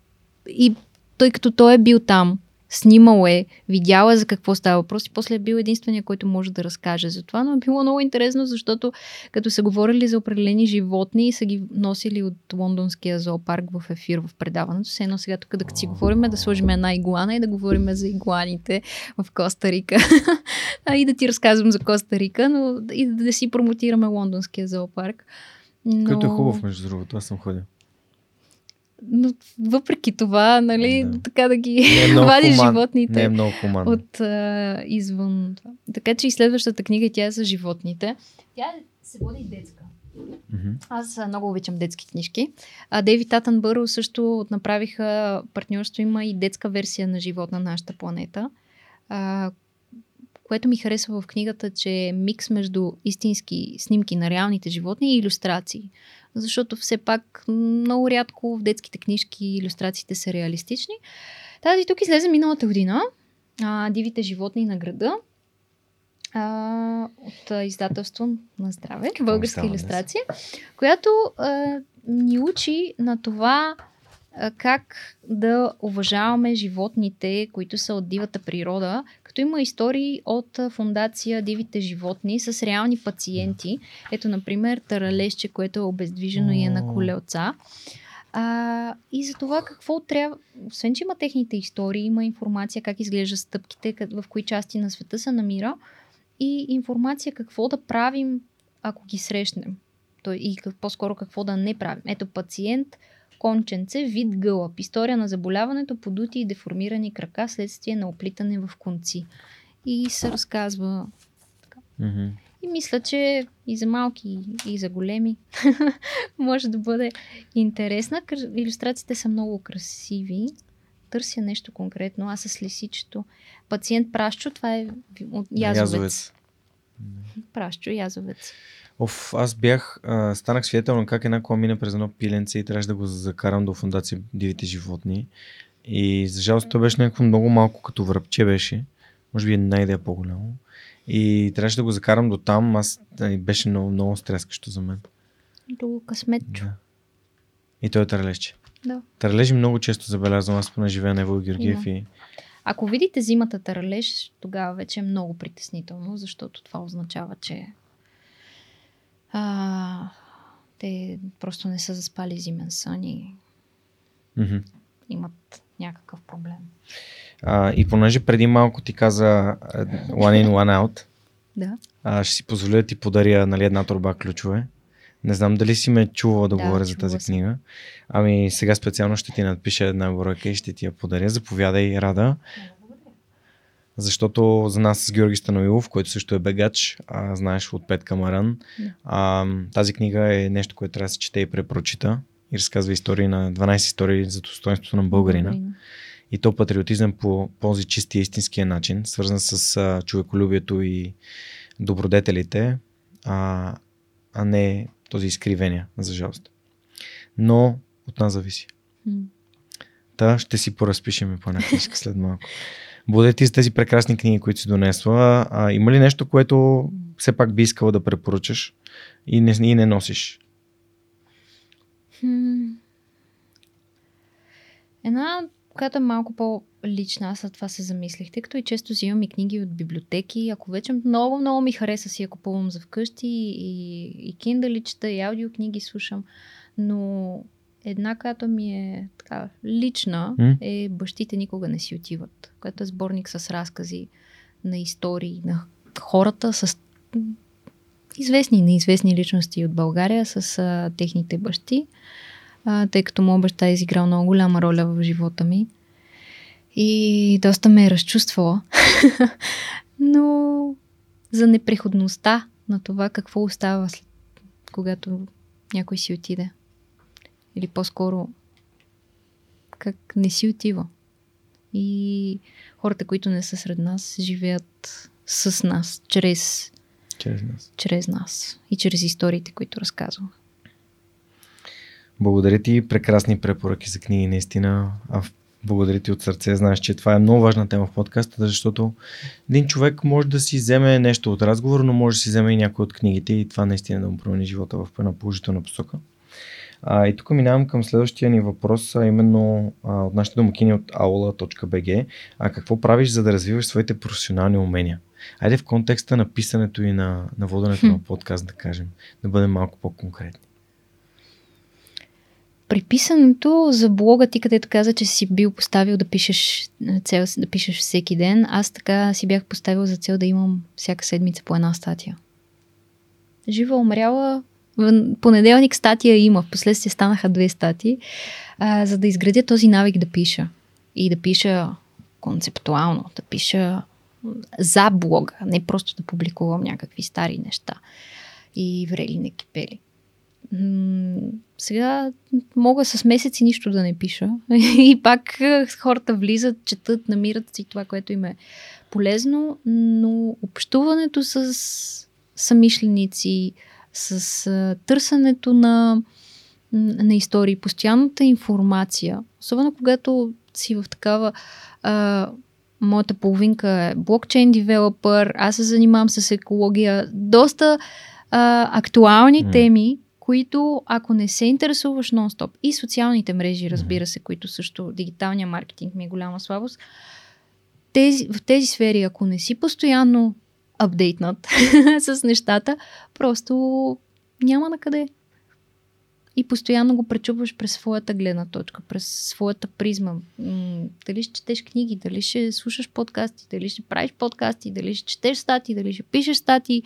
[SPEAKER 2] и тъй като той е бил там, снимал е, видял е за какво става въпрос и после е бил единствения, който може да разкаже за това, но е било много интересно, защото като са говорили за определени животни и са ги носили от лондонския зоопарк в ефир в предаването, все едно сега тук да си говорим да сложим една игуана и да говорим за игуаните в Коста Рика. [laughs] и да ти разказвам за Коста Рика, но и да си промотираме лондонския зоопарк. Но...
[SPEAKER 1] Който е хубав, между другото, аз съм ходил.
[SPEAKER 2] Но въпреки това, нали,
[SPEAKER 1] Да.
[SPEAKER 2] така да ги
[SPEAKER 1] е [laughs] хуман.
[SPEAKER 2] животните
[SPEAKER 1] Не е много
[SPEAKER 2] от а, извън това. Така че и следващата книга, тя е за животните. Тя се води детска.
[SPEAKER 1] Мгм.
[SPEAKER 2] Аз много обичам детски книжки. А Дейвид Атънбъро също направиха партньорство. Има и детска версия на живот на нашата планета. А, което ми харесва в книгата, че е микс между истински снимки на реалните животни и иллюстрации. Защото все пак много рядко в детските книжки иллюстрациите са реалистични. Тази тук излезе миналата година. А, Дивите животни на града. А, от а, издателство на здраве, българска иллюстрация, която а, ни учи на това как да уважаваме животните, които са от дивата природа, като има истории от фундация Дивите животни с реални пациенти. Ето, например, таралещче, което е обездвижено и е на колелца. А, и за това какво трябва, освен че има техните истории, има информация как изглеждат стъпките, в кои части на света се намира и информация какво да правим, ако ги срещнем. Той, и как, по-скоро какво да не правим. Ето пациент, конченце, вид гълъб. История на заболяването, подути и деформирани крака следствие на оплитане в конци. И се разказва
[SPEAKER 1] Мгм.
[SPEAKER 2] и мисля, че и за малки, и за големи [laughs] може да бъде интересна. Илюстрациите са много красиви. Търся нещо конкретно. Аз с лисичето. Пациент Пращо, това е от язовец.
[SPEAKER 1] Язовец.
[SPEAKER 2] Пращо, язовец.
[SPEAKER 1] Оф, аз бях, а, станах свидетел на как една кола мина през едно пиленце и трябваше да го закарам до фундация Дивите животни. И за жалост той беше някакво много малко като връбче беше. Може би една идея по-голямо. И трябваше да го закарам до там. Аз беше много, много стряскащо за мен.
[SPEAKER 2] До късметчо.
[SPEAKER 1] Да. И той е търлежче.
[SPEAKER 2] Да.
[SPEAKER 1] Търлежи много често забелязвам. Аз поне живея на Ево Георгиев и
[SPEAKER 2] Ако видите зимата таралеж, тогава вече е много притеснително, защото това означава, че а, те просто не са заспали зимен сън и
[SPEAKER 1] Мгм.
[SPEAKER 2] имат някакъв проблем.
[SPEAKER 1] А, и понеже преди малко ти каза one in, one out, [laughs]
[SPEAKER 2] Да.
[SPEAKER 1] а, ще си позволя да ти подаря нали, една турба ключове. Не знам дали си ме чувала да,
[SPEAKER 2] Да,
[SPEAKER 1] говоря за тази
[SPEAKER 2] съм.
[SPEAKER 1] книга. Ами сега специално ще ти надпиша една бройка и ще ти я подаря. Заповядай, Рада. Защото за нас с Георги Станоилов, който също е бегач, а, знаеш от Пет Камаран, а, тази книга е нещо, което трябва да се чете и препрочита и разказва истории на 12 истории за достоинството на българина. И то патриотизъм по този чисти истинския начин, свързан с а, човеколюбието и добродетелите, а, а не този изкривения, за жалост. Но от нас зависи. Та ще си поразпишем и по след малко. Благодаря ти за тези прекрасни книги, които си донесла. А, има ли нещо, което все пак би искала да препоръчаш и не, и не носиш?
[SPEAKER 2] Хм. Една, която е малко по-лична, аз за това се замислих, тъй като и често взимам и книги от библиотеки. Ако вече много, много ми хареса си я купувам за вкъщи и, и Kindle чета, и аудиокниги слушам. Но една, която ми е така лична, е Бащите никога не си отиват, която е сборник с разкази на истории на хората с известни и неизвестни личности от България с а, техните бащи, а, тъй като моят баща е изиграл много голяма роля в живота ми. И доста ме е разчувствала. [laughs] Но за непреходността на това какво остава след, когато някой си отиде. Или по-скоро как не си отива. И хората, които не са сред нас, живеят с нас, чрез,
[SPEAKER 1] Чрез нас.
[SPEAKER 2] чрез нас и чрез историите, които разказвам.
[SPEAKER 1] Благодаря ти. Прекрасни препоръки за книги, наистина. А благодаря ти от сърце. Знаеш, че това е много важна тема в подкаста, защото един човек може да си вземе нещо от разговор, но може да си вземе и някой от книгите и това наистина да му промени живота в една положителна посока. А, и тук минавам към следващия ни въпрос, а именно а, от нашите домакини от aula.bg. А какво правиш, за да развиваш своите професионални умения? Айде в контекста на писането и на, на воденето на подкаст, да кажем, да бъдем малко по-конкретни.
[SPEAKER 2] При писането за блога ти, където каза, че си бил поставил да пишеш цел да пишеш всеки ден, аз така си бях поставил за цел да имам всяка седмица по една статия. Жива умряла, в понеделник статия има, в последствие станаха две статии, а, за да изградя този навик да пиша. И да пиша концептуално, да пиша за блога, не просто да публикувам някакви стари неща и врели не кипели. Сега мога с месеци нищо да не пиша. [laughs] И пак е, хората влизат, четат, намират си това, което им е полезно, но общуването с самишленици, с а, търсенето на, на истории, постоянната информация, особено когато си в такава а, моята половинка е блокчейн девелопър, аз се занимавам с екология, доста а, актуални
[SPEAKER 1] М.
[SPEAKER 2] теми, които ако не се интересуваш нон-стоп и социалните мрежи, разбира се, които също дигиталния маркетинг ми е голяма слабост, тези, в тези сфери, ако не си постоянно апдейтнат [laughs] с нещата, просто няма на къде. И постоянно го пречупваш през своята гледна точка, през своята призма. Дали ще четеш книги, дали ще слушаш подкасти, дали ще правиш подкасти, дали ще четеш статии, дали ще пишеш статии,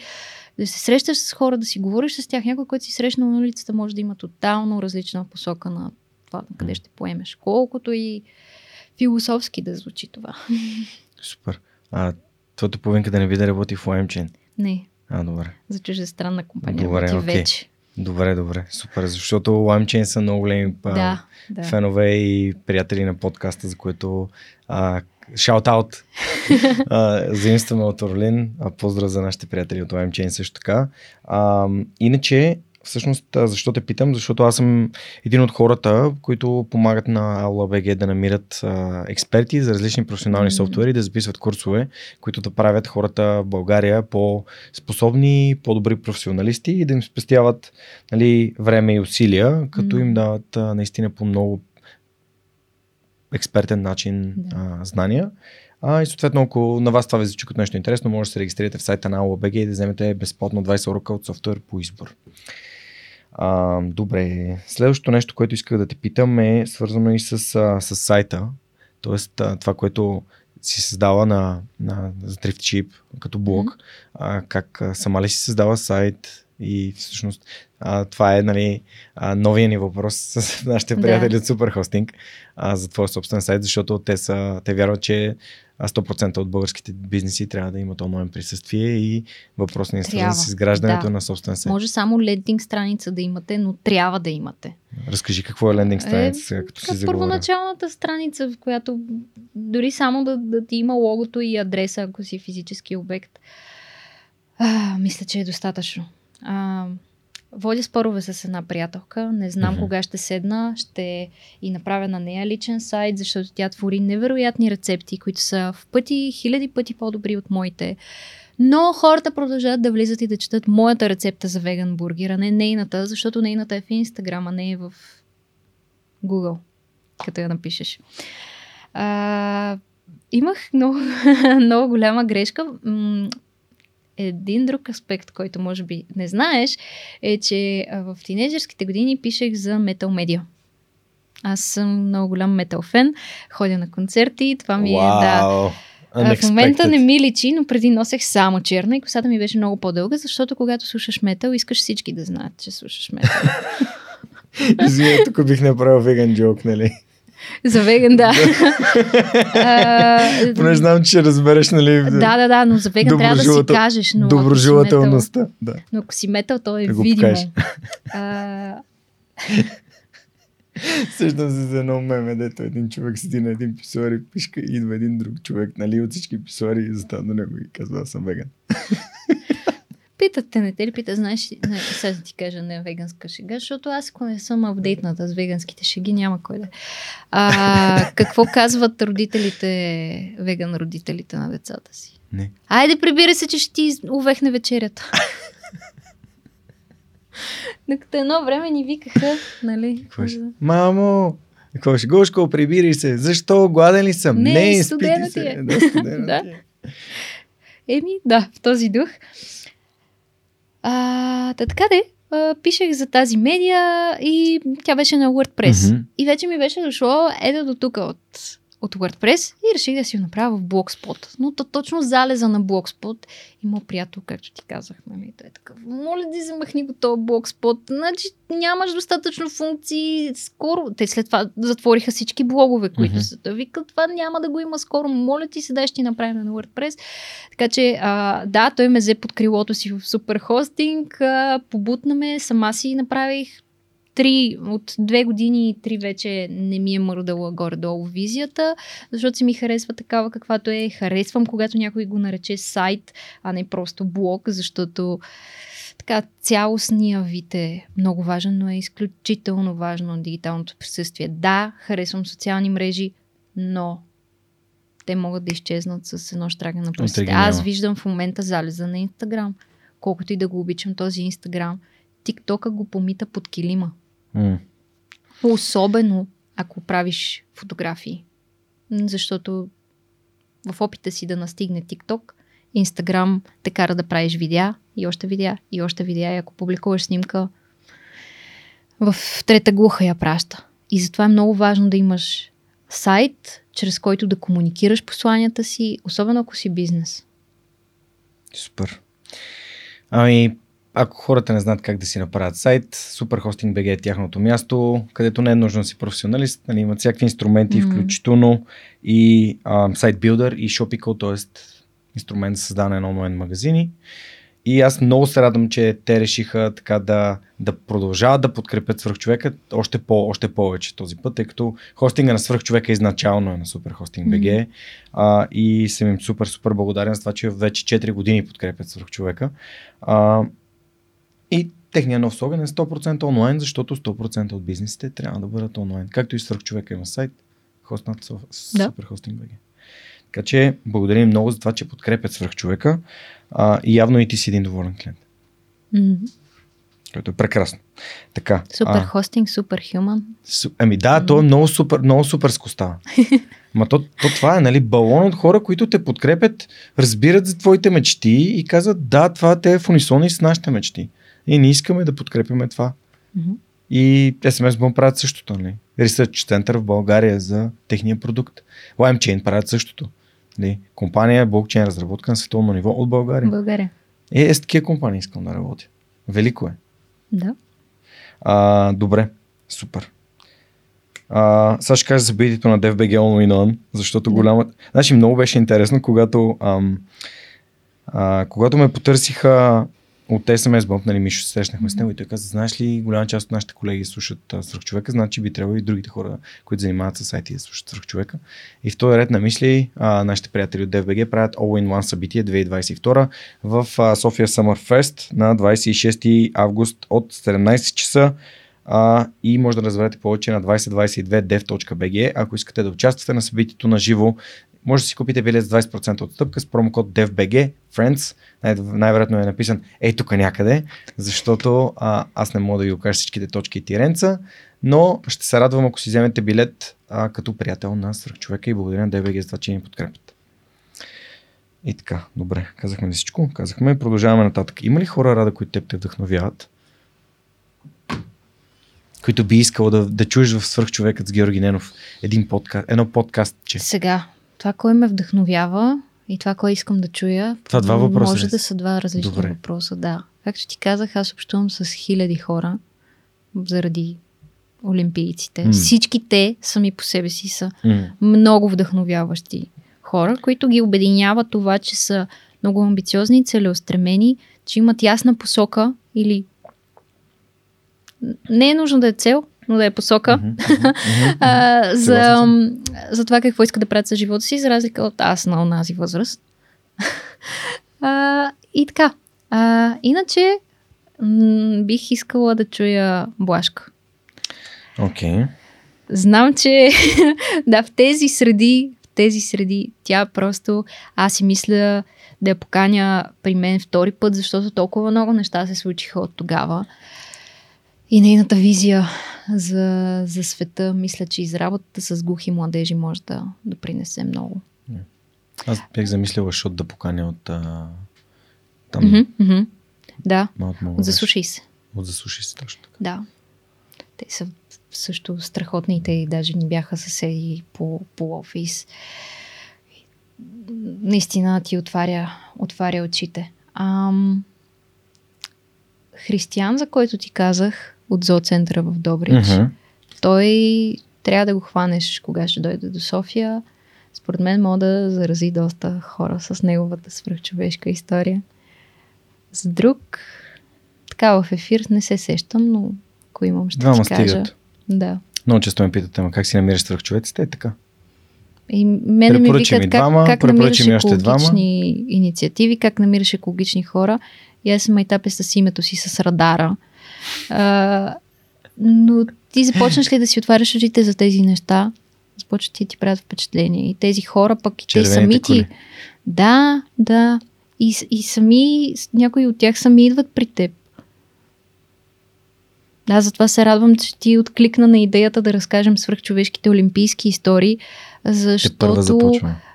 [SPEAKER 2] да се срещаш с хора, да си говориш с тях. Някой, който си срещнал на улицата, може да има тотално различна посока на това, на къде ще поемеш. Колкото и философски да звучи това. [laughs]
[SPEAKER 1] Супер. А твоята половинка да не би да работи в LimeChain?
[SPEAKER 2] Не,
[SPEAKER 1] А, добре.
[SPEAKER 2] за чуждестранна компания
[SPEAKER 1] Добре,
[SPEAKER 2] работи
[SPEAKER 1] окей.
[SPEAKER 2] вече.
[SPEAKER 1] Добре, добре. Супер. Защото LimeChain са много големи а,
[SPEAKER 2] Да, да.
[SPEAKER 1] фенове и приятели на подкаста, за което шаут-аут [laughs] заимстваме от Орлин. А, поздрав за нашите приятели от LimeChain също така. А, иначе, всъщност, защо те питам? Защото аз съм един от хората, които помагат на Aula.bg да намират а, експерти за различни професионални
[SPEAKER 2] Мгм.
[SPEAKER 1] софтуери, да записват курсове, които да правят хората в България по-способни, по-добри професионалисти и да им спестяват нали, време и усилия, като
[SPEAKER 2] Мгм.
[SPEAKER 1] им дават а, наистина по много експертен начин
[SPEAKER 2] Да.
[SPEAKER 1] а, знания. А, и съответно, ако на вас това ви звучи като нещо интересно, може да се регистрирате в сайта на AOBG и да вземете безплатно 20 урока от софтуер по избор. А, добре, следващото нещо, което исках да те питам е свързано и с, с сайта, т.е. това, което си създала на, на за Thrift Ship като блог, а, как сама ли си създала сайт И всъщност а, това е нали, а, новия ни въпрос с [laughs] нашите приятели да. от Superhosting а, за твой собствен сайт, защото те, са, те вярват, че 100% от българските бизнеси трябва да имат онлайн присъствие и въпрос не е свързан с изграждането да. на собствен сайт.
[SPEAKER 2] Може само лендинг страница да имате, но трябва да имате.
[SPEAKER 1] Разкажи какво е лендинг страница, е, като си заговоря.
[SPEAKER 2] Първоначалната страница, в която дори само да, да ти има логото и адреса, ако си физически обект. А, мисля, че е достатъчно. А, водя спорове с една приятелка. Не знам mm-hmm. кога ще седна. Ще и направя на нея личен сайт, защото тя твори невероятни рецепти, които са в пъти, хиляди пъти по-добри от моите. Но хората продължават да влизат и да четат моята рецепта за веган бургер, а не нейната, защото нейната е в Инстаграм, а не е в Google, като я напишеш. А, имах много, [laughs] много голяма грешка един друг аспект, който може би не знаеш, е, че в тинейджерските години пишех за метал медиа. Аз съм много голям метал фен, ходя на концерти, това ми wow. е да. Unexpected. В момента не ми личи, но преди носех само черна и косата ми беше много по-дълга, защото когато слушаш метал, искаш всички да знаят, че слушаш метал. [laughs]
[SPEAKER 1] Извиня, тук бих направил веган джок, нали?
[SPEAKER 2] За веган, да. [laughs]
[SPEAKER 1] Поне знам, че разбереш, нали?
[SPEAKER 2] Да, да, да, но за веган трябва да си кажеш. Но
[SPEAKER 1] доброжелателността. Да.
[SPEAKER 2] Но ако си метал, то е видимо. [laughs]
[SPEAKER 1] Сещам се за едно меме, дето един човек седи на един писуар и пишка и идва един друг човек, нали, от всички писуари и застава до него и казва, аз съм веган. [laughs]
[SPEAKER 2] Питат те, не те ли питат, знаеш, не, сега да ти кажа не веганска шега, защото аз ако не съм апдейтната с веганските шеги, няма кой да. А, какво казват родителите, веган родителите на децата си?
[SPEAKER 1] Не.
[SPEAKER 2] Айде, прибира се, че ще ти увехне вечерята. Докато едно време ни викаха, нали?
[SPEAKER 1] Мамо, какво ще Гошко, прибири се. Защо? Гладен ли съм?
[SPEAKER 2] Не, не студено ти е. Да, [laughs] да. Е. Еми, да, в този дух. А, та така де, а, пишех за тази медия и тя беше на WordPress. Mm-hmm. И вече ми беше дошло ето до тук от от WordPress и реших да си го направя в Blogspot. Но то точно залеза на Blogspot има приятел, както ти казах, нали? Той е такъв, моля да замахни го този Blogspot. Значи нямаш достатъчно функции. Скоро, те след това затвориха всички блогове, които mm-hmm. са. Той вика, това няма да го има скоро. Моля ти се, да ще ти направим на WordPress. Така че, а, да, той ме взе под крилото си в супер хостинг, побутна ме, сама си направих три, от две години и три вече не ми е мърдала горе-долу визията, защото си ми харесва такава каквато е. Харесвам, когато някой го нарече сайт, а не просто блог, защото така цялостния вид е много важен, но е изключително важно дигиталното присъствие. Да, харесвам социални мрежи, но те могат да изчезнат с едно штрага на пръстите. Аз виждам в момента залеза на Инстаграм. Колкото и да го обичам този Инстаграм, Тиктока го помита под килима. Mm. Особено ако правиш фотографии. Защото в опита си да настигне TikTok, Instagram те кара да правиш видеа и още видеа и още видеа и ако публикуваш снимка в трета глуха я праща. И затова е много важно да имаш сайт, чрез който да комуникираш посланията си, особено ако си бизнес.
[SPEAKER 1] Супер. Ами, ако хората не знаят как да си направят сайт, SuperHosting.bg е тяхното място, където не е нужно да си професионалист, нали, имат всякакви инструменти, mm-hmm. включително и а, сайт билдър и Shopical, т.е. инструмент за създаване на онлайн магазини. И аз много се радвам, че те решиха така да, да продължават да подкрепят свръхчовека още, по, още повече този път, тъй като хостинга на свръхчовека изначално е на SuperHosting.bg mm-hmm. а, и съм им супер, супер благодарен за това, че вече 4 години подкрепят свръхчовека. А, и техният нов слоган е 100% онлайн, защото 100% от бизнесите трябва да бъдат онлайн. Както и свърх човека има сайт, хостнат с да. SuperHosting.bg. Така че благодарим много за това, че подкрепят свърх човека а, и явно и ти си един доволен клиент. Mm-hmm. Което е прекрасно. Така.
[SPEAKER 2] Супер хостинг, супер хюман.
[SPEAKER 1] Ами да, mm-hmm. то е много супер, много супер скостава. [laughs] Ма то, то това е, нали, балон от хора, които те подкрепят, разбират за твоите мечти и казват, да, това те е в унисони с нашите мечти. И не искаме да подкрепяме това. Mm-hmm. И SMS Bomb правят същото. Нали? Research Center в България за техния продукт. LimeChain правят същото. Нали? Компания блокчейн разработка на световно ниво от България.
[SPEAKER 2] България.
[SPEAKER 1] Е, е с такива компании искам да работя. Велико е.
[SPEAKER 2] Да.
[SPEAKER 1] А, добре, супер. А, сега ще кажа събитието на DFBG All in On, защото
[SPEAKER 2] Да.
[SPEAKER 1] голяма... Значи много беше интересно, когато, ам, а, когато ме потърсиха от SMS Bomb, нали, Мишо се срещнахме с него и той каза, знаеш ли, голяма част от нашите колеги слушат свръхчовека, значи би трябвало и другите хора, които занимават с IT да слушат свръхчовека. И в този ред на мисли, а, нашите приятели от DFBG правят All-in-One събитие 2022 в София Summer Fest на 26 август от 17 часа а, и може да разберете повече на 2022dev.bg. Ако искате да участвате на събитието на живо, може да си купите билет с 20% отстъпка с промокод DevBG, Friends, най- най-вероятно е написан ей тук някъде, защото а, аз не мога да ви окажа всичките точки и тиренца, но ще се радвам ако си вземете билет а, като приятел на свръхчовека и благодаря на DevBG за това, че ни подкрепят. И така, добре, казахме всичко? Казахме, продължаваме нататък. Има ли хора, Рада, които теб те вдъхновяват? които би искал да, да чуеш в свърхчовекът с Георги Ненов. Един подкаст, едно подкаст, че.
[SPEAKER 2] Сега, това, кое ме вдъхновява и това, кое искам да чуя,
[SPEAKER 1] Това два въпроса
[SPEAKER 2] може
[SPEAKER 1] ли
[SPEAKER 2] да
[SPEAKER 1] са?
[SPEAKER 2] два различни
[SPEAKER 1] Добре.
[SPEAKER 2] въпроса. Да. Както ти казах, аз общувам с хиляди хора заради олимпийците.
[SPEAKER 1] М.
[SPEAKER 2] Всички те сами по себе си са
[SPEAKER 1] М.
[SPEAKER 2] много вдъхновяващи хора, които ги обединява това, че са много амбициозни, целеустремени, че имат ясна посока или не е нужно да е цел, но да е посока
[SPEAKER 1] мгм, мгм. [laughs]
[SPEAKER 2] а, за, за това какво иска да правят за живота си, за разлика от аз на онази възраст. [laughs] а, и така. А, иначе м- бих искала да чуя Блашка.
[SPEAKER 1] Окей.
[SPEAKER 2] Знам, че [laughs] да, в тези среди, в тези среди, тя просто, аз си мисля да я поканя при мен втори път, защото толкова много неща се случиха от тогава. И нейната визия за, за света, мисля, че и за работата с глухи младежи може да допринесе много.
[SPEAKER 1] Аз бях замислила шот да поканя от а, там.
[SPEAKER 2] Мгм, мгм. Да,
[SPEAKER 1] Малко,
[SPEAKER 2] от. Заслушай се.
[SPEAKER 1] От засуши се точно така.
[SPEAKER 2] Да. Те са също страхотни. Те даже ни бяха съседи по, по офис. Наистина ти отваря, отваря очите. Ам... Християн, за който ти казах, от зооцентъра в Добрич,
[SPEAKER 1] Мгм.
[SPEAKER 2] той трябва да го хванеш, кога ще дойде до София. Според мен мога да зарази доста хора с неговата свръхчовешка история. За друг, така в ефир не се сещам, но ако имам, ще
[SPEAKER 1] Двама
[SPEAKER 2] ти кажа.
[SPEAKER 1] стигат.
[SPEAKER 2] Да.
[SPEAKER 1] Много често ме питате, ама как си намираш свръхчовеците? Е така.
[SPEAKER 2] И мене ми викат
[SPEAKER 1] ми
[SPEAKER 2] как,
[SPEAKER 1] двама,
[SPEAKER 2] как намираш
[SPEAKER 1] ми още двама.
[SPEAKER 2] екологични инициативи, как намираш екологични хора. И аз съм майтапе с името си, с радара. А, но ти започнеш ли да си отваряш очите за тези неща, започват ти ти правят впечатление. И тези хора пък и те сами ти... Да, да. И, и сами, някои от тях сами идват при теб. Да, затова се радвам, че ти откликна на идеята да разкажем свръхчовешките олимпийски истории,
[SPEAKER 1] Те
[SPEAKER 2] защото,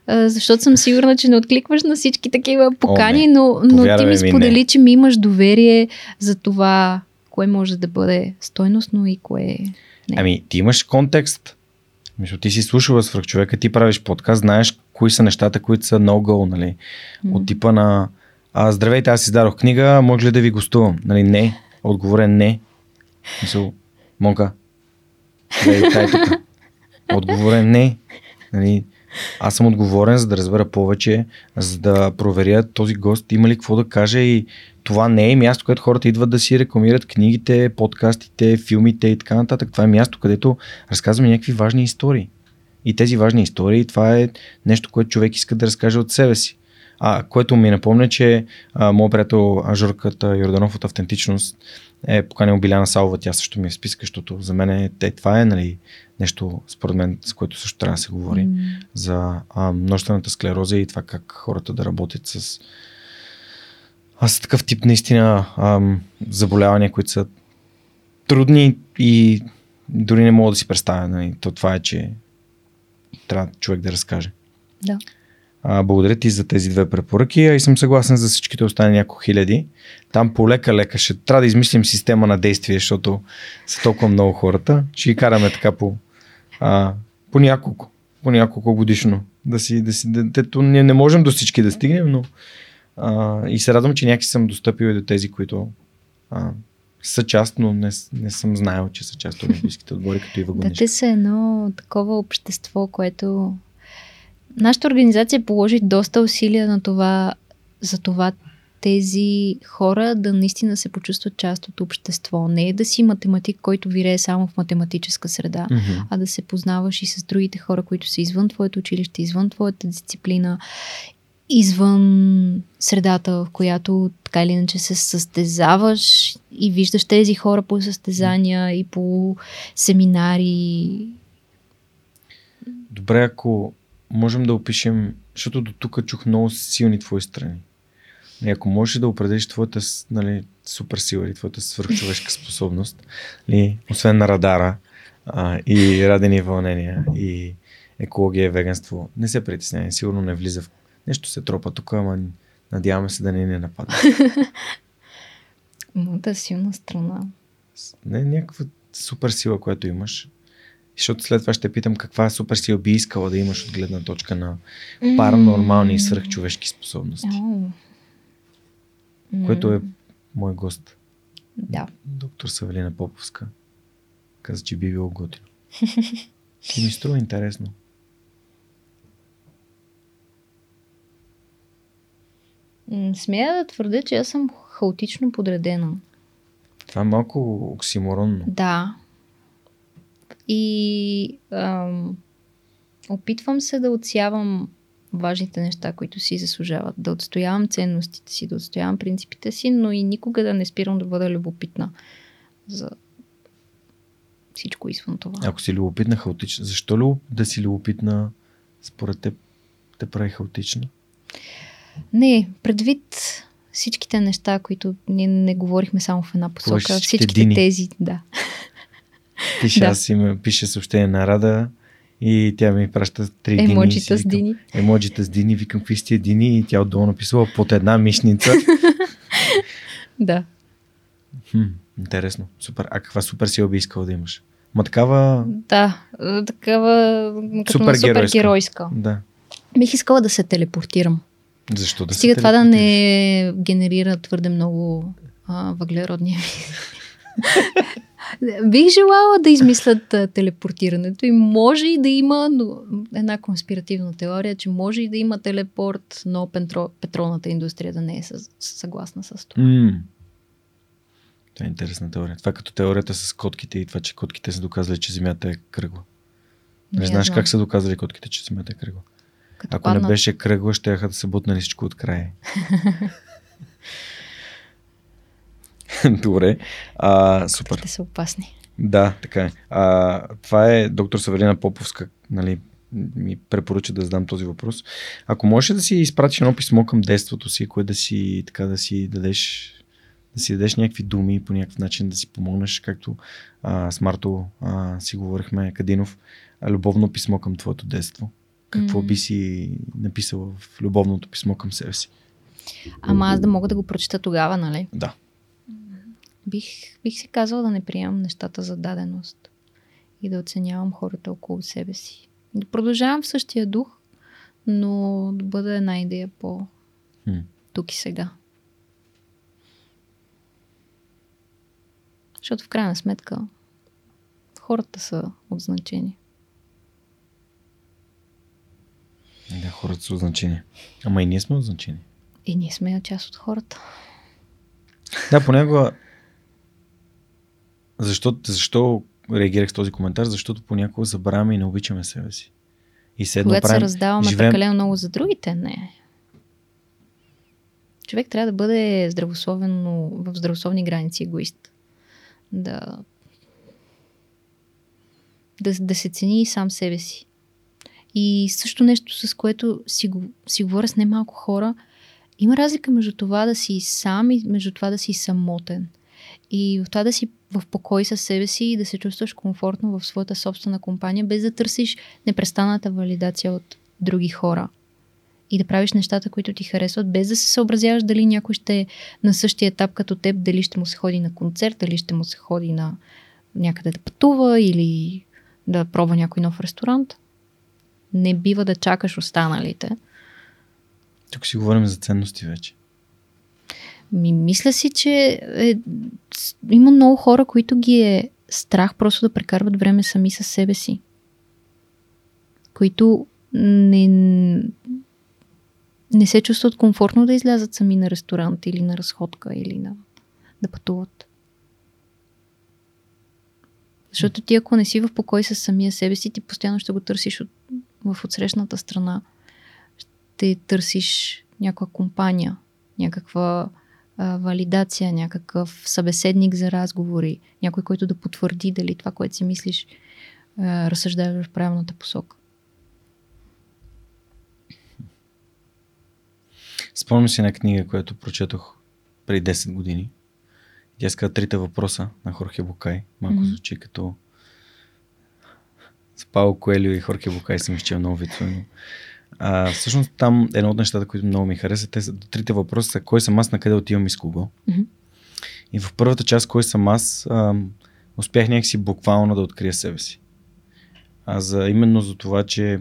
[SPEAKER 2] защото съм сигурна, че не откликваш на всички такива покани,
[SPEAKER 1] не.
[SPEAKER 2] но, но ти
[SPEAKER 1] Повярвай
[SPEAKER 2] ми
[SPEAKER 1] ми,
[SPEAKER 2] сподели,
[SPEAKER 1] не.
[SPEAKER 2] че ми имаш доверие за това, кое може да бъде стойностно и кое не.
[SPEAKER 1] Ами, ти имаш контекст. Мисля, ти си слушала свръхчовека, ти правиш подкаст, знаеш кои са нещата, които са no go, нали?
[SPEAKER 2] М.
[SPEAKER 1] От типа на а, здравейте, аз издадох книга, може ли да ви гостувам? Нали, не. Отговор е не. Мисъл, Монка, дай, дай тук. [laughs] Отговор е не. Нали, аз съм отговорен, за да разбера повече, за да проверя този гост има ли какво да каже и това не е място, където хората идват да си рекламират книгите, подкастите, филмите и така нататък. Това е място, където разказваме някакви важни истории. И тези важни истории, това е нещо, което човек иска да разкаже от себе си. А, което ми напомня, че моят приятел Жорката Йорданов от Автентичност е поканил Биляна Салова, тя също ми е в списка, защото за мен е, това е нали, нещо, според мен, с което също трябва да се говори
[SPEAKER 2] М.
[SPEAKER 1] за а, множествената склероза и това как хората да работят с, а, с такъв тип наистина ам, заболявания, които са трудни и дори не мога да си представя. Нали. То това е, че трябва човек да разкаже.
[SPEAKER 2] Да.
[SPEAKER 1] А, благодаря ти за тези две препоръки, а и съм съгласен за всичките останали няколко хиляди. Там полека-лека ще трябва да измислим система на действие, защото са толкова много хората. Ще ги караме така по, а, по няколко, по няколко годишно. Да си, да си, да, тето, ние не можем до всички да стигнем, но а, и се радвам, че някакси съм достъпил и до тези, които а, са част, но не, не съм знаел, че са част от олимпийските отбори, като и
[SPEAKER 2] Да, те са едно такова общество, което... Нашата организация положи доста усилия на това, за това тези хора да наистина се почувстват част от общество. Не е да си математик, който вирее само в математическа среда,
[SPEAKER 1] mm-hmm.
[SPEAKER 2] а да се познаваш и с другите хора, които са извън твоето училище, извън твоята дисциплина, извън средата, в която така или иначе се състезаваш и виждаш тези хора по състезания и по семинари.
[SPEAKER 1] Добре, ако можем да опишем, защото до тук чух много силни твои страни. И ако можеш да определиш твоята нали, супер сила или твоята свърхчовешка способност, нали, освен на радара а, и радени вълнения и екология и веганство, не се притеснявай, сигурно не влиза в... Нещо се тропа тук, ама надяваме се да не ни нападне. [laughs]
[SPEAKER 2] Моята силна страна.
[SPEAKER 1] Не някаква супер сила, която имаш. Защото след това ще питам каква супер сила би искала да имаш от гледна точка на паранормални и свръхчовешки способности.
[SPEAKER 2] Oh.
[SPEAKER 1] Което е мой гост.
[SPEAKER 2] Да.
[SPEAKER 1] Доктор Савелина Поповска. Каза, че би било готино. И [laughs] ми струва интересно.
[SPEAKER 2] Смея да твърдя, че аз съм хаотично подредена.
[SPEAKER 1] Това е малко оксиморонно.
[SPEAKER 2] Да. И ам, опитвам се да отсявам важните неща, които си заслужават. Да отстоявам ценностите си, да отстоявам принципите си, но и никога да не спирам да бъда любопитна за всичко извън това.
[SPEAKER 1] Ако си любопитна, хаотична, защо да си любопитна според теб те прави хаотична?
[SPEAKER 2] Не, предвид всичките неща, които ние не говорихме само в една посока, всичките, всичките дини. тези, да.
[SPEAKER 1] Пише, [laughs] да. аз има, пише съобщение на Рада и тя ми праща три
[SPEAKER 2] дини. Емоджита с дини.
[SPEAKER 1] Емоджита с дини, викам какви сте дини и тя отдолу написала под една мишница. [laughs]
[SPEAKER 2] да.
[SPEAKER 1] Хм, интересно. Супер. А каква супер сила би искала да имаш? Ма такава...
[SPEAKER 2] Да, такава супер супергеройска.
[SPEAKER 1] Да.
[SPEAKER 2] Бих искала да се телепортирам.
[SPEAKER 1] Защо да
[SPEAKER 2] Стига това да не генерира твърде много а, въглеродни [laughs] Бих желала да измислят а, телепортирането и може и да има но, една конспиративна теория, че може и да има телепорт, но петро, петролната индустрия да не е със, съгласна с това.
[SPEAKER 1] Mm. Това е интересна теория. Това е като теорията с котките и това, че котките са доказали, че Земята е кръгла. Не, не знаеш знам. как са доказали котките, че Земята е кръгла. Като Ако падна. не беше кръгла, ще да се бутнали всичко от края. [laughs] [laughs] Добре. А, супер.
[SPEAKER 2] Те са опасни.
[SPEAKER 1] Да, така е. А, това е доктор Савелина Поповска, нали, ми препоръча да задам този въпрос. Ако можеш да си изпратиш едно писмо към детството си, кое да си, така да си дадеш да си дадеш някакви думи по някакъв начин да си помогнеш, както а, с Марто а, си говорихме, Кадинов, любовно писмо към твоето детство. Какво mm. би си написала в любовното писмо към себе си?
[SPEAKER 2] Ама аз да мога да го прочита тогава, нали?
[SPEAKER 1] Да.
[SPEAKER 2] Бих, бих си казала да не приемам нещата за даденост и да оценявам хората около себе си. Да продължавам в същия дух, но да бъда една идея по тук и сега. Защото в крайна сметка хората са от значение.
[SPEAKER 1] Да, хората са от значение. Ама и ние сме от значение.
[SPEAKER 2] И ние сме част от хората.
[SPEAKER 1] Да, понякога. Защо, защо реагирах с този коментар? Защото понякога забравяме и не обичаме себе си.
[SPEAKER 2] И седно Когато правим, се раздаваме живеем... прекалено много за другите, не. Човек трябва да бъде здравословен, в здравословни граници егоист. Да, да, да се цени и сам себе си. И също нещо, с което си, си говоря с немалко хора, има разлика между това да си сам и между това да си самотен. И в това да си в покой със себе си и да се чувстваш комфортно в своята собствена компания, без да търсиш непрестанната валидация от други хора. И да правиш нещата, които ти харесват, без да се съобразяваш дали някой ще е на същия етап като теб, дали ще му се ходи на концерт, дали ще му се ходи на някъде да пътува или да пробва някой нов ресторант не бива да чакаш останалите.
[SPEAKER 1] Тук си говорим за ценности вече.
[SPEAKER 2] Ми, мисля си, че е, има много хора, които ги е страх просто да прекарват време сами със себе си. Които не, не се чувстват комфортно да излязат сами на ресторант или на разходка или на, да пътуват. Защото ти ако не си в покой с самия себе си, ти постоянно ще го търсиш от, в отсрещната страна. Ще търсиш някаква компания, някаква а, валидация, някакъв събеседник за разговори, някой, който да потвърди дали това, което си мислиш, а, разсъждава в правилната посока.
[SPEAKER 1] Спомням си една книга, която прочетох преди 10 години. Тя ска трите въпроса на Хорхе Букай. Малко mm-hmm. звучи като с Пао Коелио и Хорхе Букай съм изчел много вицове, но а, всъщност там едно от нещата, които много ми хареса, те са трите въпроса са кой съм аз, на къде отивам и с кого. Mm-hmm. И в първата част, кой съм аз, а, успях някакси буквално да открия себе си. А за, именно за това, че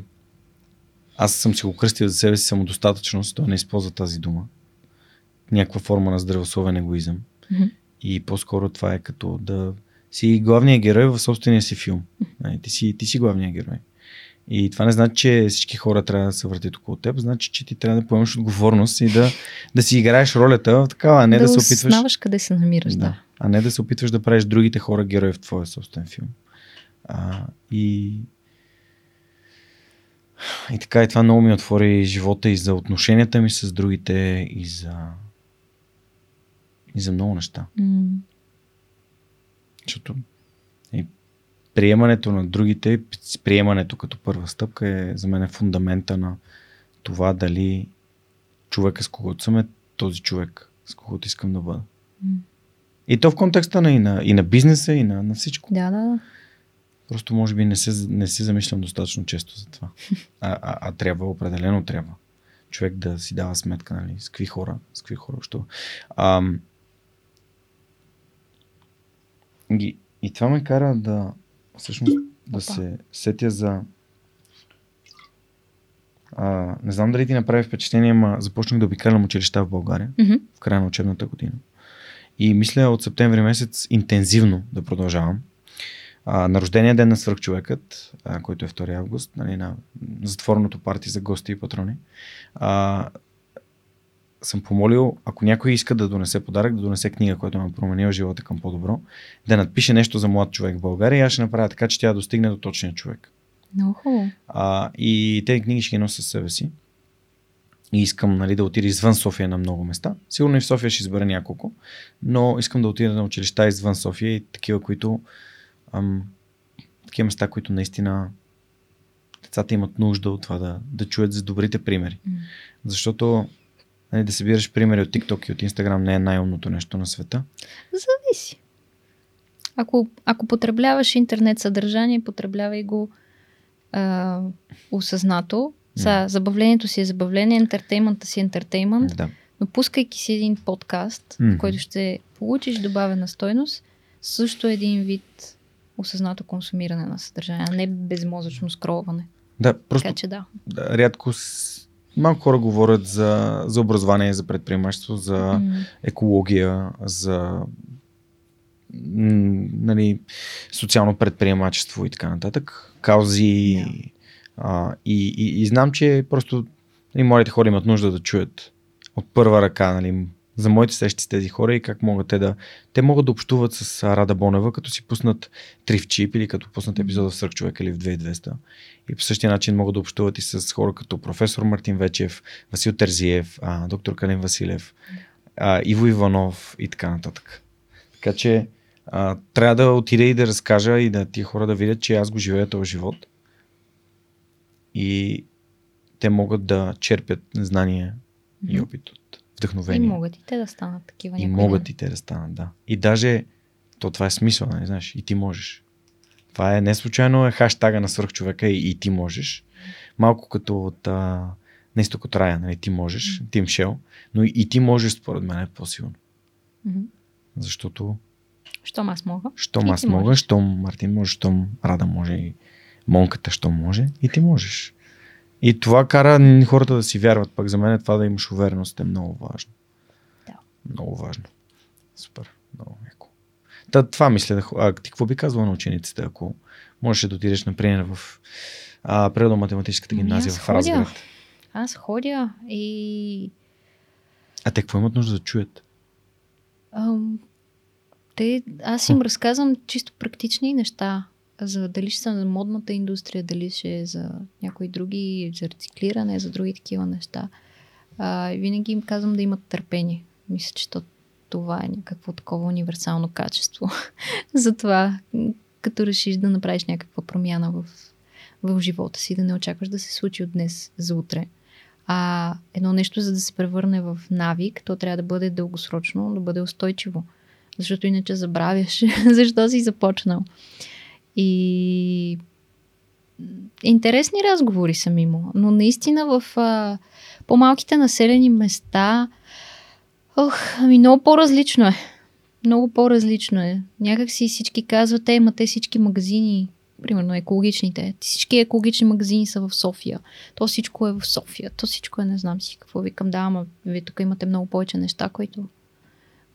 [SPEAKER 1] аз съм си го кръстил за себе си самодостатъчност, той не използва тази дума. Някаква форма на здравословен егоизъм. Mm-hmm. И по-скоро това е като да си главният герой в собствения си филм. Mm-hmm. Ти си, ти си главният герой. И това не значи, че всички хора трябва да се въртят около теб, значи, че ти трябва да поемеш отговорност и да, да си играеш ролята такава, а не да, да се опитваш.
[SPEAKER 2] Да къде се намираш, да. да.
[SPEAKER 1] А не да се опитваш да правиш другите хора герои в твоя собствен филм. А, и и така и това много ми отвори живота и за отношенията ми с другите и за и за много неща. Mm. Защото приемането на другите, приемането като първа стъпка е за мен е фундамента на това дали човека с когото съм е този човек, с когото искам да бъда. Mm. И то в контекста на и на, и на бизнеса, и на, на всичко.
[SPEAKER 2] Да, да, да.
[SPEAKER 1] Просто може би не се, не се замислям достатъчно често за това. А, а, а трябва, определено трябва. Човек да си дава сметка, нали, с какви хора, с какви хора, що. А, и, и това ме кара да, всъщност, да се сетя за а, не знам дали ти направи впечатление, ама започнах да обикалям училища в България mm-hmm. в края на учебната година. И мисля от септември месец интензивно да продължавам а, на рождения ден на свърхчовекът, а, който е 2 август, нали, на затворното парти за гости и патрони, а, съм помолил, ако някой иска да донесе подарък, да донесе книга, която ме променила живота към по-добро, да надпише нещо за млад човек в България и аз ще направя така, че тя достигне до точния човек.
[SPEAKER 2] Много хубаво.
[SPEAKER 1] И тези книги ще ги нося със себе си. И искам нали, да отида извън София на много места. Сигурно и в София ще избера няколко, но искам да отида на училища извън София и такива, които ам, такива места, които наистина децата имат нужда от това да, да чуят за добрите примери. Mm. Защото нали, да събираш примери от TikTok и от Instagram не е най-умното нещо на света.
[SPEAKER 2] Зависи. Ако, ако потребляваш интернет съдържание, потреблявай го а, осъзнато. Са, забавлението си е забавление, ентертеймента си е ентертеймент, да. но пускайки си един подкаст, mm-hmm. в който ще получиш добавена стойност, също е един вид осъзнато консумиране на съдържание, а не безмозъчно скролване.
[SPEAKER 1] Да, просто.
[SPEAKER 2] Така че да.
[SPEAKER 1] да рядко. Малко хора говорят за, за образование, за предприемачество, за mm. екология, за нали, социално предприемачество и така нататък. Каузи. Yeah. А, и, и, и знам, че просто нали, младите хора имат нужда да чуят от първа ръка нали, за моите срещи с тези хора и как могат те да... Те могат да общуват с Рада Бонева, като си пуснат три в чип или като пуснат епизода в Сръх човек или в 2200. И по същия начин могат да общуват и с хора като професор Мартин Вечев, Васил Терзиев, а, доктор Калин Василев, а, Иво Иванов и така нататък. Така че а, трябва да отида и да разкажа и да тия хора да видят, че аз го живея този живот. И те могат да черпят знания и опит от вдъхновение.
[SPEAKER 2] И могат и те да станат такива.
[SPEAKER 1] И могат ден. и те да станат, да. И даже, то това е смисъл, не нали, знаеш, и ти можеш. Това е не случайно е хаштага на свърхчовека и, и ти можеш. Малко като от а, не от рая, нали, ти можеш, mm-hmm. Тим Шел, но и, и ти можеш, според мен, е по-силно. Mm-hmm. Защото
[SPEAKER 2] Щом аз мога.
[SPEAKER 1] Щом аз мога, можеш. щом Мартин може, щом Рада може и Монката, щом може и ти можеш. И това кара хората да си вярват. Пък за мен това да имаш увереност е много важно. Да. Много важно. Супер. Много яко. Та, това мисля. Да... А ти какво би казвала на учениците, ако можеш да отидеш, например, в а, природно-математическата
[SPEAKER 2] Ами,
[SPEAKER 1] гимназия
[SPEAKER 2] аз
[SPEAKER 1] в Разград?
[SPEAKER 2] Аз ходя и
[SPEAKER 1] А те какво имат нужда да чуят?
[SPEAKER 2] ам, те, аз им разказвам чисто практични неща. За дали ще са за модната индустрия, дали ще е за някои други, за рециклиране, за други такива неща. А, винаги им казвам да имат търпение. Мисля, че то, това е някакво такова универсално качество. [laughs] Затова, като решиш да направиш някаква промяна в, в живота си, да не очакваш да се случи от днес за утре. А едно нещо, за да се превърне в навик, то трябва да бъде дългосрочно, да бъде устойчиво. Защото иначе забравяш [laughs] защо си започнал. И интересни разговори съм имала. Но наистина в а, по-малките населени места ох, ами много по-различно е. Много по-различно е. Някак си всички казват, е, ма те всички магазини, примерно екологичните, всички екологични магазини са в София. То всичко е в София. То всичко е не знам си какво викам. Да, ама вие тук имате много повече неща, които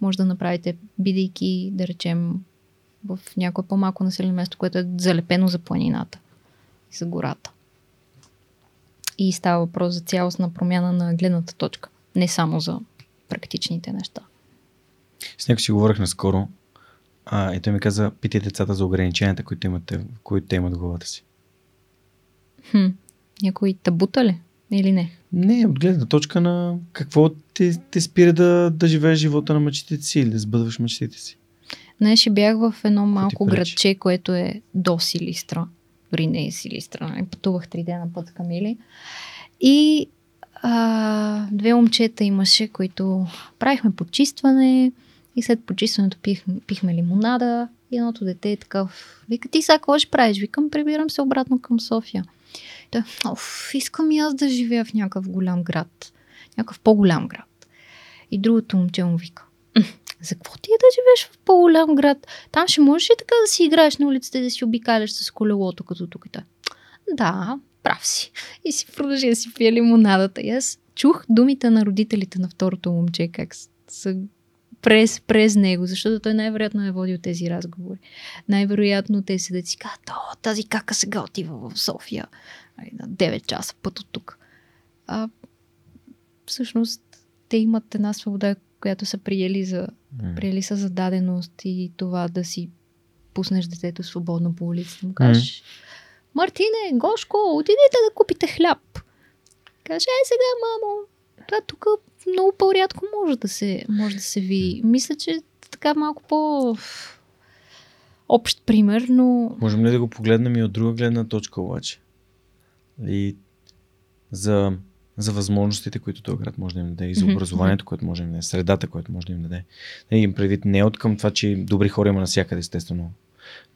[SPEAKER 2] може да направите, бидейки, да речем, в някое по-малко населено место, което е залепено за планината и за гората. И става въпрос за цялостна промяна на гледната точка. Не само за практичните неща.
[SPEAKER 1] С него си говорих наскоро. А, и той ми каза, питай децата за ограниченията, които, имате, които те имат в главата си.
[SPEAKER 2] Хм. Някой табута ли? Или не?
[SPEAKER 1] Не, от гледна точка на какво те, те спира да, да живееш живота на мечтите си или да сбъдваш мечтите си.
[SPEAKER 2] Днес ще бях в едно малко градче, което е до Силистра. Дори не е Силистра. И пътувах три дена път с Камили. И а, две момчета имаше, които правихме почистване и след почистването пих, пихме лимонада и едното дете е такъв. Вика, ти сега какво ще правиш? Викам, прибирам се обратно към София. Той, оф, искам и аз да живея в някакъв голям град. Някакъв по-голям град. И другото момче му вика, «М, за какво ти е да живееш в по-голям град? Там ще можеш ли така да си играеш на улицата и да си обикаляш с колелото, като тук и той? Да, прав си. И си продължи да си пие лимонадата. И аз чух думите на родителите на второто момче, как са през, през него, защото той най-вероятно е водил тези разговори. Най-вероятно те седят и си казват, о, тази кака сега отива в София. Ай, На 9 часа път от тук. А всъщност те имат една свобода, която са приели за
[SPEAKER 1] М.
[SPEAKER 2] приели са за даденост и това да си пуснеш детето свободно по улицата. Му кажеш, Мартине, Гошко, отидете да купите хляб. Каже, е сега, мамо, това тук много по-рядко може да се, може да се ви. Мисля, че така малко по общ пример, но
[SPEAKER 1] Можем ли да го погледнем и от друга гледна точка обаче? И за, за възможностите, които този град може да им даде, и за образованието, което може да им даде, средата, което може да им даде. Да им предвид не от към това, че добри хора има навсякъде, естествено,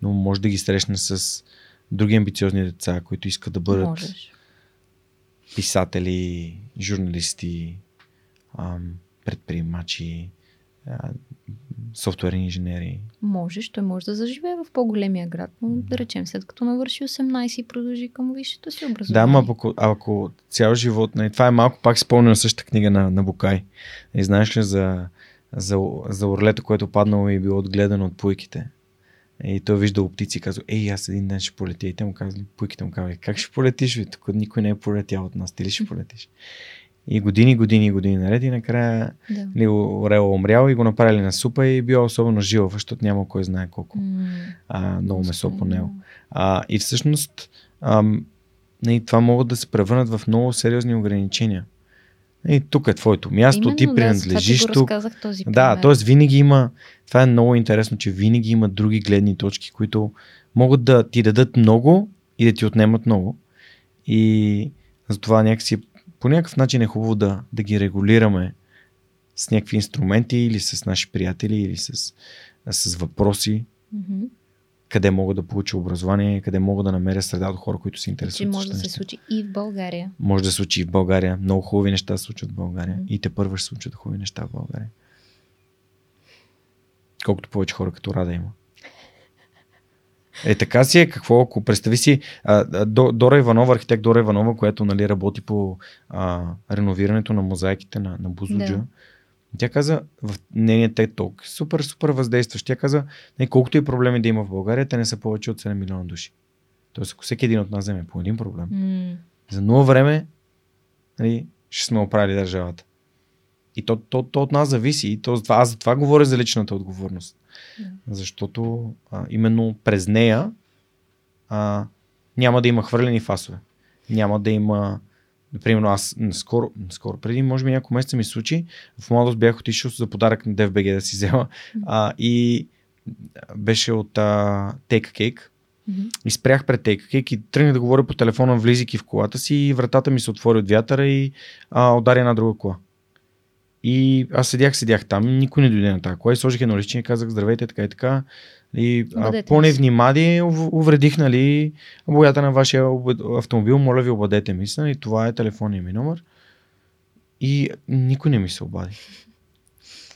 [SPEAKER 1] но може да ги срещне с други амбициозни деца, които искат да бъдат
[SPEAKER 2] можеш.
[SPEAKER 1] писатели, журналисти, предприемачи, софтуерни инженери.
[SPEAKER 2] Можеш, той може да заживее в по-големия град, но да речем, след като навърши 18 и продължи към висшето си
[SPEAKER 1] Да,
[SPEAKER 2] образование.
[SPEAKER 1] ама ако, ако цял живот, нали, това е малко пак спомням същата книга на, на Букай. И знаеш ли за, за, за орлето, което паднало и било отгледано от пуйките? И той вижда птици и казва, ей, аз един ден ще полетя. И те му казвали, пуйките му казвали, как ще полетиш, бе? Тук никой не е полетял от нас, ти ли ще полетиш? И години, години, години наред и накрая
[SPEAKER 2] Да.
[SPEAKER 1] ли, Орел умрял и го направили на супа и бил особено жил, защото няма кой знае колко
[SPEAKER 2] М,
[SPEAKER 1] а, много месо по него. А, и всъщност ам, нали, това могат да се превърнат в много сериозни ограничения. И тук е твоето място,
[SPEAKER 2] Именно,
[SPEAKER 1] ти
[SPEAKER 2] да,
[SPEAKER 1] принадлежиш
[SPEAKER 2] го
[SPEAKER 1] тук.
[SPEAKER 2] този
[SPEAKER 1] Да,
[SPEAKER 2] пример.
[SPEAKER 1] т.е. винаги има. Това е много интересно, че винаги има други гледни точки, които могат да ти дадат много и да ти отнемат много. И затова някакси по някакъв начин е хубаво да, да ги регулираме с някакви инструменти или с наши приятели или с, с въпроси,
[SPEAKER 2] Мгм.
[SPEAKER 1] къде мога да получа образование, къде мога да намеря среда от хора, които се
[SPEAKER 2] Че
[SPEAKER 1] интересуват.
[SPEAKER 2] може
[SPEAKER 1] от
[SPEAKER 2] да се
[SPEAKER 1] неща.
[SPEAKER 2] случи и в България.
[SPEAKER 1] Може да се случи и в България. Много хубави неща се случват в България.
[SPEAKER 2] Мгм.
[SPEAKER 1] И те първо ще се случват хубави неща в България. Колкото повече хора като Рада има. Е, така си е. Какво, ако представи си а, а, До- Дора Иванова, архитект Дора Иванова, която нали, работи по а, реновирането на мозайките на, на Бузуджа.
[SPEAKER 2] Да.
[SPEAKER 1] Тя каза, в нейния TED Talk, супер, супер въздействащ. Тя каза, не, колкото и проблеми да има в България, те не са повече от 7 милиона души. Тоест, ако всеки един от нас вземе по един проблем,
[SPEAKER 2] М.
[SPEAKER 1] за много време нали, ще сме оправили държавата. И то, то, то от нас зависи. И то, аз за това говоря за личната отговорност.
[SPEAKER 2] Да.
[SPEAKER 1] Защото а, именно през нея а, няма да има хвърлени фасове. Няма да има. Например, аз скоро, скоро преди, може би няколко месеца ми случи, в младост бях отишъл за подарък на DFBG да си взема а, и беше от а, Take Cake.
[SPEAKER 2] Мгм.
[SPEAKER 1] И спрях пред Take Cake и тръгнах да говоря по телефона, влизайки в колата си и вратата ми се отвори от вятъра и а, удари една друга кола. И аз седях, седях там, никой не дойде на тази кола и сложих едно лични и казах здравейте, така и така. И а,
[SPEAKER 2] Обадете
[SPEAKER 1] по
[SPEAKER 2] ми се.
[SPEAKER 1] невнимание ув- увредих нали, боята на вашия об- автомобил, моля ви обадете ми се, и това е телефонния ми номер. И никой не ми се обади.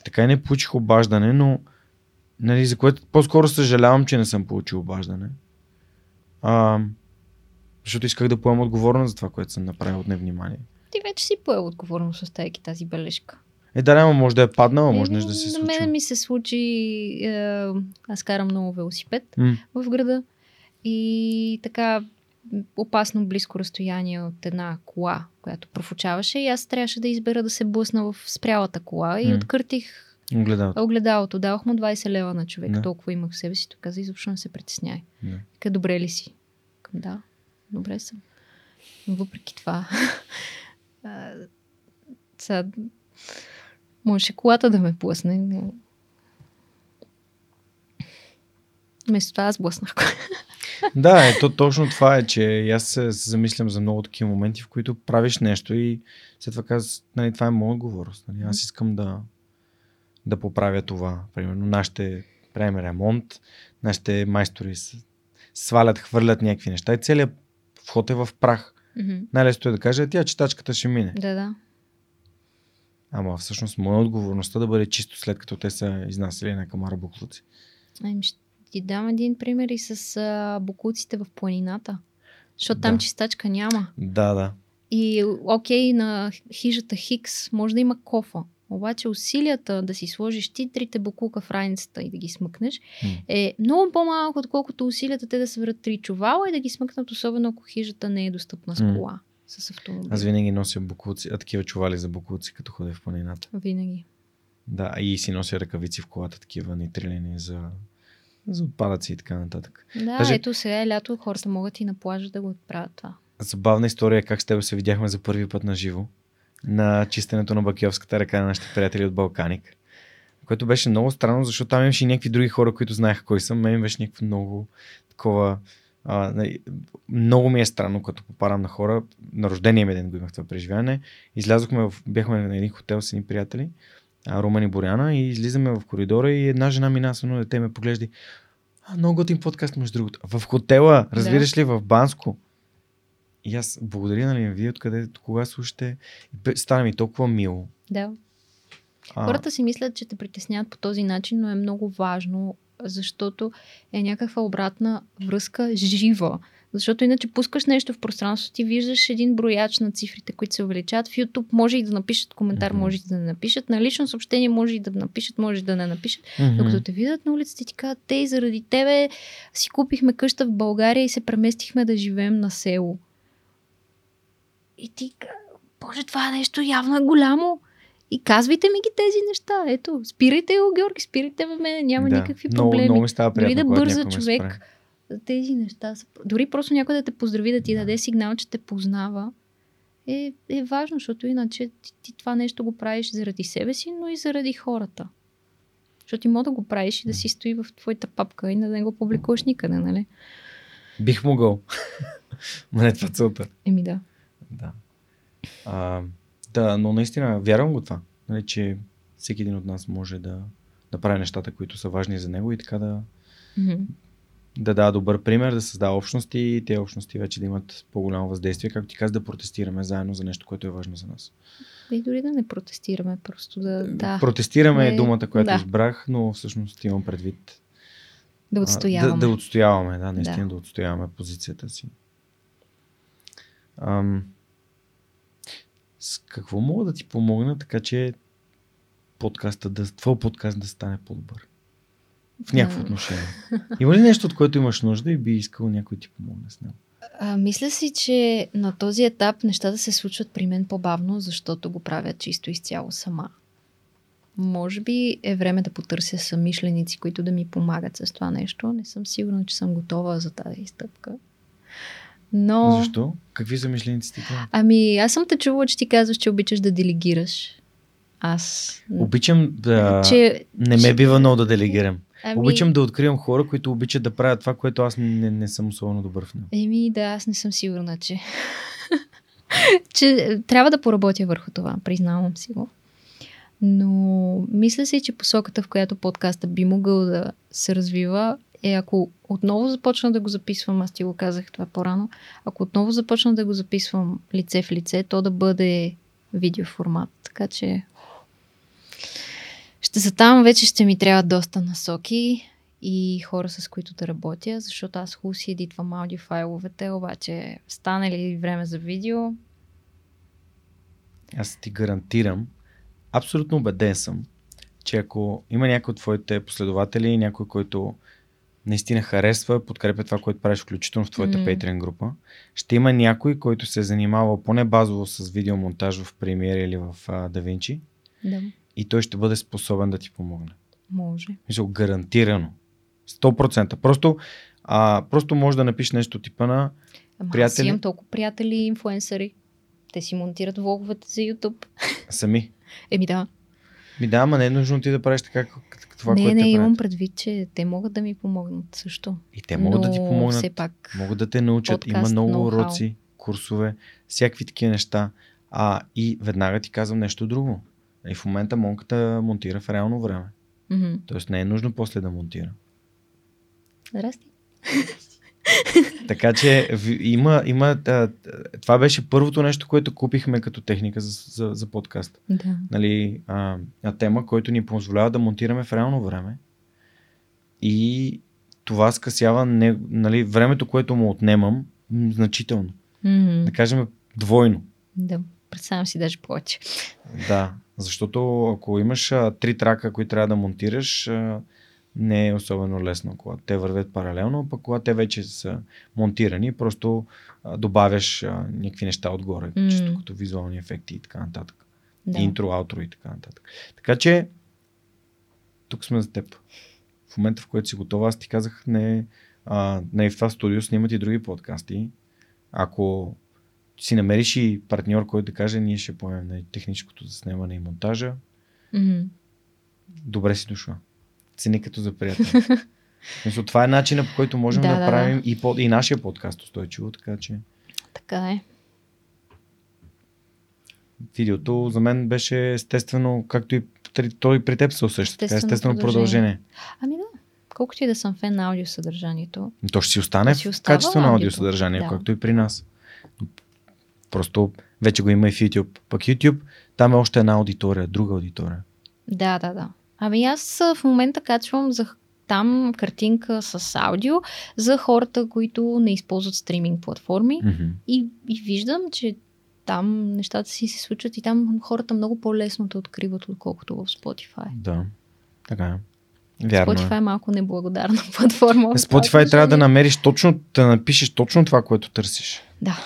[SPEAKER 1] Така и не получих обаждане, но нали, за което по-скоро съжалявам, че не съм получил обаждане. А, защото исках да поема отговорност за това, което съм направил от невнимание.
[SPEAKER 2] Ти вече си поел отговорност, оставяйки тази бележка.
[SPEAKER 1] Е, да, ама може да е паднала, може нещо да се
[SPEAKER 2] На
[SPEAKER 1] случи.
[SPEAKER 2] мен ми се случи, е, аз карам много велосипед
[SPEAKER 1] М,
[SPEAKER 2] в града и така опасно близко разстояние от една кола, която профучаваше и аз трябваше да избера да се блъсна в спрялата кола и
[SPEAKER 1] М.
[SPEAKER 2] откъртих
[SPEAKER 1] Огледалото.
[SPEAKER 2] огледалото. Дадох му 20 лева на човек,
[SPEAKER 1] Да.
[SPEAKER 2] толкова имах в себе си. Той каза, изобщо не се притесняй.
[SPEAKER 1] Да.
[SPEAKER 2] Така, добре ли си? Към, да, добре съм. Но въпреки това, [laughs] а, сега, можеше колата да ме плъсне. но- Вместо това аз блъснах. [laughs]
[SPEAKER 1] Да, ето точно това е, че аз се, се замислям за много такива моменти, в които правиш нещо и след това казваш, нали, това е моя отговорност. Нали, аз искам да, да поправя това. Примерно, нашите правим ремонт, нашите майстори свалят, хвърлят някакви неща и целият вход е в прах.
[SPEAKER 2] Мгм.
[SPEAKER 1] Най-лесното е да кажа, тя читачката ще мине.
[SPEAKER 2] да, да.
[SPEAKER 1] Ама всъщност моя отговорността да бъде чисто след като те са изнасяли на камара буклуци.
[SPEAKER 2] Ами ще ти дам един пример и с а, бокуците в планината. Защото там
[SPEAKER 1] Да.
[SPEAKER 2] чистачка няма.
[SPEAKER 1] Да, да.
[SPEAKER 2] И окей, на хижата Хикс може да има кофа. Обаче усилията да си сложиш ти трите букука в раницата и да ги смъкнеш е много по-малко, отколкото усилията те да съберат три чувала и да ги смъкнат, особено ако хижата не е достъпна с кола, с автомобил.
[SPEAKER 1] Аз винаги нося буклуци, а такива чували за буклуци, като ходя в планината.
[SPEAKER 2] Винаги.
[SPEAKER 1] Да, и си нося ръкавици в колата, такива нитрилени за, за отпадъци и така нататък.
[SPEAKER 2] Да,
[SPEAKER 1] Даже-
[SPEAKER 2] ето сега е лято, хората могат и на плажа да го правят това.
[SPEAKER 1] Забавна история е как с теб се видяхме за първи път на живо на чистенето на Бакиовската ръка на нашите приятели от Балканик. Което беше много странно, защото там имаше и някакви други хора, които знаеха кой съм. Мен беше някакво много такова... А, нали, много ми е странно, като попадам на хора. На рождения ми ден го имах това преживяване. Излязохме, в, бяхме на един хотел с едни приятели, Румен и Боряна, и излизаме в коридора и една жена мина с едно дете ме поглежда. А, много готин подкаст, между другото. В хотела, разбираш ли, в Банско. И аз благодаря, нали, вие откъде, кога слушате. Стана ми толкова мило.
[SPEAKER 2] Да.
[SPEAKER 1] А,
[SPEAKER 2] Хората си мислят, че те притесняват по този начин, но е много важно, защото е някаква обратна връзка жива. Защото иначе пускаш нещо в пространството, ти виждаш един брояч на цифрите, които се увеличават. В YouTube може и да напишат коментар, може и да не напишат. На лично съобщение може и да напишат, може и да не напишат. Докато те видят на улицата ти казват, те заради тебе си купихме къща в България и се преместихме да живеем на село. И ти, боже, това нещо явно е голямо. И казвайте ми ги тези неща. Ето, спирайте го, Георги, спирайте ме, мене, няма
[SPEAKER 1] да.
[SPEAKER 2] никакви
[SPEAKER 1] много,
[SPEAKER 2] проблеми.
[SPEAKER 1] Много ми става
[SPEAKER 2] Дори
[SPEAKER 1] приятно,
[SPEAKER 2] да
[SPEAKER 1] когато
[SPEAKER 2] бърза човек,
[SPEAKER 1] спре.
[SPEAKER 2] тези неща са... Дори просто някой да те поздрави, да ти
[SPEAKER 1] Да.
[SPEAKER 2] даде сигнал, че те познава, е, е важно, защото иначе ти, ти това нещо го правиш заради себе си, но и заради хората. Защото ти мога да го правиш и да си стои в твоята папка и да не го публикуваш никъде, нали?
[SPEAKER 1] Бих могъл. [laughs] Ма не това е целта.
[SPEAKER 2] Еми да.
[SPEAKER 1] Да. А, да, но наистина вярвам го това. Нали, че всеки един от нас може да, да прави нещата, които са важни за него и така да,
[SPEAKER 2] Мгм.
[SPEAKER 1] да дава добър пример, да създава общности и тези общности вече да имат по-голямо въздействие, както ти каза, да протестираме заедно за нещо, което е важно за нас.
[SPEAKER 2] И дори да не протестираме, просто да, да,
[SPEAKER 1] Протестираме е думата, която
[SPEAKER 2] да.
[SPEAKER 1] избрах, но всъщност имам предвид
[SPEAKER 2] да
[SPEAKER 1] а,
[SPEAKER 2] отстояваме.
[SPEAKER 1] Да, да отстояваме, да, наистина. Да.
[SPEAKER 2] да
[SPEAKER 1] отстояваме позицията си. Ам, с какво мога да ти помогна, така че подкаста, да, твой подкаст да стане по-добър? В някакво отношение. Има ли нещо, от което имаш нужда и би искал някой ти помогне с него?
[SPEAKER 2] А, мисля си, че на този етап нещата се случват при мен по-бавно, защото го правя чисто изцяло сама. Може би е време да потърся самишленици, които да ми помагат с това нещо. Не съм сигурна, че съм готова за тази стъпка. Но...
[SPEAKER 1] Защо? Какви са мишлениците?
[SPEAKER 2] Ами, аз съм те чувала, че ти казваш, че обичаш да делегираш. Аз...
[SPEAKER 1] Обичам да... Че... Не ме бива много да делегирам. Ами... Обичам да откривам хора, които обичат да правят това, което аз не, не съм особено добър в него.
[SPEAKER 2] Еми да, аз не съм сигурна, че... [laughs] че трябва да поработя върху това, признавам си го. Но мисля си, че посоката, в която подкаста би могъл да се развива, е ако отново започна да го записвам, аз ти го казах това по-рано, ако отново започна да го записвам лице в лице, то да бъде видеоформат. Така че ще за там вече ще ми трябва доста насоки и хора с които да работя, защото аз хубаво си едитвам аудиофайловете, обаче стане ли време за видео?
[SPEAKER 1] Аз ти гарантирам, абсолютно убеден съм, че ако има някой от твоите последователи, някой, който наистина харесва, подкрепя това, което правиш, включително в твоята mm. Patreon група, ще има някой, който се е занимавал поне базово с видеомонтаж в Premiere или в uh, DaVinci.
[SPEAKER 2] Да.
[SPEAKER 1] И той ще бъде способен да ти помогне.
[SPEAKER 2] Може.
[SPEAKER 1] Мисля, гарантирано. 100%. Просто, а, просто може да напишеш нещо типа на
[SPEAKER 2] Ама приятели. Аз имам толкова приятели и инфуенсъри. Те си монтират влоговете за YouTube.
[SPEAKER 1] Сами.
[SPEAKER 2] Еми да.
[SPEAKER 1] Ми да, ама не е нужно ти да правиш така, това,
[SPEAKER 2] не,
[SPEAKER 1] което
[SPEAKER 2] не, имам предвид, че те могат да ми помогнат също.
[SPEAKER 1] И те могат
[SPEAKER 2] Но
[SPEAKER 1] да ти помогнат.
[SPEAKER 2] Все пак,
[SPEAKER 1] могат да те научат. Подкаст, Има много ноу-хау. уроци, курсове, всякакви такива неща. А и веднага ти казвам нещо друго. И в момента монката монтира в реално време.
[SPEAKER 2] Mm-hmm.
[SPEAKER 1] Тоест не е нужно после да монтира.
[SPEAKER 2] Здрасти. [laughs]
[SPEAKER 1] така че има, има това беше първото нещо, което купихме като техника за, за, за подкаст.
[SPEAKER 2] Да.
[SPEAKER 1] Нали, а, а тема, който ни позволява да монтираме в реално време. И това скъсява не, нали, времето, което му отнемам, значително.
[SPEAKER 2] Mm-hmm.
[SPEAKER 1] Да кажем двойно.
[SPEAKER 2] Да, представям си даже повече.
[SPEAKER 1] Да, защото ако имаш а, три трака, които трябва да монтираш, а, не е особено лесно, когато те вървят паралелно, пък когато те вече са монтирани, просто а, добавяш а, някакви неща отгоре, mm. чисто като визуални ефекти и така нататък. Да. Интро, аутро и така нататък. Така че, тук сме за теб. В момента, в който си готова, аз ти казах, не, а, не в това студио снимат и други подкасти. Ако си намериш и партньор, който да каже, ние ще поемем на техническото заснемане и монтажа,
[SPEAKER 2] mm-hmm.
[SPEAKER 1] добре си дошла цени като за приятел. [laughs] Мисля, това е начинът по който можем да, да, да правим да. И, под, и нашия подкаст устойчиво, така че.
[SPEAKER 2] Така е.
[SPEAKER 1] Видеото за мен беше естествено, както и той при теб се усеща. Естествено, естествено продължение. продължение.
[SPEAKER 2] Ами да, колкото и да съм фен на аудиосъдържанието.
[SPEAKER 1] То ще си остане си в качество на аудиосъдържание, да. както и при нас. Просто вече го има и в YouTube. Пък YouTube, там е още една аудитория, друга аудитория.
[SPEAKER 2] Да, да, да. Ами аз в момента качвам за там картинка с аудио за хората, които не използват стриминг платформи
[SPEAKER 1] mm-hmm.
[SPEAKER 2] и, и виждам, че там нещата си се случват и там хората много по-лесно те откриват, отколкото в Spotify.
[SPEAKER 1] Да, така е. Вярно
[SPEAKER 2] Spotify е. е малко неблагодарна [laughs] платформа.
[SPEAKER 1] Spotify трябва да намериш точно, да напишеш точно това, което търсиш.
[SPEAKER 2] Да.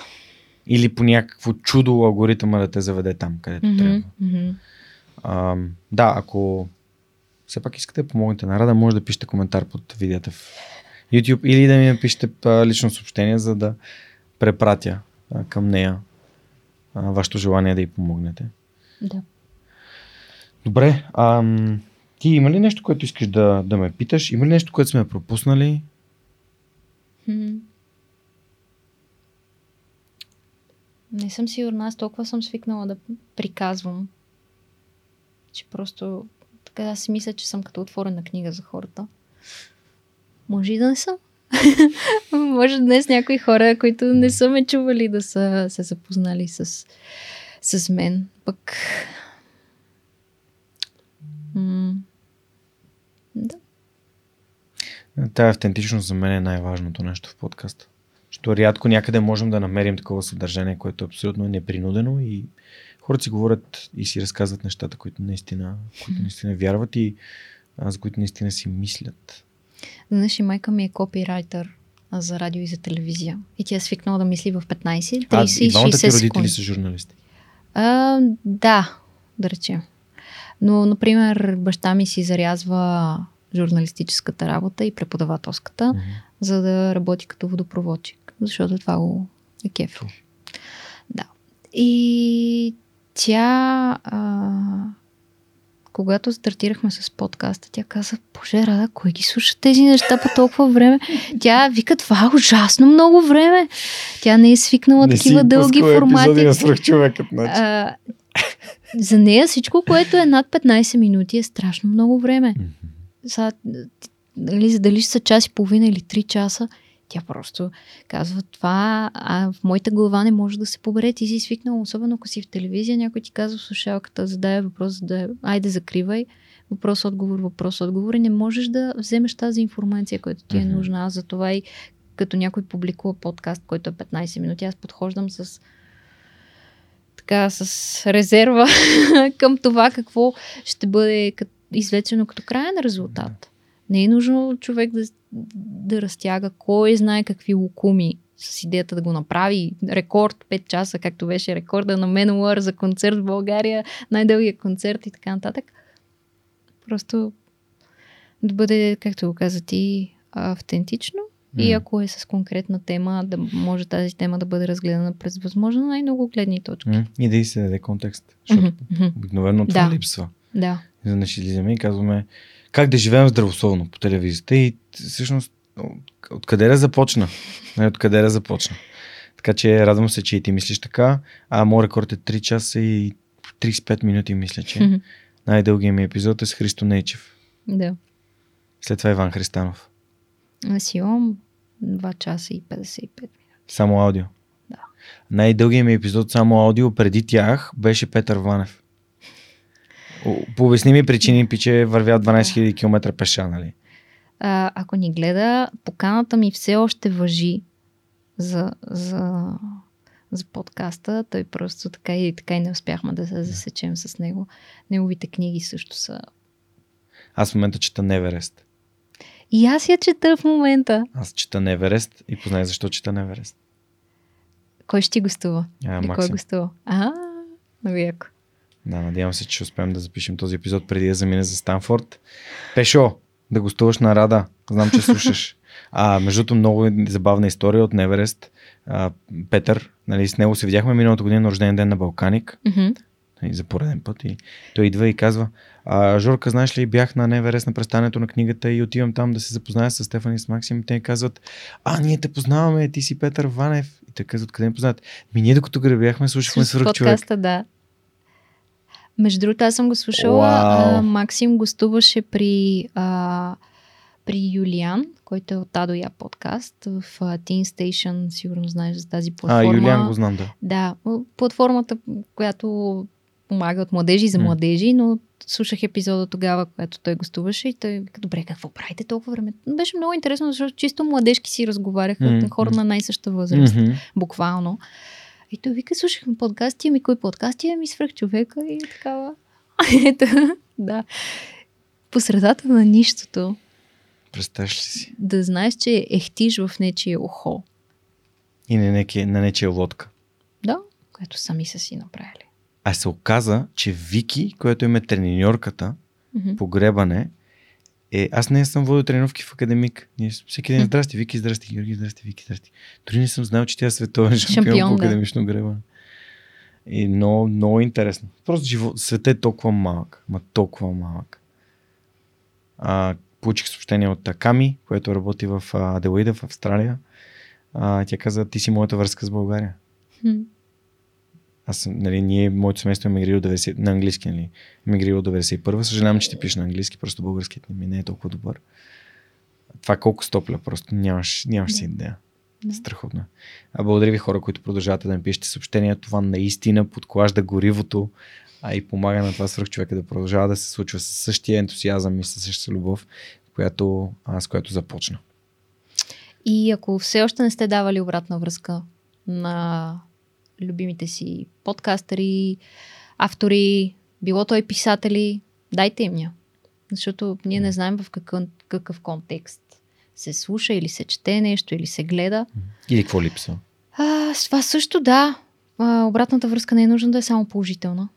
[SPEAKER 1] Или по някакво чудо алгоритъма да те заведе там, където
[SPEAKER 2] mm-hmm,
[SPEAKER 1] трябва.
[SPEAKER 2] Mm-hmm.
[SPEAKER 1] А, да, ако все пак искате да помогнете на Рада, може да пишете коментар под видеята в YouTube или да ми напишете лично съобщение, за да препратя а, към нея а, вашето желание да й помогнете.
[SPEAKER 2] Да.
[SPEAKER 1] Добре, а, ти има ли нещо, което искаш да, да ме питаш? Има ли нещо, което сме пропуснали?
[SPEAKER 2] Не съм сигурна, аз толкова съм свикнала да приказвам, че просто така аз си мисля, че съм като отворена книга за хората. Може и да не съм. [laughs] Може днес някои хора, които не са ме чували да са се запознали с, с мен. Пък... Да.
[SPEAKER 1] Тая автентичност за мен е най-важното нещо в подкаста. Защото рядко някъде можем да намерим такова съдържание, което е абсолютно непринудено и хората си говорят и си разказват нещата, които наистина, които наистина вярват и а, за които наистина си мислят.
[SPEAKER 2] Знаеш, и майка ми е копирайтер за радио и за телевизия. И тя е свикнала да мисли в 15, 30
[SPEAKER 1] А,
[SPEAKER 2] и
[SPEAKER 1] и двамата
[SPEAKER 2] 60
[SPEAKER 1] ти родители са журналисти.
[SPEAKER 2] А, да, да речем. Но, например, баща ми си зарязва журналистическата работа и преподавателската,
[SPEAKER 1] Мгм.
[SPEAKER 2] за да работи като водопроводчик, защото това го е кеф. Да. И тя, а, когато стартирахме с подкаста, тя каза, Боже, Рада, кой ги слуша тези неща по толкова време? Тя вика, това е ужасно много време. Тя не е свикнала такива дълги формати.
[SPEAKER 1] на свръхчовекът, значи.
[SPEAKER 2] А, за нея всичко, което е над 15 минути е страшно много време. Нали, за дали ще са час и половина или 3 часа, тя просто казва това, а в моята глава не може да се побере. Ти си свикнал, особено ако си в телевизия, някой ти казва в слушалката, задая въпрос, задая, айде закривай, въпрос, отговор, въпрос, отговор и не можеш да вземеш тази информация, която ти е нужна. Аз затова и като някой публикува подкаст, който е 15 минути, аз подхождам с така с резерва [laughs] към това какво ще бъде извлечено като крайен резултат. Не е нужно човек да, да разтяга кой знае какви лукуми с идеята да го направи. Рекорд 5 часа, както беше рекорда на Менуар за концерт в България, най-дългия концерт и така нататък. Просто да бъде, както го каза ти, автентично и
[SPEAKER 1] М.
[SPEAKER 2] ако е с конкретна тема, да може тази тема да бъде разгледана през възможно най-много гледни точки.
[SPEAKER 1] М, И да и се даде контекст. Защото
[SPEAKER 2] мгм.
[SPEAKER 1] обикновено това
[SPEAKER 2] Да.
[SPEAKER 1] липсва.
[SPEAKER 2] Да.
[SPEAKER 1] Изведнъж излизаме и казваме как да живеем здравословно по телевизията и всъщност от- откъде да започна? Нали, Откъде да започна? Така че радвам се, че и ти мислиш така. А моят рекорд е 3 часа и 35 минути, мисля, че. Най-дългият ми епизод е с Христо Нейчев.
[SPEAKER 2] Да.
[SPEAKER 1] След това Иван Христанов.
[SPEAKER 2] Аз имам 2 часа и 55 минути.
[SPEAKER 1] Само аудио.
[SPEAKER 2] Да.
[SPEAKER 1] Най-дългият ми епизод само аудио преди тях беше Петър Ванев. По обясними причини пиче вървя 12 000 км пеша, нали?
[SPEAKER 2] А, ако ни гледа, поканата ми все още въжи за, за, за подкаста. Той просто така и така и не успяхме да се засечем с него. Неговите книги също са.
[SPEAKER 1] Аз в момента чета Неверест.
[SPEAKER 2] И аз я чета в момента.
[SPEAKER 1] Аз чета Неверест и познай защо чета Неверест.
[SPEAKER 2] Кой ще ти гостува?
[SPEAKER 1] А,
[SPEAKER 2] кой гостува? А, много яко.
[SPEAKER 1] Да, надявам се, че успеем да запишем този епизод преди да замине за Станфорд. Пешо, да гостуваш на Рада. Знам, че слушаш. [laughs] А, между другото, много забавна история от Неверест. А, Петър, нали, с него се видяхме миналата година на рожден ден на Балканик. Нали, за пореден път. И той идва и казва, а, Жорка, знаеш ли, бях на Неверест на представянето на книгата и отивам там да се запозная с Стефан и с Максим. И те казват, а, ние те познаваме, ти си Петър Ванев. И те казват, къде ме познават? Ми ние докато гребяхме, слушахме свърх човек.
[SPEAKER 2] да. Между другото, аз съм го слушала. А, Максим гостуваше при, а, при Юлиан, който е от А до Я подкаст в а, Teen Station, сигурно знаеш за тази
[SPEAKER 1] А,
[SPEAKER 2] платформа.
[SPEAKER 1] Юлиан го знам, да.
[SPEAKER 2] Да, платформата, която помага от младежи за младежи, но слушах епизода тогава, когато той гостуваше и той добре, какво правите толкова време? Беше много интересно, защото чисто младежки си разговаряха,
[SPEAKER 1] М,
[SPEAKER 2] хора на най-съща възраст
[SPEAKER 1] Мгм.
[SPEAKER 2] буквално. И той вика, слушахме подкасти, ами кой подкасти, ами свръх човека и такава. [laughs] Ето, да. По средата на нищото,
[SPEAKER 1] Представяш ли си?
[SPEAKER 2] да знаеш, че ехтиш в нечие ухо.
[SPEAKER 1] И на, неки, на нечия лодка.
[SPEAKER 2] Да, което сами са си направили.
[SPEAKER 1] А се оказа, че Вики, която им е треньорката
[SPEAKER 2] Мгм.
[SPEAKER 1] по гребане, е, аз не съм водил тренировки в академик. Ние всеки ден, здрасти, Вики, здрасти, Георги, здрасти, Вики, здрасти. Дори не съм знал, че тя е световен шампион,
[SPEAKER 2] Шампион,
[SPEAKER 1] по
[SPEAKER 2] да.
[SPEAKER 1] академично гребане. И много, много интересно. Просто живот, света е толкова малък, ма толкова малък. А, получих съобщение от Аками, което работи в Аделаида в Австралия. А, тя каза, ти си моята връзка с България. Аз, нали, ние, моето семейство е емигрирало 90, на английски, нали, емигрирало 91. Съжалявам, че ти пише на английски, просто българският ми не е толкова добър. Това колко стопля, просто нямаш, нямаш си идея.
[SPEAKER 2] Да.
[SPEAKER 1] Страхотно. е. А благодаря ви хора, които продължавате да ми пишете съобщения. Това наистина подклажда горивото, а и помага на това свърх човека да продължава да се случва с същия ентусиазъм и с същата любов, която, а, с която започна.
[SPEAKER 2] И ако все още не сте давали обратна връзка на любимите си подкастъри, автори, било той писатели, дайте им я. Защото ние не знаем в какъв, какъв контекст се слуша или се чете нещо, или се гледа.
[SPEAKER 1] Или какво липсва?
[SPEAKER 2] А, това също да. А, обратната връзка не е нужно да е само положителна.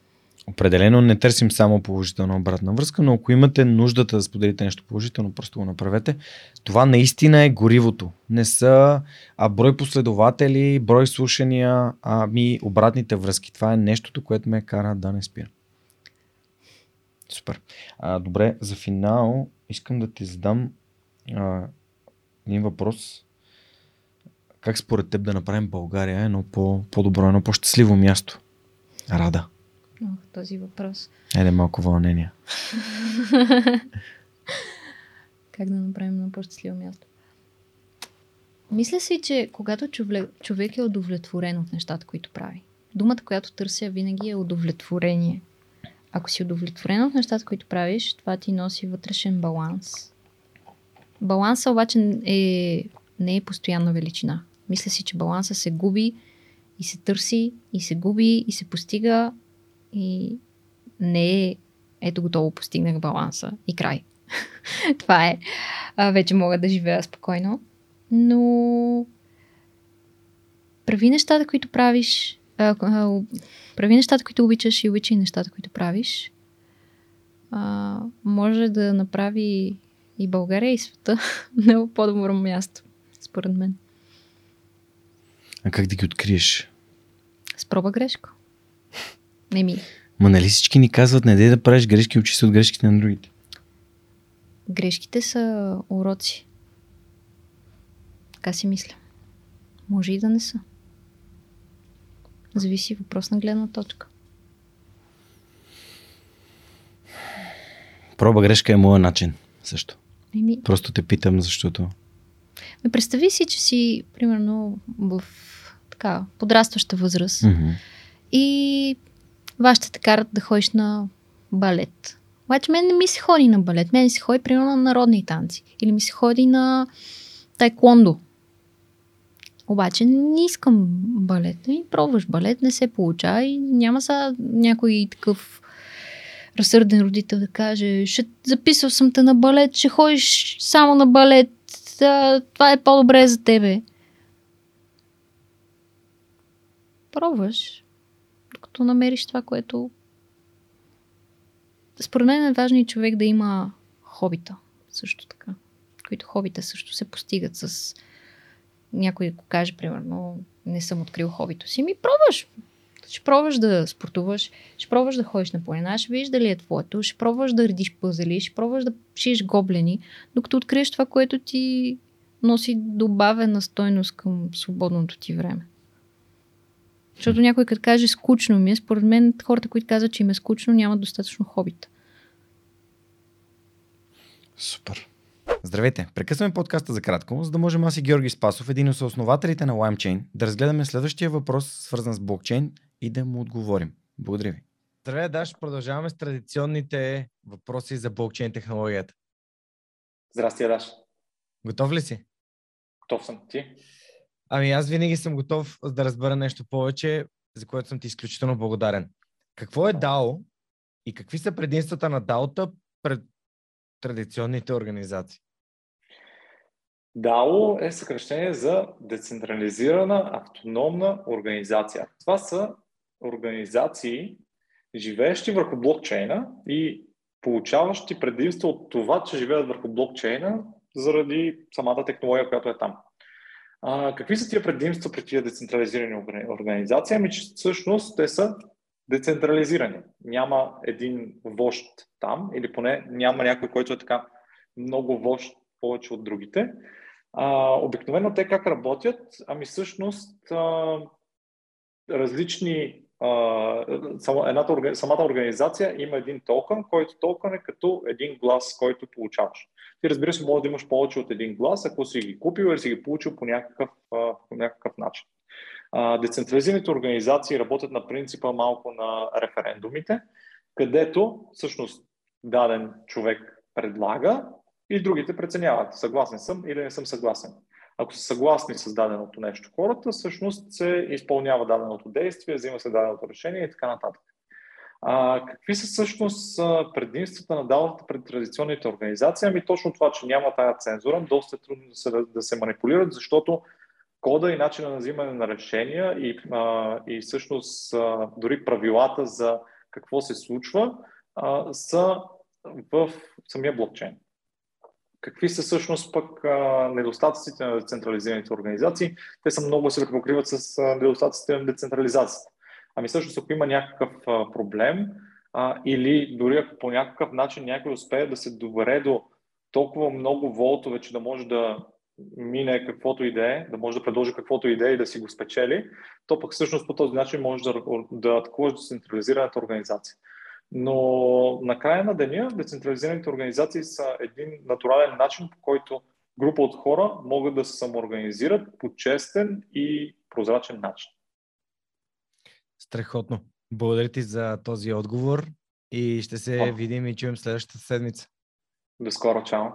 [SPEAKER 1] Определено не търсим само положителна обратна връзка, но ако имате нуждата да споделите нещо положително, просто го направете. Това наистина е горивото. Не са а брой последователи, брой слушания, ами обратните връзки. Това е нещото, което ме кара да не спира. Супер. А, добре, за финал искам да ти задам а, един въпрос. Как според теб да направим България едно по, по-добро, едно по-щастливо място? Рада.
[SPEAKER 2] Ох, този въпрос.
[SPEAKER 1] Еде малко вълнение. [laughs]
[SPEAKER 2] как да направим едно по-щастливо място? Мисля си, че когато човек е удовлетворен от нещата, които прави, думата, която търся винаги е удовлетворение. Ако си удовлетворен от нещата, които правиш, това ти носи вътрешен баланс. Балансът обаче е, не е постоянна величина. Мисля си, че баланса се губи и се търси, и се губи, и се постига, и не е ето готово постигнах баланса и край. [laughs] Това е. А, вече мога да живея спокойно. Но прави нещата, които правиш, а, а, прави нещата, които обичаш и обичай нещата, които правиш. А, може да направи и България и света [laughs] много по-добро място, според мен.
[SPEAKER 1] А как да ги откриеш?
[SPEAKER 2] С проба грешка. Не ми.
[SPEAKER 1] Ма нали всички ни казват, не дай да правиш грешки, учи се от грешките на другите.
[SPEAKER 2] Грешките са уроци. Така си мисля. Може и да не са. Зависи въпрос на гледна точка.
[SPEAKER 1] Проба грешка е моят начин също.
[SPEAKER 2] Еми...
[SPEAKER 1] Просто те питам, защото...
[SPEAKER 2] Ме представи си, че си, примерно, в така, подрастваща възраст mm-hmm. и вашите те карат да ходиш на балет. Обаче мен не ми се ходи на балет, мен се ходи примерно на народни танци. Или ми се ходи на тайкондо. Обаче не искам балет. И пробваш балет, не се получава и няма са някой такъв разсърден родител да каже, ще записал съм те на балет, ще ходиш само на балет, това е по-добре за тебе. Пробваш, докато намериш това, което... Според мен е важно и човек да има хобита, също така. Които хобита също се постигат с... Някой, ако каже, примерно, не съм открил хобито си, ми пробваш. Ще пробваш да спортуваш, ще пробваш да ходиш на планина, ще видиш дали е твоето, ще пробваш да редиш пъзели, ще пробваш да шиеш гоблени, докато откриеш това, което ти носи добавена стойност към свободното ти време. Защото някой като каже скучно ми е, според мен хората, които казват, че им е скучно, нямат достатъчно хобита.
[SPEAKER 1] Супер. Здравейте! Прекъсваме подкаста за кратко, за да можем аз и Георги Спасов, един от основателите на LimeChain, да разгледаме следващия въпрос, свързан с блокчейн и да му отговорим. Благодаря ви. Здравей, Даш. Продължаваме с традиционните въпроси за блокчейн технологията.
[SPEAKER 3] Здрасти, Даш.
[SPEAKER 1] Готов ли си?
[SPEAKER 3] Готов съм. Ти?
[SPEAKER 1] Ами аз винаги съм готов да разбера нещо повече, за което съм ти изключително благодарен. Какво е DAO и какви са предимствата на DAO-та пред традиционните организации?
[SPEAKER 3] DAO е съкръщение за децентрализирана автономна организация. Това са организации, живеещи върху блокчейна и получаващи предимство от това, че живеят върху блокчейна заради самата технология, която е там. А, какви са тия предимства при тия децентрализирани организации? Ами, че всъщност те са децентрализирани. Няма един вожд там, или поне няма някой, който е така много вожд повече от другите. А, обикновено те как работят? Ами всъщност а, различни едната, самата организация има един токен, който токен е като един глас, който получаваш. Ти разбира се, може да имаш повече от един глас, ако си ги купил или си ги получил по някакъв, по някакъв начин. Децентрализираните организации работят на принципа малко на референдумите, където всъщност даден човек предлага и другите преценяват съгласен съм или не съм съгласен. Ако са съгласни с даденото нещо хората, всъщност се изпълнява даденото действие, взима се даденото решение и така нататък. А, какви са всъщност предимствата на DAO пред традиционните организации? Ами точно това, че няма тая цензура, доста е трудно да се, да се манипулират, защото кода и начина на взимане на решения и, а, и всъщност а, дори правилата за какво се случва а, са в самия блокчейн. Какви са всъщност пък а, недостатъците на децентрализираните организации? Те са много се покриват с а, недостатъците на децентрализацията. Ами всъщност, ако има някакъв проблем а, или дори ако по някакъв начин някой успее да се добере до толкова много волтове, че да може да мине каквото и да е, може да предложи каквото и е и да си го спечели, то пък всъщност по този начин може да, да атакуваш децентрализираната организация. Но на края на деня децентрализираните организации са един натурален начин, по който група от хора могат да се самоорганизират по честен и прозрачен начин.
[SPEAKER 1] Страхотно. Благодаря ти за този отговор и ще се О. видим и чуем следващата седмица.
[SPEAKER 3] До скоро, чао!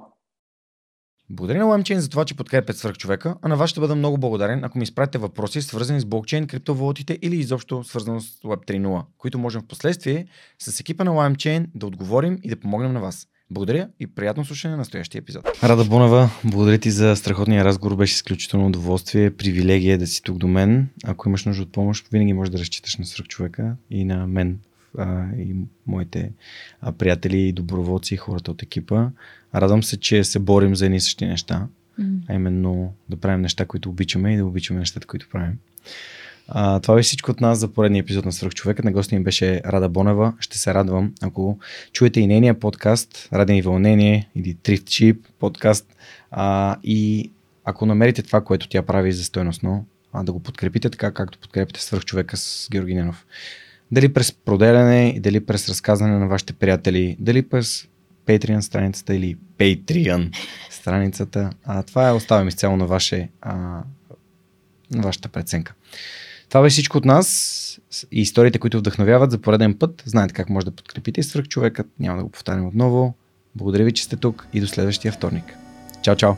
[SPEAKER 1] Благодаря на LimeChain за това, че подкрепят свръхчовека, а на вас ще бъда много благодарен, ако ми изпратите въпроси, свързани с блокчейн, криптовалутите или изобщо свързано с Web 3.0, които можем в последствие с екипа на LimeChain да отговорим и да помогнем на вас. Благодаря и приятно слушане на настоящия епизод. Рада Бонева, благодаря ти за страхотния разговор. Беше изключително удоволствие, привилегия да си тук до мен. Ако имаш нужда от помощ, винаги можеш да разчиташ на свръхчовека и на мен а, и моите а, приятели и доброволци и хората от екипа. Радвам се, че се борим за едни същи неща, mm. а именно да правим неща, които обичаме и да обичаме нещата, които правим. А, това беше всичко от нас за поредния епизод на Свърхчовекът. На гости ми беше Рада Бонева. Ще се радвам, ако чуете и нейния подкаст, Раден и вълнение или Thrift Chip подкаст а, и ако намерите това, което тя прави за стойностно, а, да го подкрепите така, както подкрепите Свърхчовека с Георги Ненов. Дали през проделяне, дали през разказване на вашите приятели, дали през Patreon страницата или Patreon страницата. А, това е оставям изцяло на, ваше, а, на вашата преценка. Това беше всичко от нас и историите, които вдъхновяват за пореден път. Знаете как може да подкрепите и свърх човекът. Няма да го повтарям отново. Благодаря ви, че сте тук и до следващия вторник. Чао, чао!